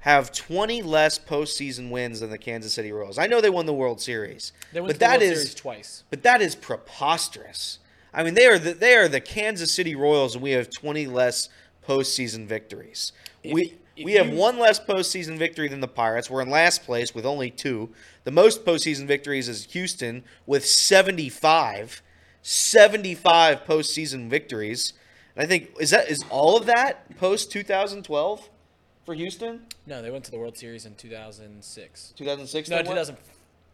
have 20 less postseason wins than the Kansas City Royals? I know they won the World Series, but that World is Series twice. but that is preposterous. I mean, they are the, they are the Kansas City Royals, and we have 20 less postseason victories. we if we have you- one less postseason victory than the Pirates. We're in last place with only two. The most postseason victories is Houston with 75. 75 postseason victories. And I think is that is all of that post 2012 for Houston? No, they went to the World Series in 2006. 2006. No, they went? 2000,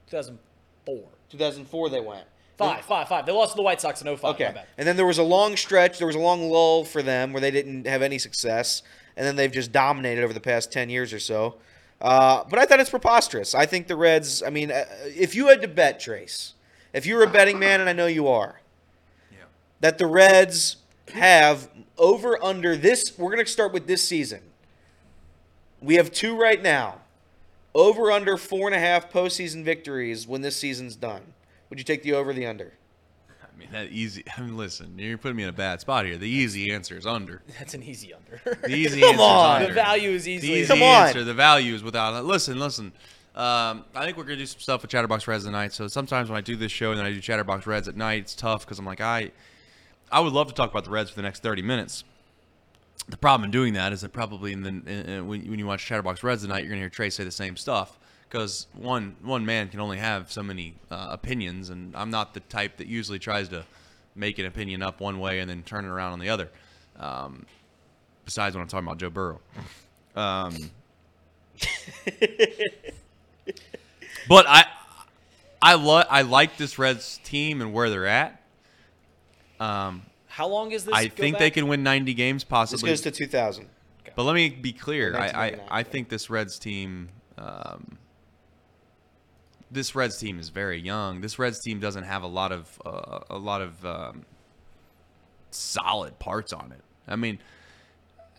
2004. 2004 they went. Five, five, five. They lost to the White Sox in 05. Okay. My bad. And then there was a long stretch, there was a long lull for them where they didn't have any success. And then they've just dominated over the past 10 years or so. Uh, but I thought it's preposterous. I think the Reds, I mean, uh, if you had to bet, Trace, if you were a betting man, and I know you are, yeah. that the Reds have over under this, we're going to start with this season. We have two right now. Over under four and a half postseason victories when this season's done. Would you take the over or the under? I mean, that easy. I mean, listen, you're putting me in a bad spot here. The easy answer is under. [laughs] That's an easy under. The easy [laughs] Come answer on. is the under. value is The easily. easy Come on. answer. The value is without. Listen, listen. Um, I think we're gonna do some stuff with Chatterbox Reds tonight. So sometimes when I do this show and then I do Chatterbox Reds at night, it's tough because I'm like, I, I would love to talk about the Reds for the next 30 minutes. The problem in doing that is that probably in the in, in, when, when you watch Chatterbox Reds tonight, you're gonna hear Trey say the same stuff because one one man can only have so many uh, opinions, and I'm not the type that usually tries to make an opinion up one way and then turn it around on the other. Um, besides when I'm talking about Joe Burrow. Um, [laughs] but I, I lo- I like this Reds team and where they're at. Um, How long is this? I go think they can win 90 games possibly. This goes to 2000. But let me be clear. I, I, I think this Reds team, um, this Reds team is very young. This Reds team doesn't have a lot of uh, a lot of um, solid parts on it. I mean,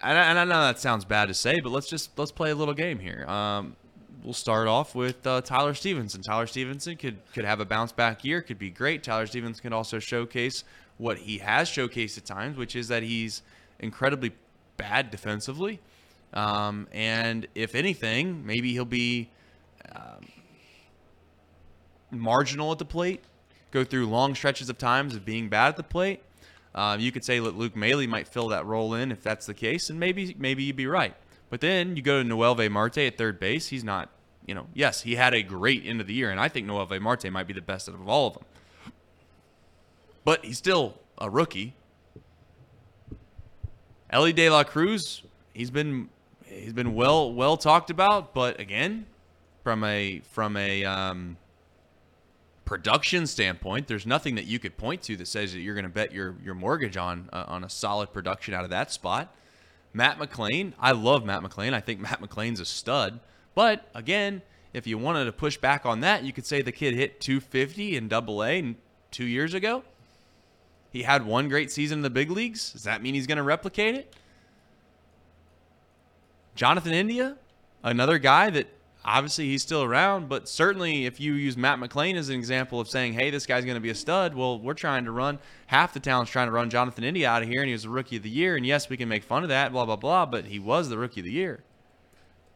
and I, and I know that sounds bad to say, but let's just let's play a little game here. Um, we'll start off with uh, Tyler Stephenson. Tyler Stephenson could could have a bounce back year, could be great. Tyler Stephenson could also showcase what he has showcased at times, which is that he's incredibly bad defensively. Um, and if anything, maybe he'll be um, marginal at the plate, go through long stretches of times of being bad at the plate. Um, you could say that Luke Maile might fill that role in if that's the case, and maybe maybe you'd be right. But then you go to Noel Marte at third base. He's not, you know, yes, he had a great end of the year, and I think Noel Marte might be the best out of all of them. But he's still a rookie. Elly De La Cruz, he's been he's been well well talked about, but again, from a from a um, production standpoint, there's nothing that you could point to that says that you're going to bet your your mortgage on uh, on a solid production out of that spot. Matt McLain, I love Matt McLain. I think Matt McLain's a stud. But again, if you wanted to push back on that, you could say the kid hit 250 in Double A two years ago. He had one great season in the big leagues. Does that mean he's going to replicate it? Jonathan India, another guy that obviously he's still around, but certainly if you use Matt McLain as an example of saying, hey, this guy's going to be a stud, well, we're trying to run, half the town's trying to run Jonathan India out of here, and he was the rookie of the year. And yes, we can make fun of that, blah, blah, blah, but he was the rookie of the year.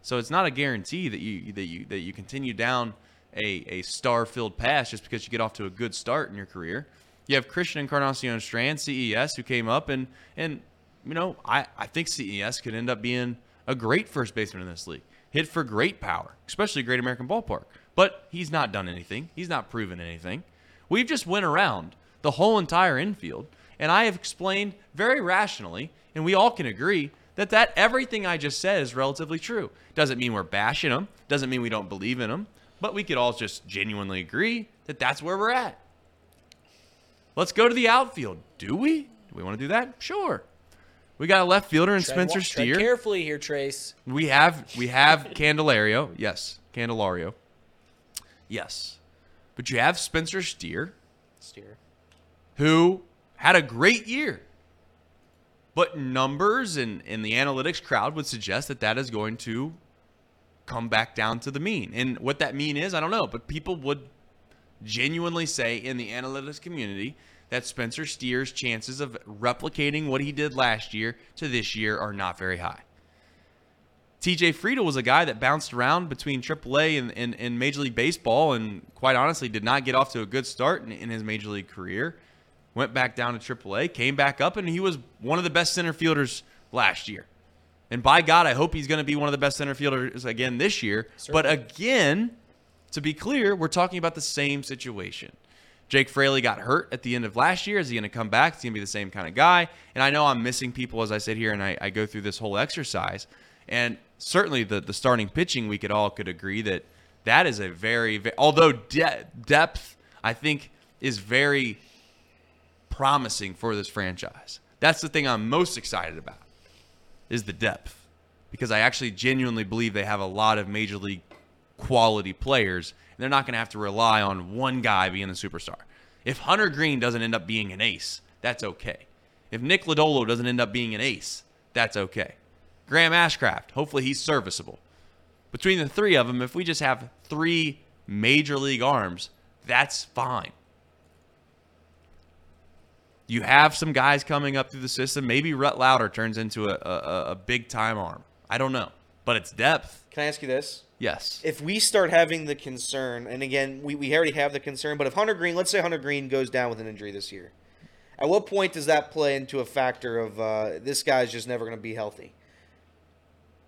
So it's not a guarantee that you that you that you continue down a, a star filled path just because you get off to a good start in your career. You have Christian Encarnacion Strand, CES, who came up and and you know, I, I think CES could end up being a great first baseman in this league. Hit for great power, especially Great American Ballpark. But he's not done anything. He's not proven anything. We've just went around the whole entire infield, and I have explained very rationally, and we all can agree that that everything I just said is relatively true. Doesn't mean we're bashing them. Doesn't mean we don't believe in them. But we could all just genuinely agree that that's where we're at. Let's go to the outfield. Do we? Do we want to do that? Sure. We got a left fielder in Tread Spencer tread Steer. carefully here, Trace. We have we have Candelario. Yes, Candelario. Yes. But you have Spencer Steer, Steer. who had a great year. But numbers and, and the analytics crowd would suggest that that is going to come back down to the mean. And what that mean is, I don't know. But people would genuinely say in the analytics community that Spencer Steer's chances of replicating what he did last year to this year are not very high. TJ Friedl was a guy that bounced around between AAA and, and, and Major League Baseball and quite honestly did not get off to a good start in, in his Major League career. Went back down to AAA, came back up, and he was one of the best center fielders last year. And by God, I hope he's going to be one of the best center fielders again this year. But again, to be clear, we're talking about the same situation. Jake Fraley got hurt at the end of last year. Is he going to come back? Is he going to be the same kind of guy? And I know I'm missing people as I sit here and I, I go through this whole exercise. And certainly the, the starting pitching, we could all could agree that that is a very, ve- although de- depth, I think, is very promising for this franchise. That's the thing I'm most excited about is the depth because I actually genuinely believe they have a lot of major league quality players and they're not going to have to rely on one guy being the superstar. If Hunter Greene doesn't end up being an ace, that's okay. If Nick Lodolo doesn't end up being an ace, that's okay. Graham Ashcraft, hopefully he's serviceable. Between the three of them, if we just have three major league arms, that's fine. You have some guys coming up through the system. Maybe Rhett Lowder turns into a, a, a big time arm. I don't know. But it's depth. Can I ask you this? Yes. If we start having the concern, and again, we, we already have the concern, but if Hunter Greene, let's say Hunter Greene goes down with an injury this year, at what point does that play into a factor of uh, this guy's just never going to be healthy?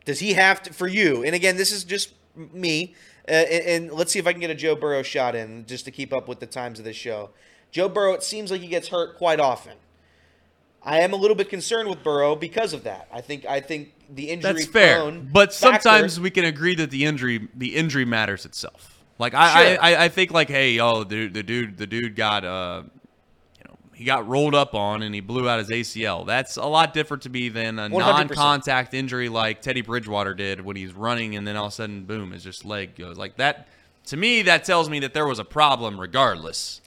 Does he have to, for you, and again, this is just me, uh, and, and let's see if I can get a Joe Burrow shot in just to keep up with the times of this show. Joe Burrow, it seems like he gets hurt quite often. I am a little bit concerned with Burrow because of that. I think I think the injury That's fair. But factor- sometimes we can agree that the injury the injury matters itself. Like I, Sure. I, I, I think like, hey, oh, the, the dude the dude got uh you know, he got rolled up on and he blew out his ACL. That's a lot different to me than a 100%. non-contact injury like Teddy Bridgewater did when he's running and then all of a sudden, boom, his just leg goes like that. To me, that tells me that there was a problem regardless.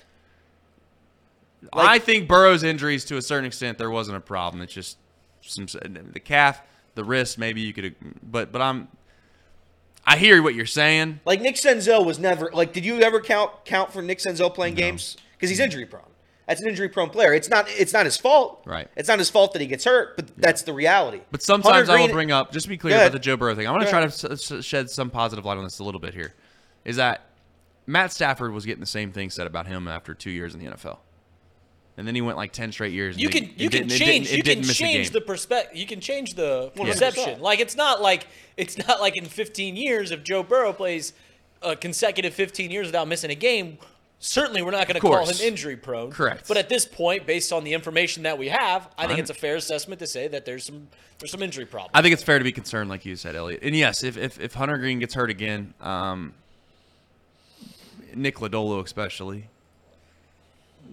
Like- I think Burrow's injuries to a certain extent there wasn't a problem. It's just some the calf, the wrist. Maybe you could, but but I'm. I hear what you're saying. Like Nick Senzel was never like. Did you ever count count for Nick Senzel playing games? Because he's injury prone. That's an injury prone player. It's not. It's not his fault. Right. It's not his fault that he gets hurt. But that's the reality. But sometimes Hunter I will Green- bring up, just to be clear about the Joe Burrow thing. I want to try to shed some positive light on this a little bit here. Is that Matt Stafford was getting the same thing said about him after two years in the NFL, and then he went like ten straight years. You can it you can change you can change the perspective. You can change the 100%. perception. Like it's not like it's not like in 15 years if Joe Burrow plays a consecutive 15 years without missing a game. Certainly, we're not going to call him injury prone. Correct. But at this point, based on the information that we have, I think I'm- it's a fair assessment to say that there's some there's some injury problems. I think it's fair to be concerned, like you said, Elliot. And yes, if if, if Hunter Greene gets hurt again, um, Nick Lodolo especially,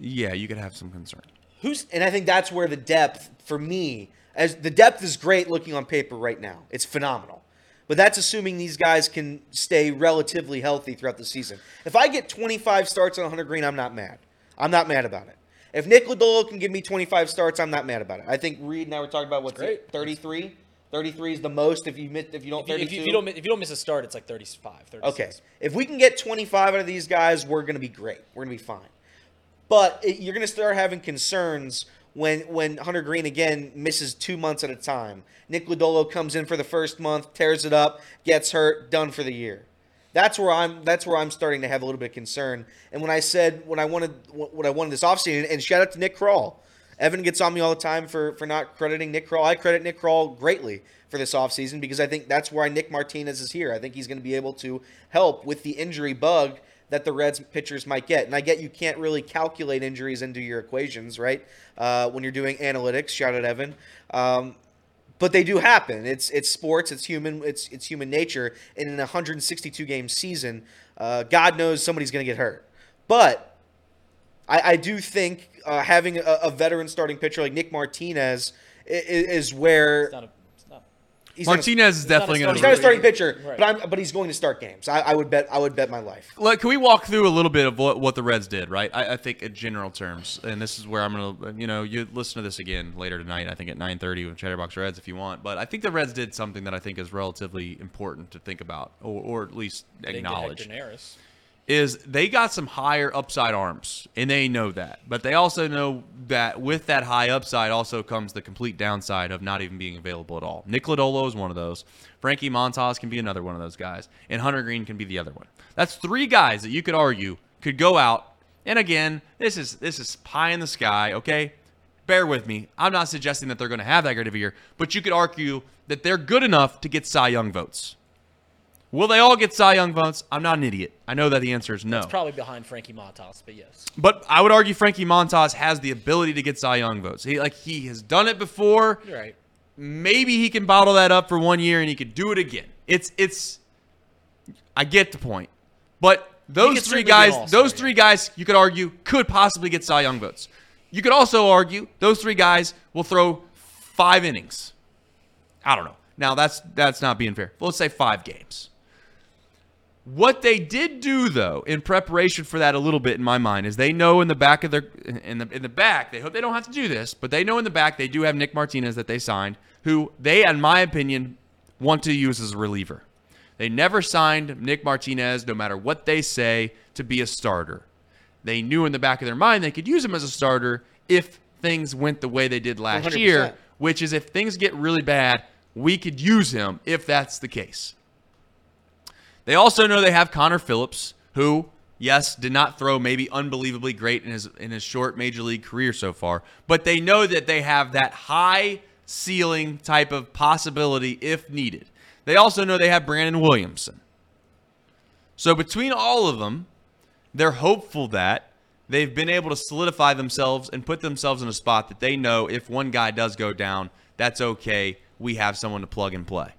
yeah, you could have some concern. Who's and I think that's where the depth for me as the depth is great looking on paper right now. It's phenomenal. But that's assuming these guys can stay relatively healthy throughout the season. If I get 25 starts on Hunter Greene, I'm not mad. I'm not mad about it. If Nick Lodolo can give me 25 starts, I'm not mad about it. I think Reed and I were talking about what's great. it, 33. 33 is the most if you miss, if you don't if, you, if, you, if you don't if you don't miss a start, it's like 35, 36. Okay. If we can get 25 out of these guys, we're going to be great. We're going to be fine. But it, you're going to start having concerns when when Hunter Greene again misses two months at a time. Nick Lodolo comes in for the first month, tears it up, gets hurt, done for the year. That's where I'm. That's where I'm starting to have a little bit of concern. And when I said when I wanted what I wanted this offseason, and shout out to Nick Krall. Evan gets on me all the time for for not crediting Nick Krall. I credit Nick Krall greatly for this offseason because I think that's why Nick Martinez is here. I think he's going to be able to help with the injury bug that the Reds pitchers might get. And I get you can't really calculate injuries into your equations, right? Uh, when you're doing analytics. Shout out Evan. Um, but they do happen. It's it's sports. It's human. It's it's human nature. And in a 162 game season, uh, God knows somebody's going to get hurt. But I, I do think uh, having a, a veteran starting pitcher like Nick Martinez is, is where It's not a, it's not, he's gonna- Martinez is not definitely going starting He's not a starting pitcher, Right. but I'm but he's going to start games. I, I would bet I would bet my life. Look, can we walk through a little bit of what, what the Reds did, right? I, I think in general terms, and this is where I'm gonna, you know, you listen to this again later tonight. I think at 9:30 with Chatterbox Reds if you want. But I think the Reds did something that I think is relatively important to think about, or, or at least they acknowledge. Is they got some higher upside arms, and they know that. But they also know that with that high upside also comes the complete downside of not even being available at all. Nick Lodolo is one of those. Frankie Montas can be another one of those guys, and Hunter Greene can be the other one. That's three guys that you could argue could go out. And again, this is this is pie in the sky, okay? Bear with me. I'm not suggesting that they're going to have that great of a year, but you could argue that they're good enough to get Cy Young votes. Will they all get Cy Young votes? I'm not an idiot. I know that the answer is no. It's probably behind Frankie Montas, but yes. But I would argue Frankie Montas has the ability to get Cy Young votes. He like he has done it before. You're right. Maybe he can bottle that up for one year and he could do it again. It's it's I get the point. But those three certainly be an guys, those three guys, you could argue could possibly get Cy Young votes. You could also argue those three guys will throw five innings. I don't know. Now that's that's not being fair. Let's say five games. What they did do though, in preparation for that a little bit in my mind, is they know in the back of their in the in the back, they hope they don't have to do this, but they know in the back they do have Nick Martinez that they signed, who they, in my opinion, want to use as a reliever. They never signed Nick Martinez, no matter what they say, to be a starter. They knew in the back of their mind they could use him as a starter if things went the way they did last 100%. year, which is if things get really bad, we could use him if that's the case. They also know they have Connor Phillips, who, yes, did not throw maybe unbelievably great in his in his short major league career so far, but they know that they have that high ceiling type of possibility if needed. They also know they have Brandon Williamson. So between all of them, they're hopeful that they've been able to solidify themselves and put themselves in a spot that they know if one guy does go down, that's okay. We have someone to plug and play.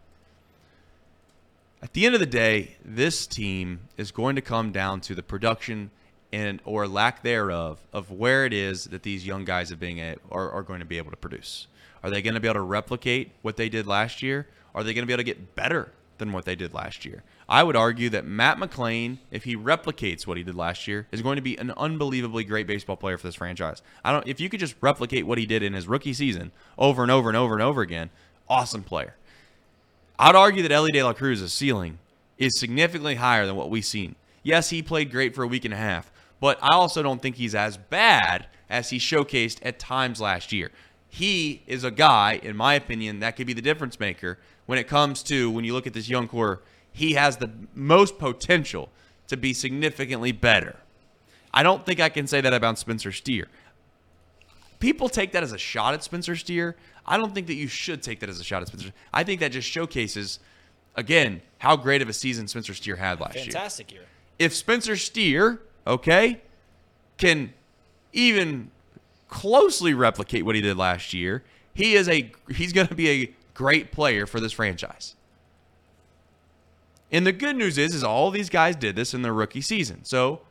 At the end of the day, this team is going to come down to the production and or lack thereof of where it is that these young guys are being a, are, are going to be able to produce. Are they going to be able to replicate what they did last year? Are they going to be able to get better than what they did last year? I would argue that Matt McLain, if he replicates what he did last year, is going to be an unbelievably great baseball player for this franchise. I don't if you could just replicate what he did in his rookie season over and over and over and over again, awesome player. I'd argue that Elly De La Cruz's ceiling is significantly higher than what we've seen. Yes, he played great for a week and a half, but I also don't think he's as bad as he showcased at times last year. He is a guy, in my opinion, that could be the difference maker when it comes to when you look at this young core. He has the most potential to be significantly better. I don't think I can say that about Spencer Steer people take that as a shot at Spencer Steer. I don't think that you should take that as a shot at Spencer. I think that just showcases, again, how great of a season Spencer Steer had last year. Fantastic year. If Spencer Steer, okay, can even closely replicate what he did last year, he is a he's going to be a great player for this franchise. And the good news is, is all these guys did this in their rookie season. So,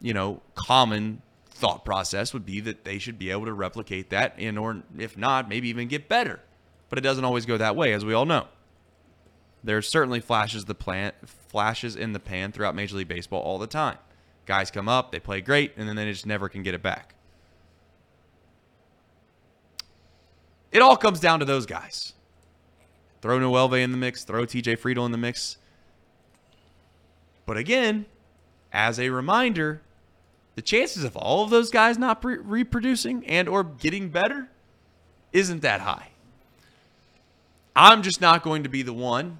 you know, common thought process would be that they should be able to replicate that and or if not maybe even get better. But it doesn't always go that way as we all know. There's certainly flashes the plant flashes in the pan throughout major league baseball all the time. Guys come up they play great and then they just never can get it back. It all comes down to those guys. Throw Noelve in the mix throw TJ Friedl in the mix. But again as a reminder the chances of all of those guys not pre- reproducing and or getting better isn't that high. I'm just not going to be the one.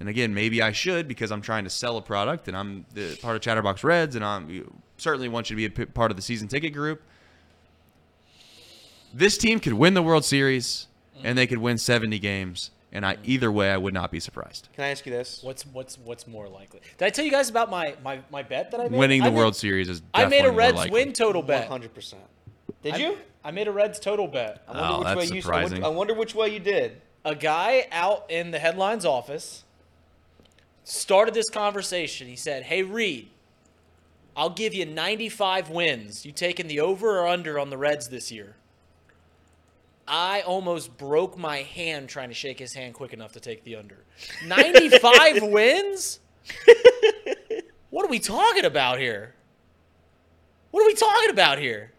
And again, maybe I should because I'm trying to sell a product and I'm the part of Chatterbox Reds and I'm certainly want you to be a part of the season ticket group. This team could win the World Series and they could win 70 games and I either way I would not be surprised. Can I ask you this? What's what's what's more likely? Did I tell you guys about my my, my bet that I made? Winning the I made- World Series is I made a Reds win total bet. hundred percent. Did I- you? I made a Reds total bet. I wonder Oh, which that's way you. I surprising. wonder, I wonder which way you did. a guy out in the headlines office started this conversation. He said, "Hey Reed, I'll give you 95 wins. You taking the over or under on the Reds this year? I almost broke my hand trying to shake his hand quick enough to take the under. 95 [laughs] wins? What are we talking about here? What are we talking about here?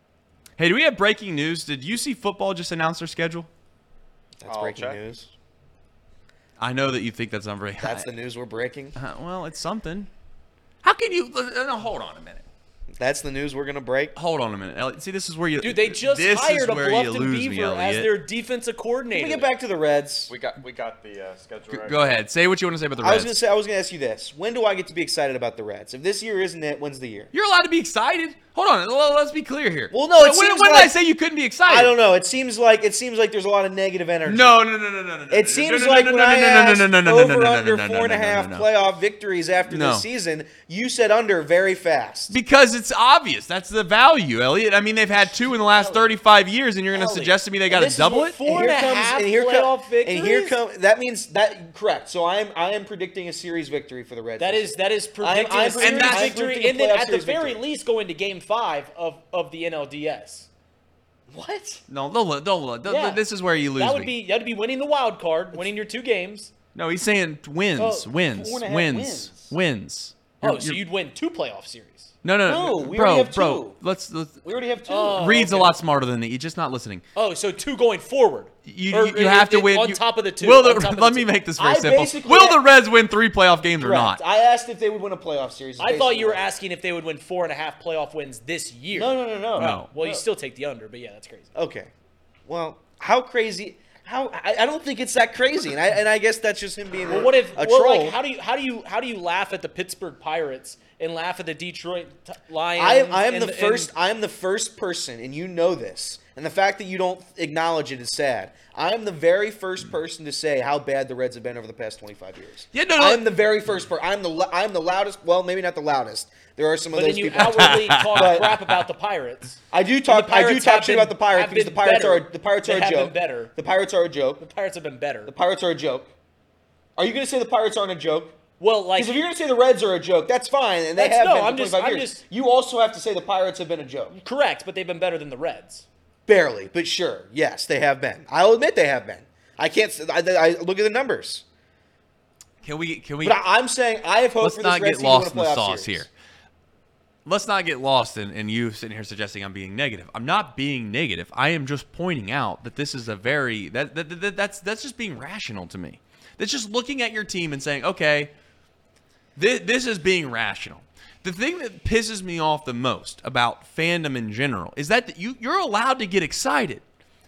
Hey, do we have breaking news? Did UC football just announce their schedule? That's I'll breaking check. news. I know that you think that's not very high. That's the news we're breaking. Uh, well, it's something. How can you? Uh, no, hold on a minute. That's the news we're gonna break. Hold on a minute, Elliot. See, this is where you. Dude, they just this hired a where Bluffton lose me, Beaver as their defensive coordinator. Let me get back to the Reds. We got we got the uh, schedule. Right Go ahead. Say what you want to say about the Reds. I was Reds. gonna say I was gonna ask you this: When do I get to be excited about the Reds? If this year isn't it, when's the year? You're allowed to be excited. Hold on. Let's be clear here. Well, no, it When, seems when did I say you couldn't be excited? I don't know. It seems like it seems like there's a lot of negative energy. No, no, no, no, no, no. no, It no, seems no, no, like no, when no, I no, no, asked no, no, no, no, no, over no, under no, no, four and a no, no, half no. playoff victories after No. the season, you said under very fast. Because it's obvious. That's the value, Elliot. I mean, they've had two in the last 35 years, and you're going to suggest to me they got to double it? Four and and here a comes- half and here playoff come- And here victories? come that means that correct. So I'm I am predicting a series victory for the Reds. That this is year. that is I'm- predicting I'm a series predicting- victory, and then at the very victory. least going to Game Five of of the NLDS. what? No, don't, don't, don't, Yeah. this is where you lose That would me. be that would be winning the wild card, winning your two games. No, he's saying wins, Oh, wins, four and a half wins, wins. wins. Oh, You're- so you're- you'd win two playoff series. no, no, No, no, we bro, already have bro. two. Let's, let's We already have two. Oh. Reed's a lot smarter than me. He's just not listening. Oh, so two going forward. You, Or- you, you have to uh, win on you- top of the two. Will the, on top [laughs] let the me two. make this very I simple. Will the Reds win three playoff games or not? I asked if they would win a playoff series. I thought you were Basically. asking if they would win four and a half playoff wins this year. No, no, no, no, No. Well, you still take the under, but yeah, that's crazy. Okay. Well, how crazy? How I, I don't think it's that crazy, and I and I guess that's just him being Well, a, what if? a well, troll. like, how do you how do you how do you laugh at the Pittsburgh Pirates and laugh at the Detroit t- Lions? I am, I am and the first. I am the first person, and you know this. And the fact that you don't acknowledge it is sad. I am the very first person to say how bad the Reds have been over the past 25 years. Yeah, no, no. I am the very first person. I'm the. I'm the loudest. Well, maybe not the loudest. There are some of but then you people. outwardly [laughs] talk But- crap about the Pirates. I do talk. I do talk shit been- about the Pirates because the Pirates better. are the Pirates They are a have been joke. better. The Pirates are a joke. The Pirates have been better. The Pirates are a joke. Are you going to say the Pirates aren't a joke? Well, like Because if you're going to say the Reds are a joke, that's fine, and they That's- have no, been for I'm just- 25 I'm years. just- You also have to say the Pirates have been a joke. correct, but they've been better than the Reds. Barely, but sure. Yes, they have been. I'll admit they have been. I can't. I look at the numbers, Can we? Can we? but I, I'm saying I have hope let's for this not get lost in the sauce series. here. Let's not get lost in, in you sitting here suggesting I'm being negative. I'm not being negative. I am just pointing out that this is a very that, that, that that's that's just being rational to me. That's just looking at your team and saying, okay, this, this is being rational. The thing that pisses me off the most about fandom in general is that you you're allowed to get excited.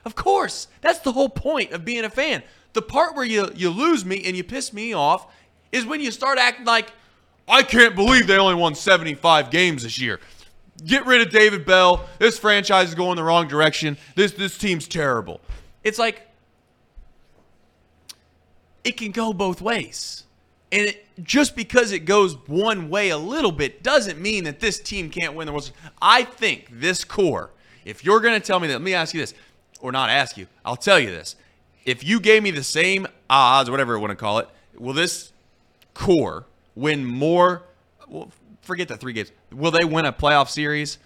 Of course, that's the whole point of being a fan. The part where you you lose me and you piss me off is when you start acting like I can't believe they only won 75 games this year. Get rid of David Bell. This franchise is going the wrong direction. This this team's terrible. It's like it can go both ways. And it, just because it goes one way a little bit doesn't mean that this team can't win the World Series. I think this core, if you're going to tell me that, let me ask you this, or not ask you, I'll tell you this. If you gave me the same odds, whatever you want to call it, will this core win more? Well, forget the three games. Will they win a playoff series?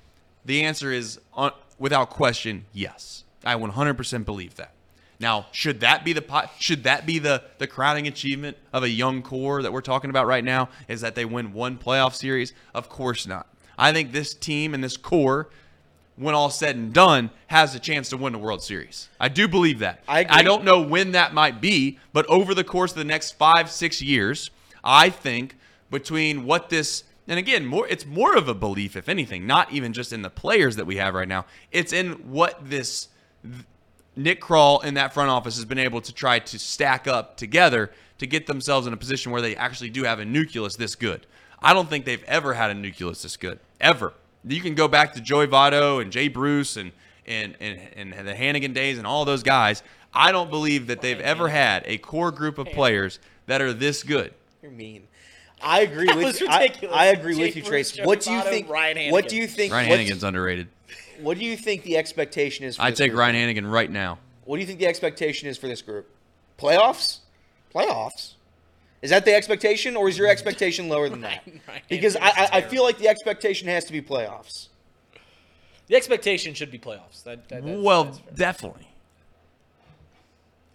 The answer is, uh, without question, yes. I 100% believe that. Now, should that be the should that be the the crowning achievement of a young core that we're talking about right now? Is that they win one playoff series? Of course not. I think this team and this core, when all said and done, has a chance to win the World Series. I do believe that. I agree. don't know when that might be, but over the course of the next five six years, I think between what this and again, more it's more of a belief, if anything, not even just in the players that we have right now. It's in what this Nick Krall in that front office has been able to try to stack up together to get themselves in a position where they actually do have a nucleus this good. I don't think they've ever had a nucleus this good. Ever. You can go back to Joey Votto and Jay Bruce and and, and, and the Hanigan days and all those guys. I don't believe that they've ever had a core group of players that are this good. You're mean. I agree That with was you. I, ridiculous. I agree Jay with you, Bruce, Trace. What do you Joe think? Votto, Ryan What do you think? Ryan Hanigan's underrated. What do you think the expectation is? For I'd this take group? Ryan Hanigan right now. What do you think the expectation is for this group? Playoffs? Playoffs? Is that the expectation, or is your expectation lower than [laughs] that? Because I, I, I feel like the expectation has to be playoffs. the expectation should be playoffs. That, that- that's- well, that's definitely.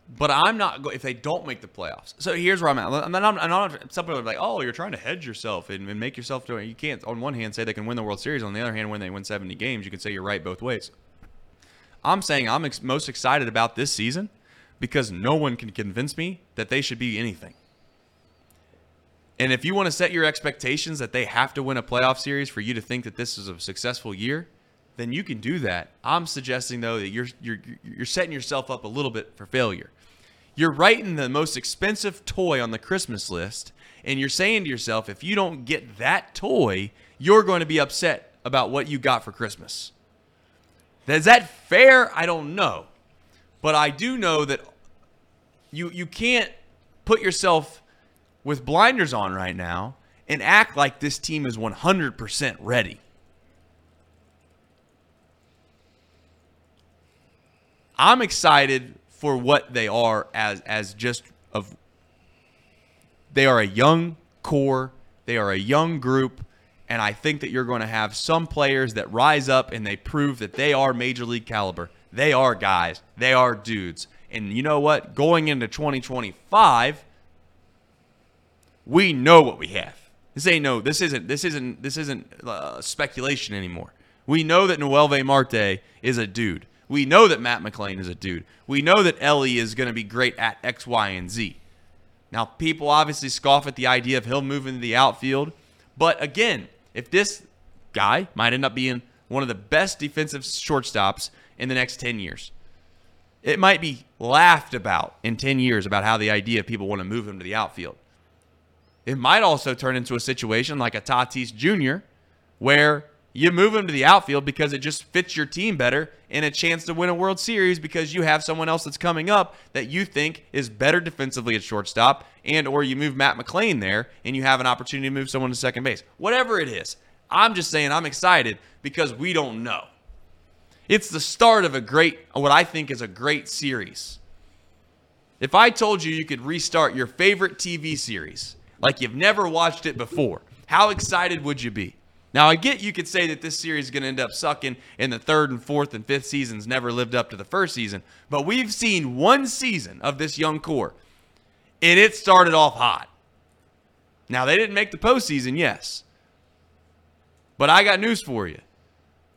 But I'm not go- if they don't make the playoffs. So here's where I'm at. I'm not, I'm not, some people are like, "Oh, you're trying to hedge yourself and, and make yourself do it." You can't. On one hand, say they can win the World Series. On the other hand, when they win 70 games, you can say you're right both ways. I'm saying I'm ex- most excited about this season because no one can convince me that they should be anything. And if you want to set your expectations that they have to win a playoff series for you to think that this is a successful year, then you can do that. I'm suggesting though that you're you're you're setting yourself up a little bit for failure. You're writing the most expensive toy on the Christmas list and you're saying to yourself if you don't get that toy, you're going to be upset about what you got for Christmas. Is that fair? I don't know. But I do know that you you can't put yourself with blinders on right now and act like this team is 100% ready. I'm excited for what they are as as just of they are a young core, they are a young group, and I think that you're going to have some players that rise up and they prove that they are major league caliber. They are guys, they are dudes. And you know what? Going into 2025, we know what we have. This ain't no. This isn't. This isn't. This isn't uh, speculation anymore. We know that Noelve Marte is a dude. We know that Matt McLain is a dude. We know that Elly is going to be great at X, Y, and Z. Now, people obviously scoff at the idea of him moving to the outfield, but again, if this guy might end up being one of the best defensive shortstops in the next 10 years, it might be laughed about in 10 years about how the idea of people want to move him to the outfield. It might also turn into a situation like a Tatis Jr., where you move him to the outfield because it just fits your team better and a chance to win a World Series because you have someone else that's coming up that you think is better defensively at shortstop, and or you move Matt McLain there and you have an opportunity to move someone to second base. Whatever it is, I'm just saying I'm excited because we don't know. It's the start of a great, what I think is a great series. If I told you you could restart your favorite TV series like you've never watched it before, how excited would you be? Now, I get you could say that this series is going to end up sucking and the third and fourth and fifth seasons never lived up to the first season, but we've seen one season of this young core, and it started off hot. Now, they didn't make the postseason, yes, but I got news for you.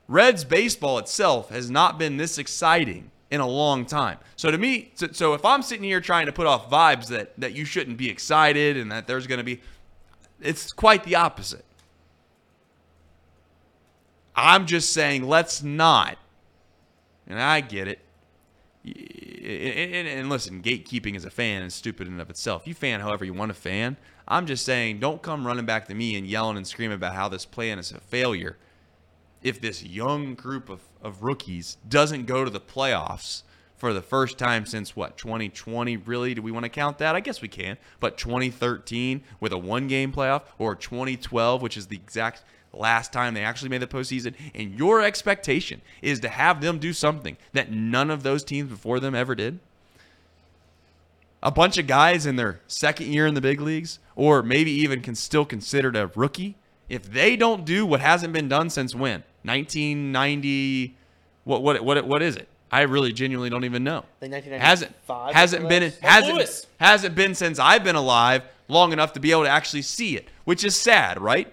Reds baseball itself has not been this exciting in a long time. So to me, so, so if I'm sitting here trying to put off vibes that that you shouldn't be excited and that there's going to be, it's quite the opposite. I'm just saying, let's not. And I get it. And, listen, gatekeeping as a fan is stupid in and of itself. You fan however you want to fan. I'm just saying, don't come running back to me and yelling and screaming about how this plan is a failure if this young group of, of rookies doesn't go to the playoffs for the first time since what 2020 really do we want to count that i guess we can but 2013 with a one game playoff or 2012 which is the exact last time they actually made the postseason and your expectation is to have them do something that none of those teams before them ever did a bunch of guys in their second year in the big leagues, or maybe even can still considered a rookie, if they don't do what hasn't been done since when 1990, what what what what is it? I really genuinely don't even know. Hasn't hasn't been hasn't hasn't been since I've been alive long enough to be able to actually see it, which is sad, right?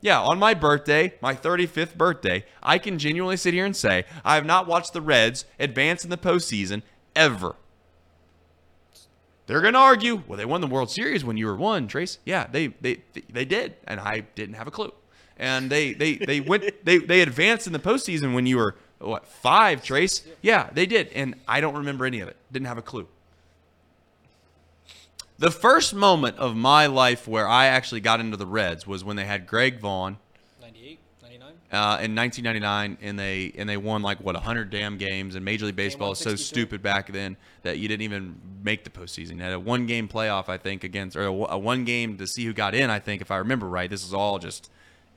Yeah, on my birthday, my 35th birthday, I can genuinely sit here and say I have not watched the Reds advance in the postseason ever. They're gonna argue, well, they won the World Series when you were one, Trace. Yeah, they they they did, and I didn't have a clue. And they they they went [laughs] they they advanced in the postseason when you were what five, Trace? Yeah, they did, and I don't remember any of it. Didn't have a clue. The first moment of my life where I actually got into the Reds was when they had Greg Vaughn 98, 99. uh, in 1999, and they and they won like what 100 damn games. And Major League Baseball was so stupid back then that you didn't even make the postseason. They had a one game playoff, I think, against or a, a one game to see who got in. I think if I remember right, this is all just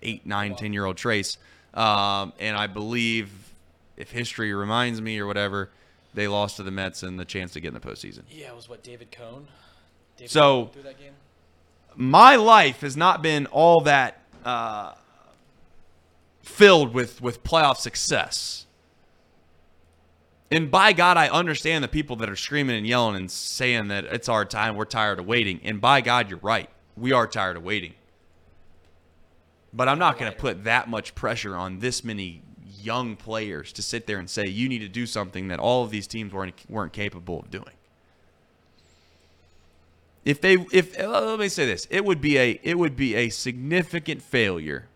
eight, nine, ten year old Trace. Um, and I believe, if history reminds me or whatever, they lost to the Mets and the chance to get in the postseason. Yeah, it was what David Cone. David So- my life has not been all that uh, filled with with playoff success. And by God, I understand the people that are screaming and yelling and saying that it's our time, we're tired of waiting. And by God, you're right. We are tired of waiting. But I'm not going to put that much pressure on this many young players to sit there and say you need to do something that all of these teams weren't weren't capable of doing. If they if uh, let me say this, it would be a it would be a significant failure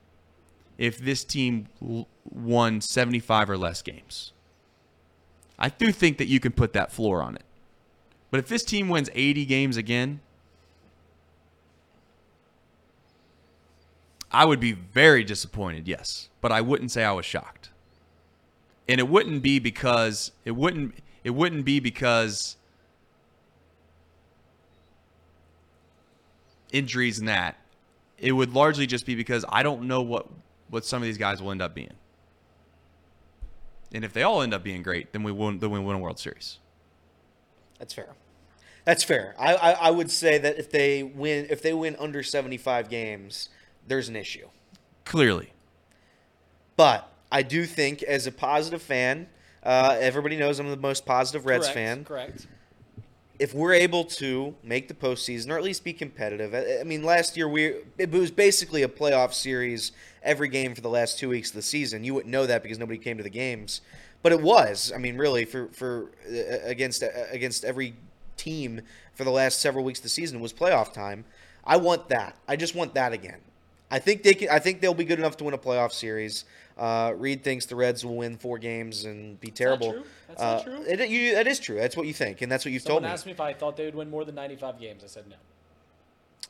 if this team won 75 or less games. I do think that you can put that floor on it. But if this team wins 80 games again, I would be very disappointed, yes, but I wouldn't say I was shocked. And it wouldn't be because it wouldn't it wouldn't be because injuries and that. It would largely just be because I don't know what what some of these guys will end up being. And if they all end up being great, then we win then we win a World Series. That's fair. That's fair. I, I, I would say that if they win if they win under seventy five games, there's an issue. Clearly. But I do think, as a positive fan, uh, everybody knows I'm the most positive Reds Correct, fan. Correct. If we're able to make the postseason or at least be competitive, I, mean, last year we it was basically a playoff series every game for the last two weeks of the season. You wouldn't know that because nobody came to the games, but it was. I mean, really for for uh, against uh, against every team for the last several weeks of the season was playoff time. I want that. I just want that again. I think they can. I think they'll be good enough to win a playoff series. Uh, Reed thinks the Reds will win four games and be terrible. true. That's not Uh, true. It, you, that is true. That's what you think, and that's what you've Someone told me. asked me if I thought they would win more than 95 games. I said no.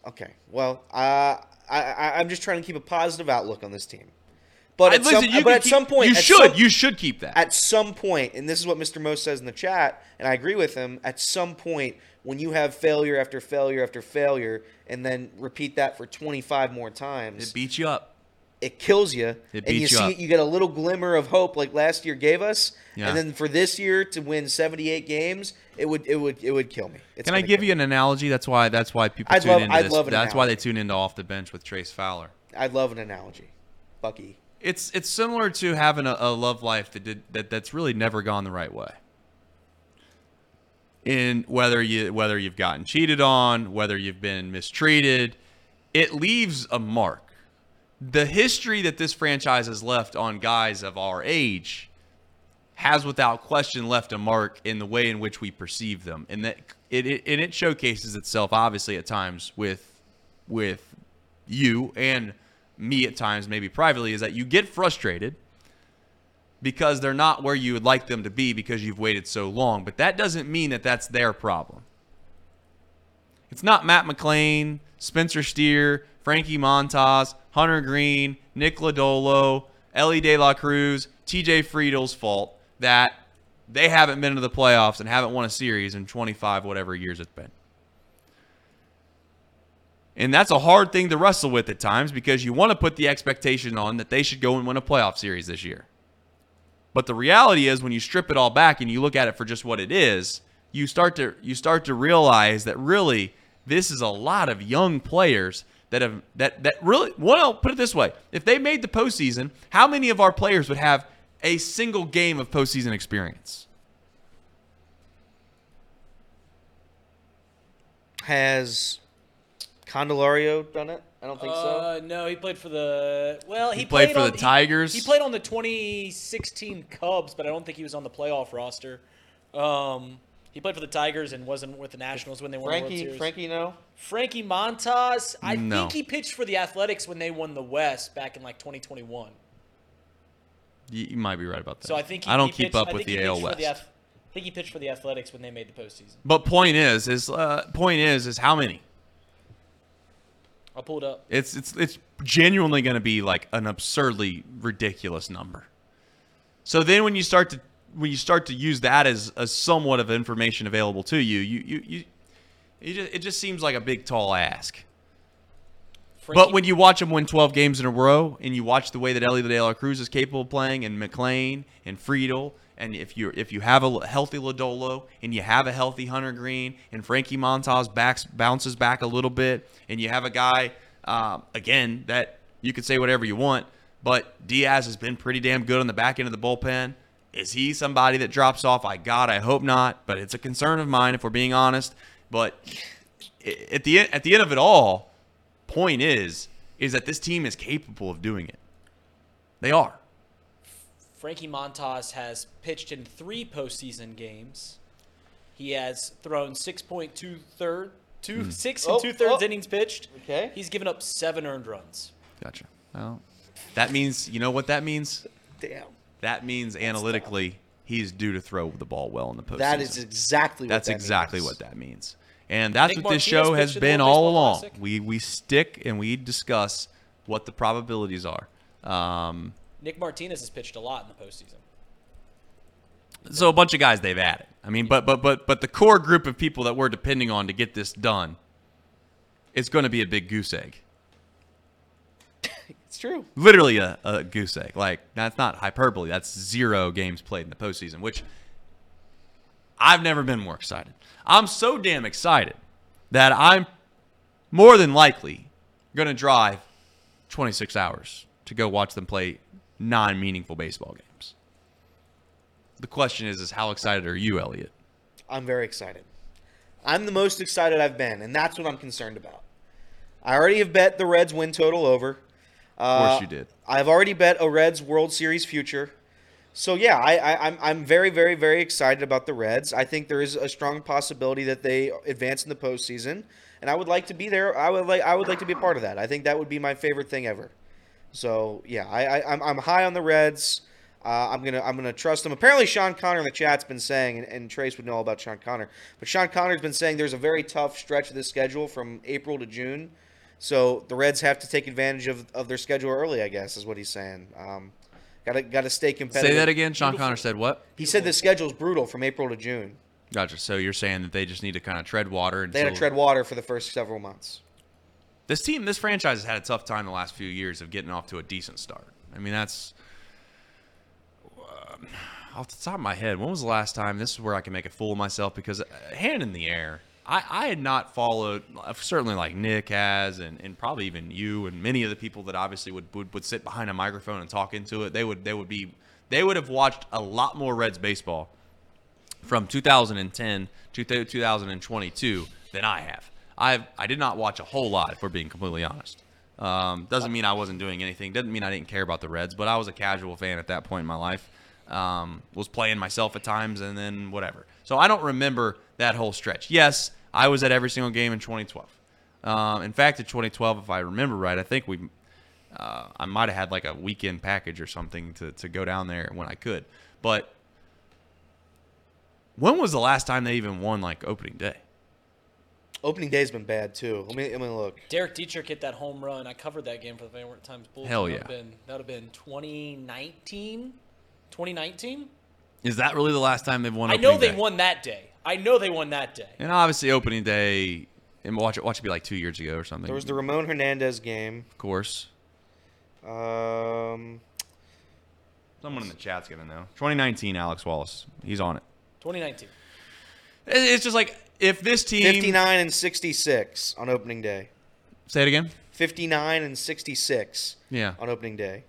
Okay. Well, uh, I, I, I'm just trying to keep a positive outlook on this team. But I- at, some, listen, you but at keep- some point, you should some- you should keep that. at some point, and this is what Mr. Mo says in the chat, and I agree with him. At some point, when you have failure after failure after failure, and then repeat that for 25 more times, it beats you up. It kills you, It and you you see up. you get a little glimmer of hope, like last year gave us. Yeah. And then for this year to win 78 games, it would it would it would kill me. It's Can I give you an analogy? That's why that's why people I'd tune love- into I'd this. love an that's why they tune into off the bench with Trace Fowler. I'd love an analogy, Bucky. It's it's similar to having a, a love life that did that that's really never gone the right way. In whether you whether you've gotten cheated on, whether you've been mistreated, it leaves a mark. The history that this franchise has left on guys of our age has without question left a mark in the way in which we perceive them. And that it, it and it showcases itself obviously at times with with you and me at times maybe privately is that you get frustrated because they're not where you would like them to be because you've waited so long. But that doesn't mean that that's their problem it's not Matt McLain, Spencer Steer, Frankie Montas, Hunter Greene, Nick Lodolo, Elly De La Cruz, TJ Friedl's fault that they haven't been to the playoffs and haven't won a series in 25 whatever years it's been. And that's a hard thing to wrestle with at times because you want to put the expectation on that they should go and win a playoff series this year. But the reality is when you strip it all back and you look at it for just what it is, you start to you start to realize that really this is a lot of young players that have that that really well put it this way. If they made the postseason, how many of our players would have a single game of postseason experience? Has Candelario done it? I don't think so. Uh, no, he played for the. Well, he, He played for on- the he- Tigers? He, played on the 2016 Cubs, but I don't think he was on the playoff roster. Um, he played for the Tigers and wasn't with the Nationals when they won the World Frankie, Series. Frankie, no. Frankie Montas, I No. think he pitched for the Athletics when they won the West back in like 2021. You, you might be right about that. So I think he, I don't he keep pitched- up with the AL West. the I think he pitched for the Athletics when they made the postseason. but point is, is uh, point is, is how many? I'll pull it up. It's it's it's genuinely going to be like an absurdly ridiculous number. So then when you start to when you start to use that as, a somewhat of information available to you, you you, you it, just, it just seems like a big tall ask. Frankie, But when you watch them win 12 games in a row and you watch the way that Elly De La Cruz is capable of playing and McLain and Friedl and if you if you have a healthy Lodolo and you have a healthy Hunter Greene and Frankie Montas backs bounces back a little bit, and you have a guy um, again that you could say whatever you want, but Diaz has been pretty damn good on the back end of the bullpen. Is he somebody that drops off? I God, I hope not, but it's a concern of mine if we're being honest. But at the end, at the end of it all, point is is that this team is capable of doing it. They are. Frankie Montas has pitched in three postseason games. He has thrown 6.2 third, two, hmm. six and Oh, two thirds oh. innings pitched. Okay. He's given up seven earned runs. Gotcha. Well, that means you know what that means. Damn. That means analytically he's due to throw the ball well in the postseason. That is exactly what That's that exactly means. what that means. And that's Nick what this Martinez show has pitched in the been all along. Classic. We we stick and we discuss what the probabilities are. Um, Nick Martinez has pitched a lot in the postseason. so a bunch of guys they've added. I mean, but but but but the core group of people that we're depending on to get this done is going to be a big goose egg. It's true. literally a, a goose egg. Like that's not hyperbole. That's zero games played in the postseason, which I've never been more excited. I'm so damn excited that I'm more than likely going to drive 26 hours to go watch them play non-meaningful baseball games. The question is, is how excited are you, Elliot? I'm very excited. I'm the most excited I've been, and that's what I'm concerned about. I already have bet the Reds win total over. Of course Uh, you did. I've already bet a Reds World Series future. So yeah, I, I, I'm I'm very very very excited about the Reds. I think there is a strong possibility that they advance in the postseason, and I would like to be there. I would like I would like to be a part of that. I think that would be my favorite thing ever. So yeah, I, I I'm, I'm high on the Reds. Uh, I'm gonna I'm gonna trust them. Apparently, Sean Connor in the chat's been saying, and, and Trace would know all about Sean Connor, but Sean Connor's been saying there's a very tough stretch of the schedule from April to June. So the Reds have to take advantage of, of their schedule early, I guess, is what he's saying. Um, gotta gotta stay competitive. Say that again. Sean Connor said what? He said the schedule's brutal from April to June. Gotcha. So you're saying that they just need to kind of tread water. They had to tread water for the first several months. this team, this franchise has had a tough time the last few years of getting off to a decent start. I mean, that's um, off the top of my head. When was the last time? This is where I can make a fool of myself because uh, hand in the air. I, I had not followed, uh, certainly like Nick has, and, and probably even you and many of the people that obviously would, would, would sit behind a microphone and talk into it. They would they would be they would have watched a lot more Reds baseball from 2010 to 2022 than I have. I've I did not watch a whole lot, if we're being completely honest. Um, doesn't mean I wasn't doing anything. Doesn't mean I didn't care about the Reds, but I was a casual fan at that point in my life. Um, was playing myself at times, and then whatever. So I don't remember that whole stretch. Yes, I was at every single game in 2012. Um, in fact, in 2012, if I remember right, I think we uh, I might have had like a weekend package or something to, to go down there when I could. But when was the last time they even won like opening day? Opening day's been bad too. Let me let me look. Derek Dietrich hit that home run. I covered that game for the Van Wert Times Bulletin. Hell That yeah. would've been, that would have been 2019? 2019? Is that really the last time they've won? I know they day? won that day. I know they won that day. And obviously, opening day, and watch it. Watch it be like two years ago or something. There was the Ramon Hernandez game. of course. Um, Someone in the chat's gonna know. 2019, Alex Wallace. He's on it. 2019. It's just like if this team. 59 and 66 on opening day. Say it again. 59 and 66 Yeah. on opening day.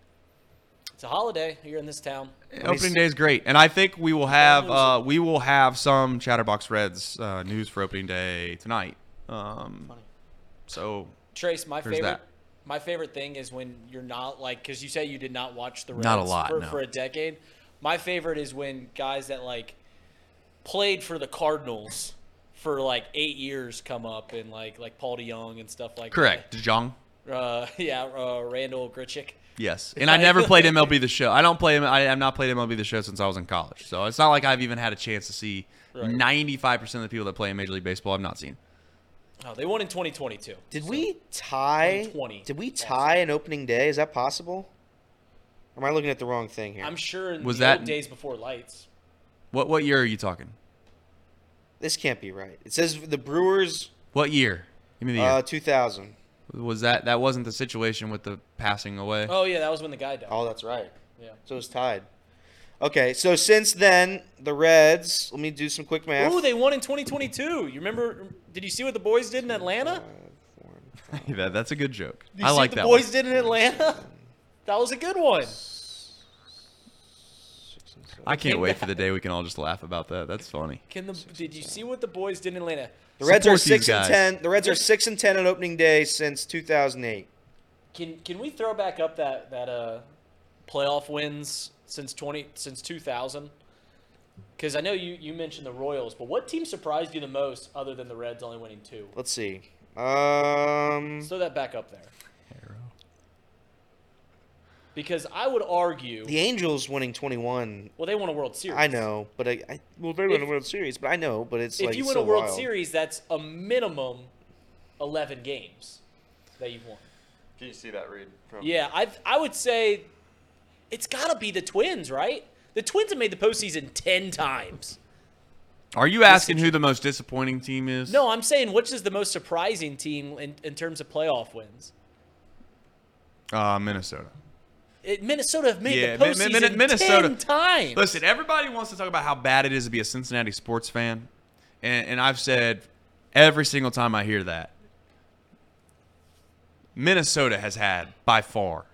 It's a holiday here in this town. Opening day is great, and I think we will have uh, we will have some Chatterbox Reds uh, news for opening day tonight. Um, so Trace, my favorite that. my favorite thing is when you're not like because you say you did not watch the Reds Not a lot, for, no. for a decade. My favorite is when guys that like played for the Cardinals for like eight years come up and like like Paul DeYoung and stuff like that. correct, DeJong. that. Uh, [laughs] yeah, uh, Randal Grichuk. Yes, [laughs] and I never played MLB the Show. I don't play. I have not played MLB the Show since I was in college. So it's not like I've even had a chance to see ninety-five percent of the people that play in Major League Baseball. I've not seen. Oh, they won in 2022. Did So- we tie? 20. Did we tie an opening day? Is that possible? Or am I looking at the wrong thing here? I'm sure in Was the that- old days before lights. What what year are you talking? this can't be right. It says the Brewers What year? Give me the year. uh, 2000. Was that that wasn't the situation with the passing away? Oh yeah, that was when the guy died. Oh, that's right. Yeah. So it's tied. Okay, so since then, the Reds. Let me do some quick math. Ooh, they won in 2022. You remember? Did you see what the boys did in Atlanta? that, [laughs] that's a good joke. You I see like what the that. boys one. did in Atlanta? [laughs] That was a good one. I can't wait for the day we can all just laugh about that. That's funny. Can the did you see what the boys did in Atlanta? the Reds are Support these six and guys. ten. The Reds are six and ten on opening day since 2008. Can can we throw back up that that uh playoff wins since 20 since 2000? Because I know you you mentioned the Royals, but what team surprised you the most other than the Reds only winning two? Let's see. Um, Let's throw that back up there. Because I would argue, the Angels winning 21. well, they won a World Series. I know, but I, I well they won a World Series, but I know, but it's If like you win so a World wild. Series, that's a minimum 11 games that you've won. Can you see that read? From Yeah, I I would say it's got to be the Twins, right? The Twins have made the postseason 10 times. Are you asking who the most disappointing team is? No, I'm saying which is the most surprising team in, in terms of playoff wins. Uh, Minnesota. Minnesota have made Yeah, the Min- Min- postseason Min- Minnesota- 10 times. Listen, everybody wants to talk about how bad it is to be a Cincinnati sports fan, and, and I've said every single time I hear that, Minnesota has had by far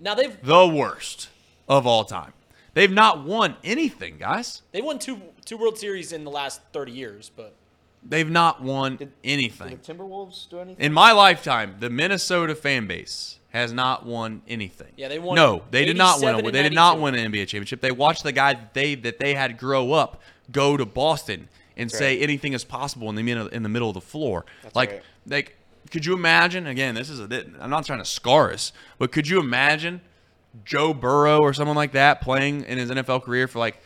now they've the worst of all time. They've not won anything, guys. they won two two World Series in the last 30 years, but They've not won Did anything. the Timberwolves do anything? In my lifetime, the Minnesota fan base has not won anything. Yeah, they won No, they did not win. A, and they did not win an NBA championship. They watched the guy that they that they had grow up go to Boston and say right. anything is possible in the middle in the middle of the floor. like right. like could you imagine? Again, this is a bit. I'm not trying to scar us, but could you imagine Joe Burrow or someone like that playing in his NFL career for like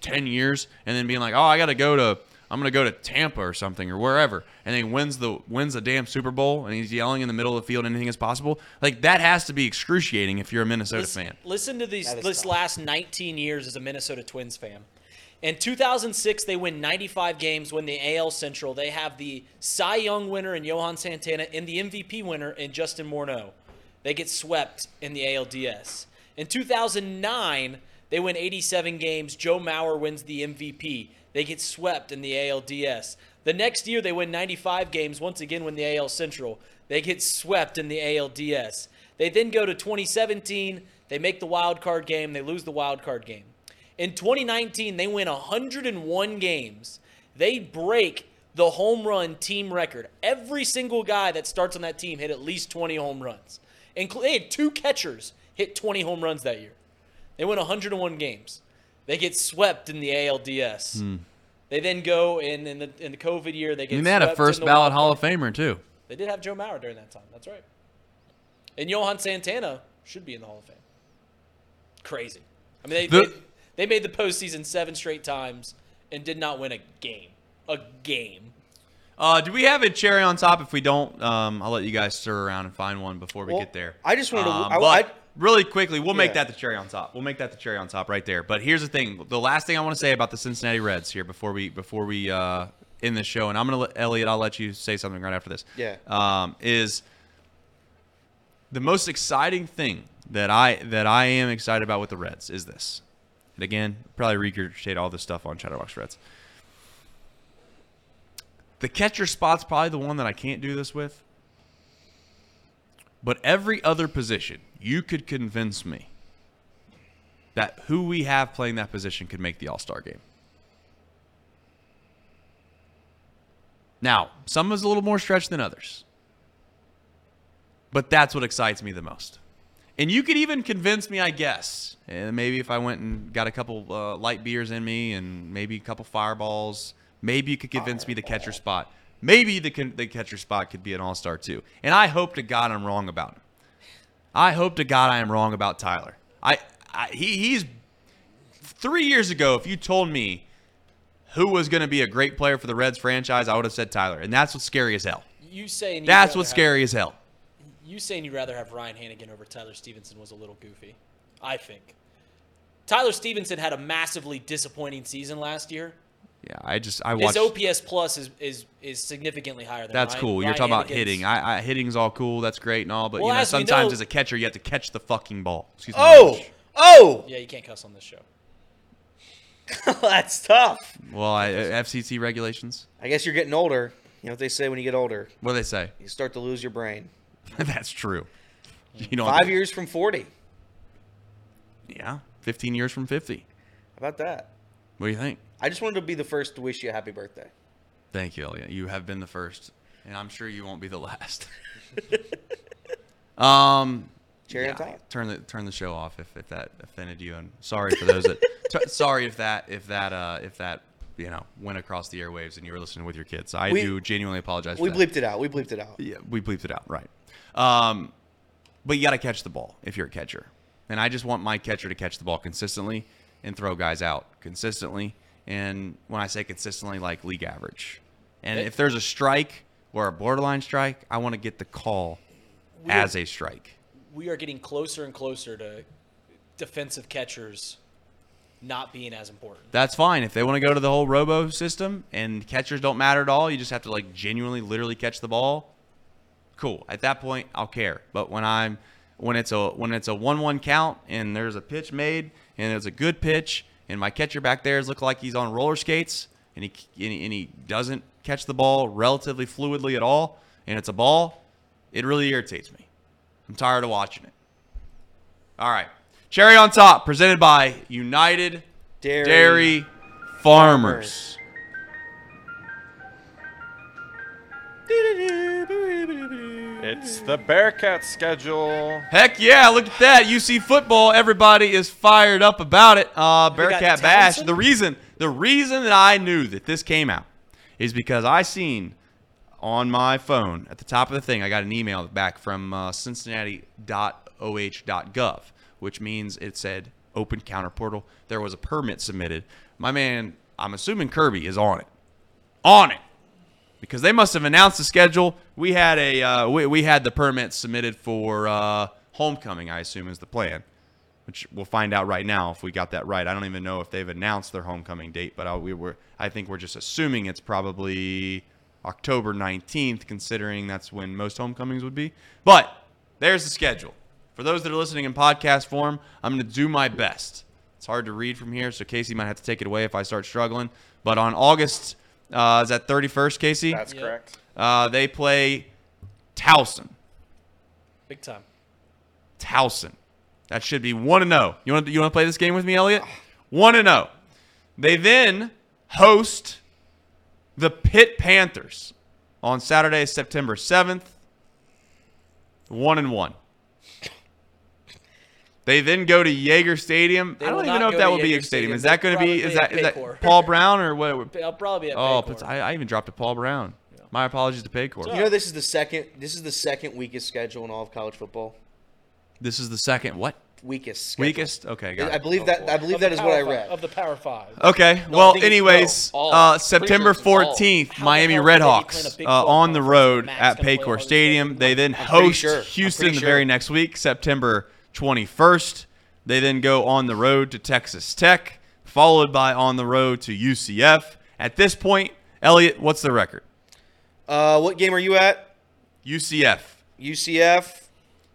10 years and then being like, "Oh, I got to go to I'm going to go to Tampa or something or wherever." And he wins the wins the damn Super Bowl and he's yelling in the middle of the field anything is possible. Like that has to be excruciating if you're a Minnesota listen, fan. listen to these this tough. last 19 years as a Minnesota Twins fan. In 2006, they win 95 games, win the AL Central. They have the Cy Young winner in Johan Santana and the MVP winner in Justin Morneau. They get swept in the ALDS. In 2009, they win 87 games. Joe Mauer wins the MVP. They get swept in the ALDS. The next year, they win 95 games, once again win the AL Central. They get swept in the ALDS. They then go to 2017. They make the wild card game. They lose the wild card game. In 2019, they win 101 games. They break the home run team record. Every single guy that starts on that team hit at least 20 home runs. Inclu- they had two catchers hit 20 home runs that year. They win 101 games. They get swept in the ALDS. They then go in in the in the COVID year. They get. I mean, they had a first in the ballot Hall of Famer too. They did have Joe Mauer during that time. That's right. And Johan Santana should be in the Hall of Fame. Crazy. I mean, they, The- they, they made the postseason seven straight times and did not win a game. A game. Uh, do we have a cherry on top? If we don't, um, I'll let you guys stir around and find one before we Well, get there. I just wanted to- Um, I- but I- really quickly, we'll make Yeah. that the cherry on top. We'll make that the cherry on top right there. But here's the thing: the last thing I want to say about the Cincinnati Reds here before we before we uh, end this show, and I'm gonna let Elliot. I'll let you say something right after this. Yeah. Um, is the most exciting thing that I that I am excited about with the Reds is this. And again, probably regurgitate all this stuff on Chatterbox Reds. The catcher spot's probably the one that I can't do this with. But every other position, you could convince me that who we have playing that position could make the All Star game. Now, some is a little more stretched than others. But that's what excites me the most. And you could even convince me, I guess. And maybe if I went and got a couple uh, light beers in me and maybe a couple fireballs, maybe you could convince me the catcher spot. Maybe the, the catcher spot could be an all star too. And I hope to God I'm wrong about him. I hope to God I am wrong about Tyler. I, I he, he's three years ago. If you told me who was going to be a great player for the Reds franchise, I would have said Tyler. And that's what's scary as hell. You saying That's what's have- scary as hell. You saying you'd rather have Ryan Hanigan over Tyler Stephenson was a little goofy. I think. Tyler Stephenson had a massively disappointing season last year. Yeah, I just I His watched. OPS plus is is, is significantly higher than That's Ryan- cool. You're Ryan talking about Hanigan's- hitting. I, I hitting's all cool. That's great and all, but Well, you know as we sometimes know- as a catcher you have to catch the fucking ball. Excuse me. Oh, oh, Yeah, you can't cuss on this show. [laughs] That's tough. Well, I, uh, FCC regulations. I guess you're getting older. You know what they say when you get older? What do they say? You start to lose your brain. [laughs] That's true. You know, Five years from 40. Yeah, 15 years from 50. How about that? What do you think? I just wanted to be the first to wish you a happy birthday. Thank you, Elliot. You have been the first, and I'm sure you won't be the last. [laughs] um, Cherry on top. Turn the turn the show off if, if that offended you, and sorry for those that. [laughs] t- sorry if that if that uh if that you know went across the airwaves and you were listening with your kids. I We- do genuinely apologize. We that. bleeped it out. We bleeped it out. Yeah, we bleeped it out, right? Um, but you got to catch the ball if you're a catcher, and I just want my catcher to catch the ball consistently and throw guys out consistently. And when I say consistently, like league average. And if there's a strike or a borderline strike, I want to get the call as a strike. We are getting closer and closer to defensive catchers not being as important. That's fine. If they want to go to the whole robo system and catchers don't matter at all, you just have to like genuinely, literally catch the ball. Cool. At that point, I'll care. But when I'm when it's a when it's a one-one count and there's a pitch made and it's a good pitch and my catcher back there is looking like he's on roller skates and he and he, and he doesn't catch the ball relatively fluidly at all and it's a ball, it really irritates me. I'm tired of watching it. All right. Cherry on top, presented by United Dairy. Dairy Farmers. It's the Bearcat schedule. Heck yeah, look at that. UC football, everybody is fired up about it. Uh, Bearcat Bash. The reason the reason that I knew that this came out is because I seen on my phone at the top of the thing, I got an email back from uh, cincinnati.oh.gov, which means it said open counter portal. There was a permit submitted. My man, I'm assuming Kirby is on it. On it. Because they must have announced the schedule. We had a uh, we, we had the permit submitted for uh, homecoming. I assume is the plan, which we'll find out right now if we got that right. I don't even know if they've announced their homecoming date, but I, we were I think we're just assuming it's probably October 19th, considering that's when most homecomings would be. But there's the schedule. For those that are listening in podcast form, I'm going to do my best. It's hard to read from here, so Casey might have to take it away if I start struggling. But on August, uh, is that 31st, Casey? That's Yep. correct. Uh, they play Towson. Big time. Towson. That should be one to zero. You want you want to play this game with me, Elliot? One to zero. They then host the Pitt Panthers on Saturday, September seventh. One and one. They then go to Yager Stadium. They I don't even know if that to will be Yager Yager Stadium. Stadium. Is that going to be? They'll Is that is that. Paul Brown or what? [laughs] I'll probably be at Oh, Paycor. I, I even dropped a Paul Brown. My apologies to Paycor. You know this is the second. This is the second weakest schedule in all of college football. This is the second what? Weakest. Schedule. Weakest? Okay, got I it. believe that. I believe Of that the is what I read. Of the Power Five. Okay. No, well, anyways, uh, September sure it's all. 14th, Miami hell did they Redhawks play in a Big uh, on the road at Paycor Stadium. They then host Houston the very next week, September 21st. They then go on the road to Texas Tech, followed by on the road to UCF. At this point, Elliot, what's the record? Uh, what game are you at? UCF. UCF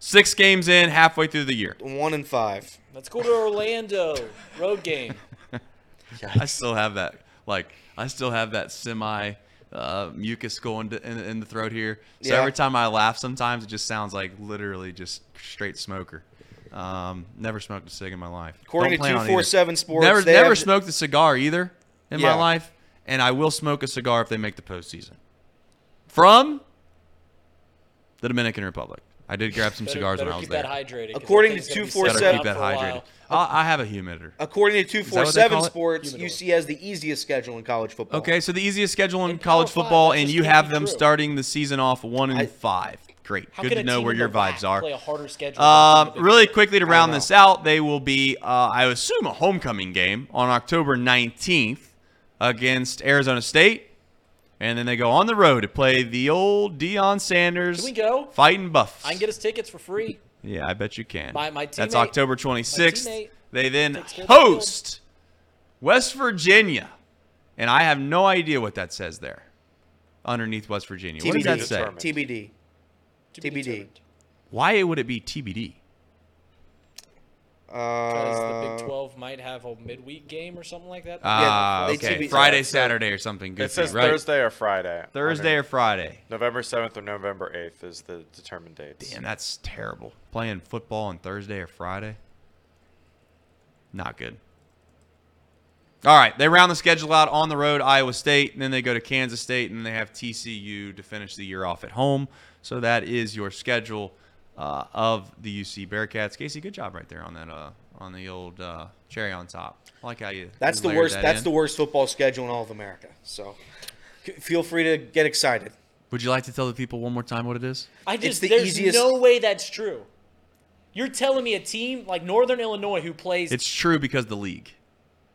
Six games in, halfway through the year. one and five. Let's go to Orlando. Road game. [laughs] I still have that, like, I still have that semi uh, mucus going to, in, in the throat here. So Yeah. every time I laugh, sometimes it just sounds like literally just straight smoker. Um, never smoked a cig in my life. According Don't to plan on two four either. seven Sports, Never, they never have- smoked a cigar either in my life, and I will smoke a cigar if they make the postseason. From the Dominican Republic. I did grab some Better, cigars better when I was keep there. that hydrated. 'cause According to thing's gonna 247 Better sitting keep that out for a hydrated. I I have a humiditor. According to two that four what they seven call it? Sports, Humidor. UC has the easiest schedule in college football. Okay, so the easiest schedule in In college Power Five, football, and you have them true. starting the season off one and I- five. Great, How good to know where your the vibes are. Play a harder schedule Um, than the Big really quickly to round this out, they will be, uh, I assume, a homecoming game on October 19th against Arizona State, and then they go on the road to play the old Deion Sanders Can we go? Fighting Buffs. I can get us tickets for free. Yeah, I bet you can. My- my That's October 26th. teammate They then takes care of the field. host West Virginia. And I have no idea what that says there underneath West Virginia. What does that TBD. say? TBD. To TBD. determined. Why would it be TBD? Because the Uh, Big 12 might have a midweek game or something like that. Ah, they okay. should Friday, uh, Saturday, or something. Good It says right? Thursday or Friday. Thursday or Friday. November 7th or November 8th is the determined date. Damn, that's terrible. Playing football on Thursday or Friday. Not good. All right, they round the schedule out on the road, Iowa State, and then they go to Kansas State, and then they have TCU to finish the year off at home. So that is your schedule uh, of the UC Bearcats. Casey, good job right there on that uh, on the old uh, cherry on top. I like how you. That's you the worst. that That's in. the worst football schedule in all of America. So, feel free to get excited. Would you like to tell the people one more time what it is? I just the there's easiest- no way that's true. You're telling me a team like Northern Illinois who plays It's true because the league.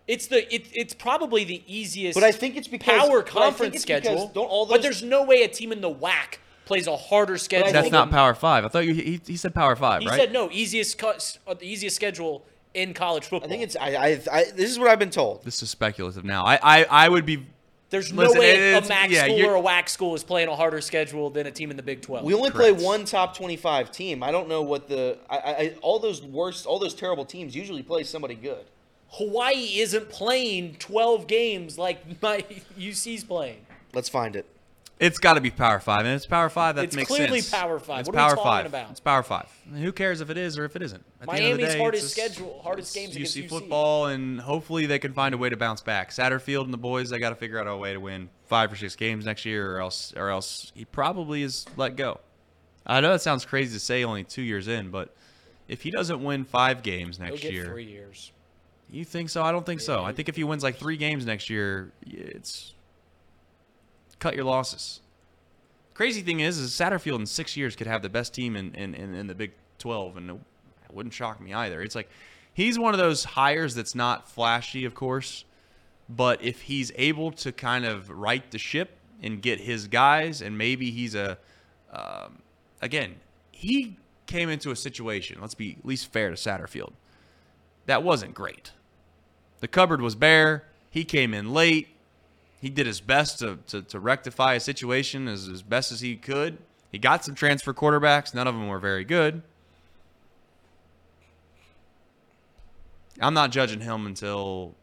it's the it, it's probably the easiest But I think it's because power but I think conference it's because schedule. Don't all but there's no way a team in the WAC plays a harder schedule. That's not Power Five. I thought you. He, he said Power Five, He right? said no, easiest cut, uh, the easiest schedule in college football. I think it's. I, I. I. This is what I've been told. This is speculative now. I, I, I would be. there's listen, no way a it's- MAC yeah, school you're- or a WAC school is playing a harder schedule than a team in the Big 12. We only Correct. play one top twenty-five team. I don't know what the. I, I, I- all those worst, all those terrible teams usually play somebody good. Hawaii isn't playing 12 games like [laughs] my UC's playing. Let's find it. It's got to be Power Five, and it's Power Five. That It's makes clearly sense. Power Five. It's What are we Power talking Five. about? It's Power Five. Mean, who cares if it is or if it isn't? At the end of the Miami's day, hardest schedule- hardest games against UC. football, and hopefully they can find a way to bounce back. Satterfield and the boys, they got to figure out a way to win five or six games next year, or else, or else he probably is let go. I know that sounds crazy to say, only two years in, but if he doesn't win five games He'll next get year, three years. You think so? I don't think so. I think if he wins like three games next year, it's cut your losses. Crazy thing is, is Satterfield in six years could have the best team in, in, in, in the Big 12, and it wouldn't shock me either. It's like he's one of those hires that's not flashy, of course, but if he's able to kind of right the ship and get his guys, and maybe he's a, um, again, he came into a situation. Let's be at least fair to Satterfield that wasn't great. The cupboard was bare. He came in late. He did his best to, to, to rectify a situation as, as best as he could. He got some transfer quarterbacks. None of them were very good. I'm not judging him until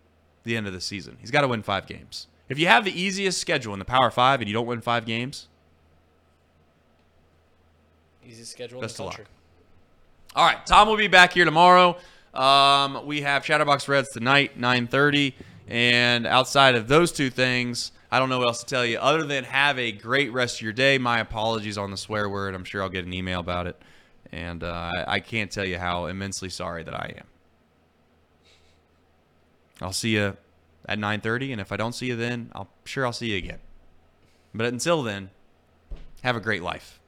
the end of the season. He's got to win five games. If you have the easiest schedule in the Power Five and you don't win five games, Easiest schedule Best in the country. All right, Tom will be back here tomorrow. Um, we have Chatterbox Reds tonight, 9:30, and outside of those two things, I don't know what else to tell you other than have a great rest of your day. My apologies on the swear word. I'm sure I'll get an email about it, and uh, I, can't tell you how immensely sorry that I am. I'll see you at 9:30, and if I don't see you then, I'm sure I'll see you again. But until then, have a great life.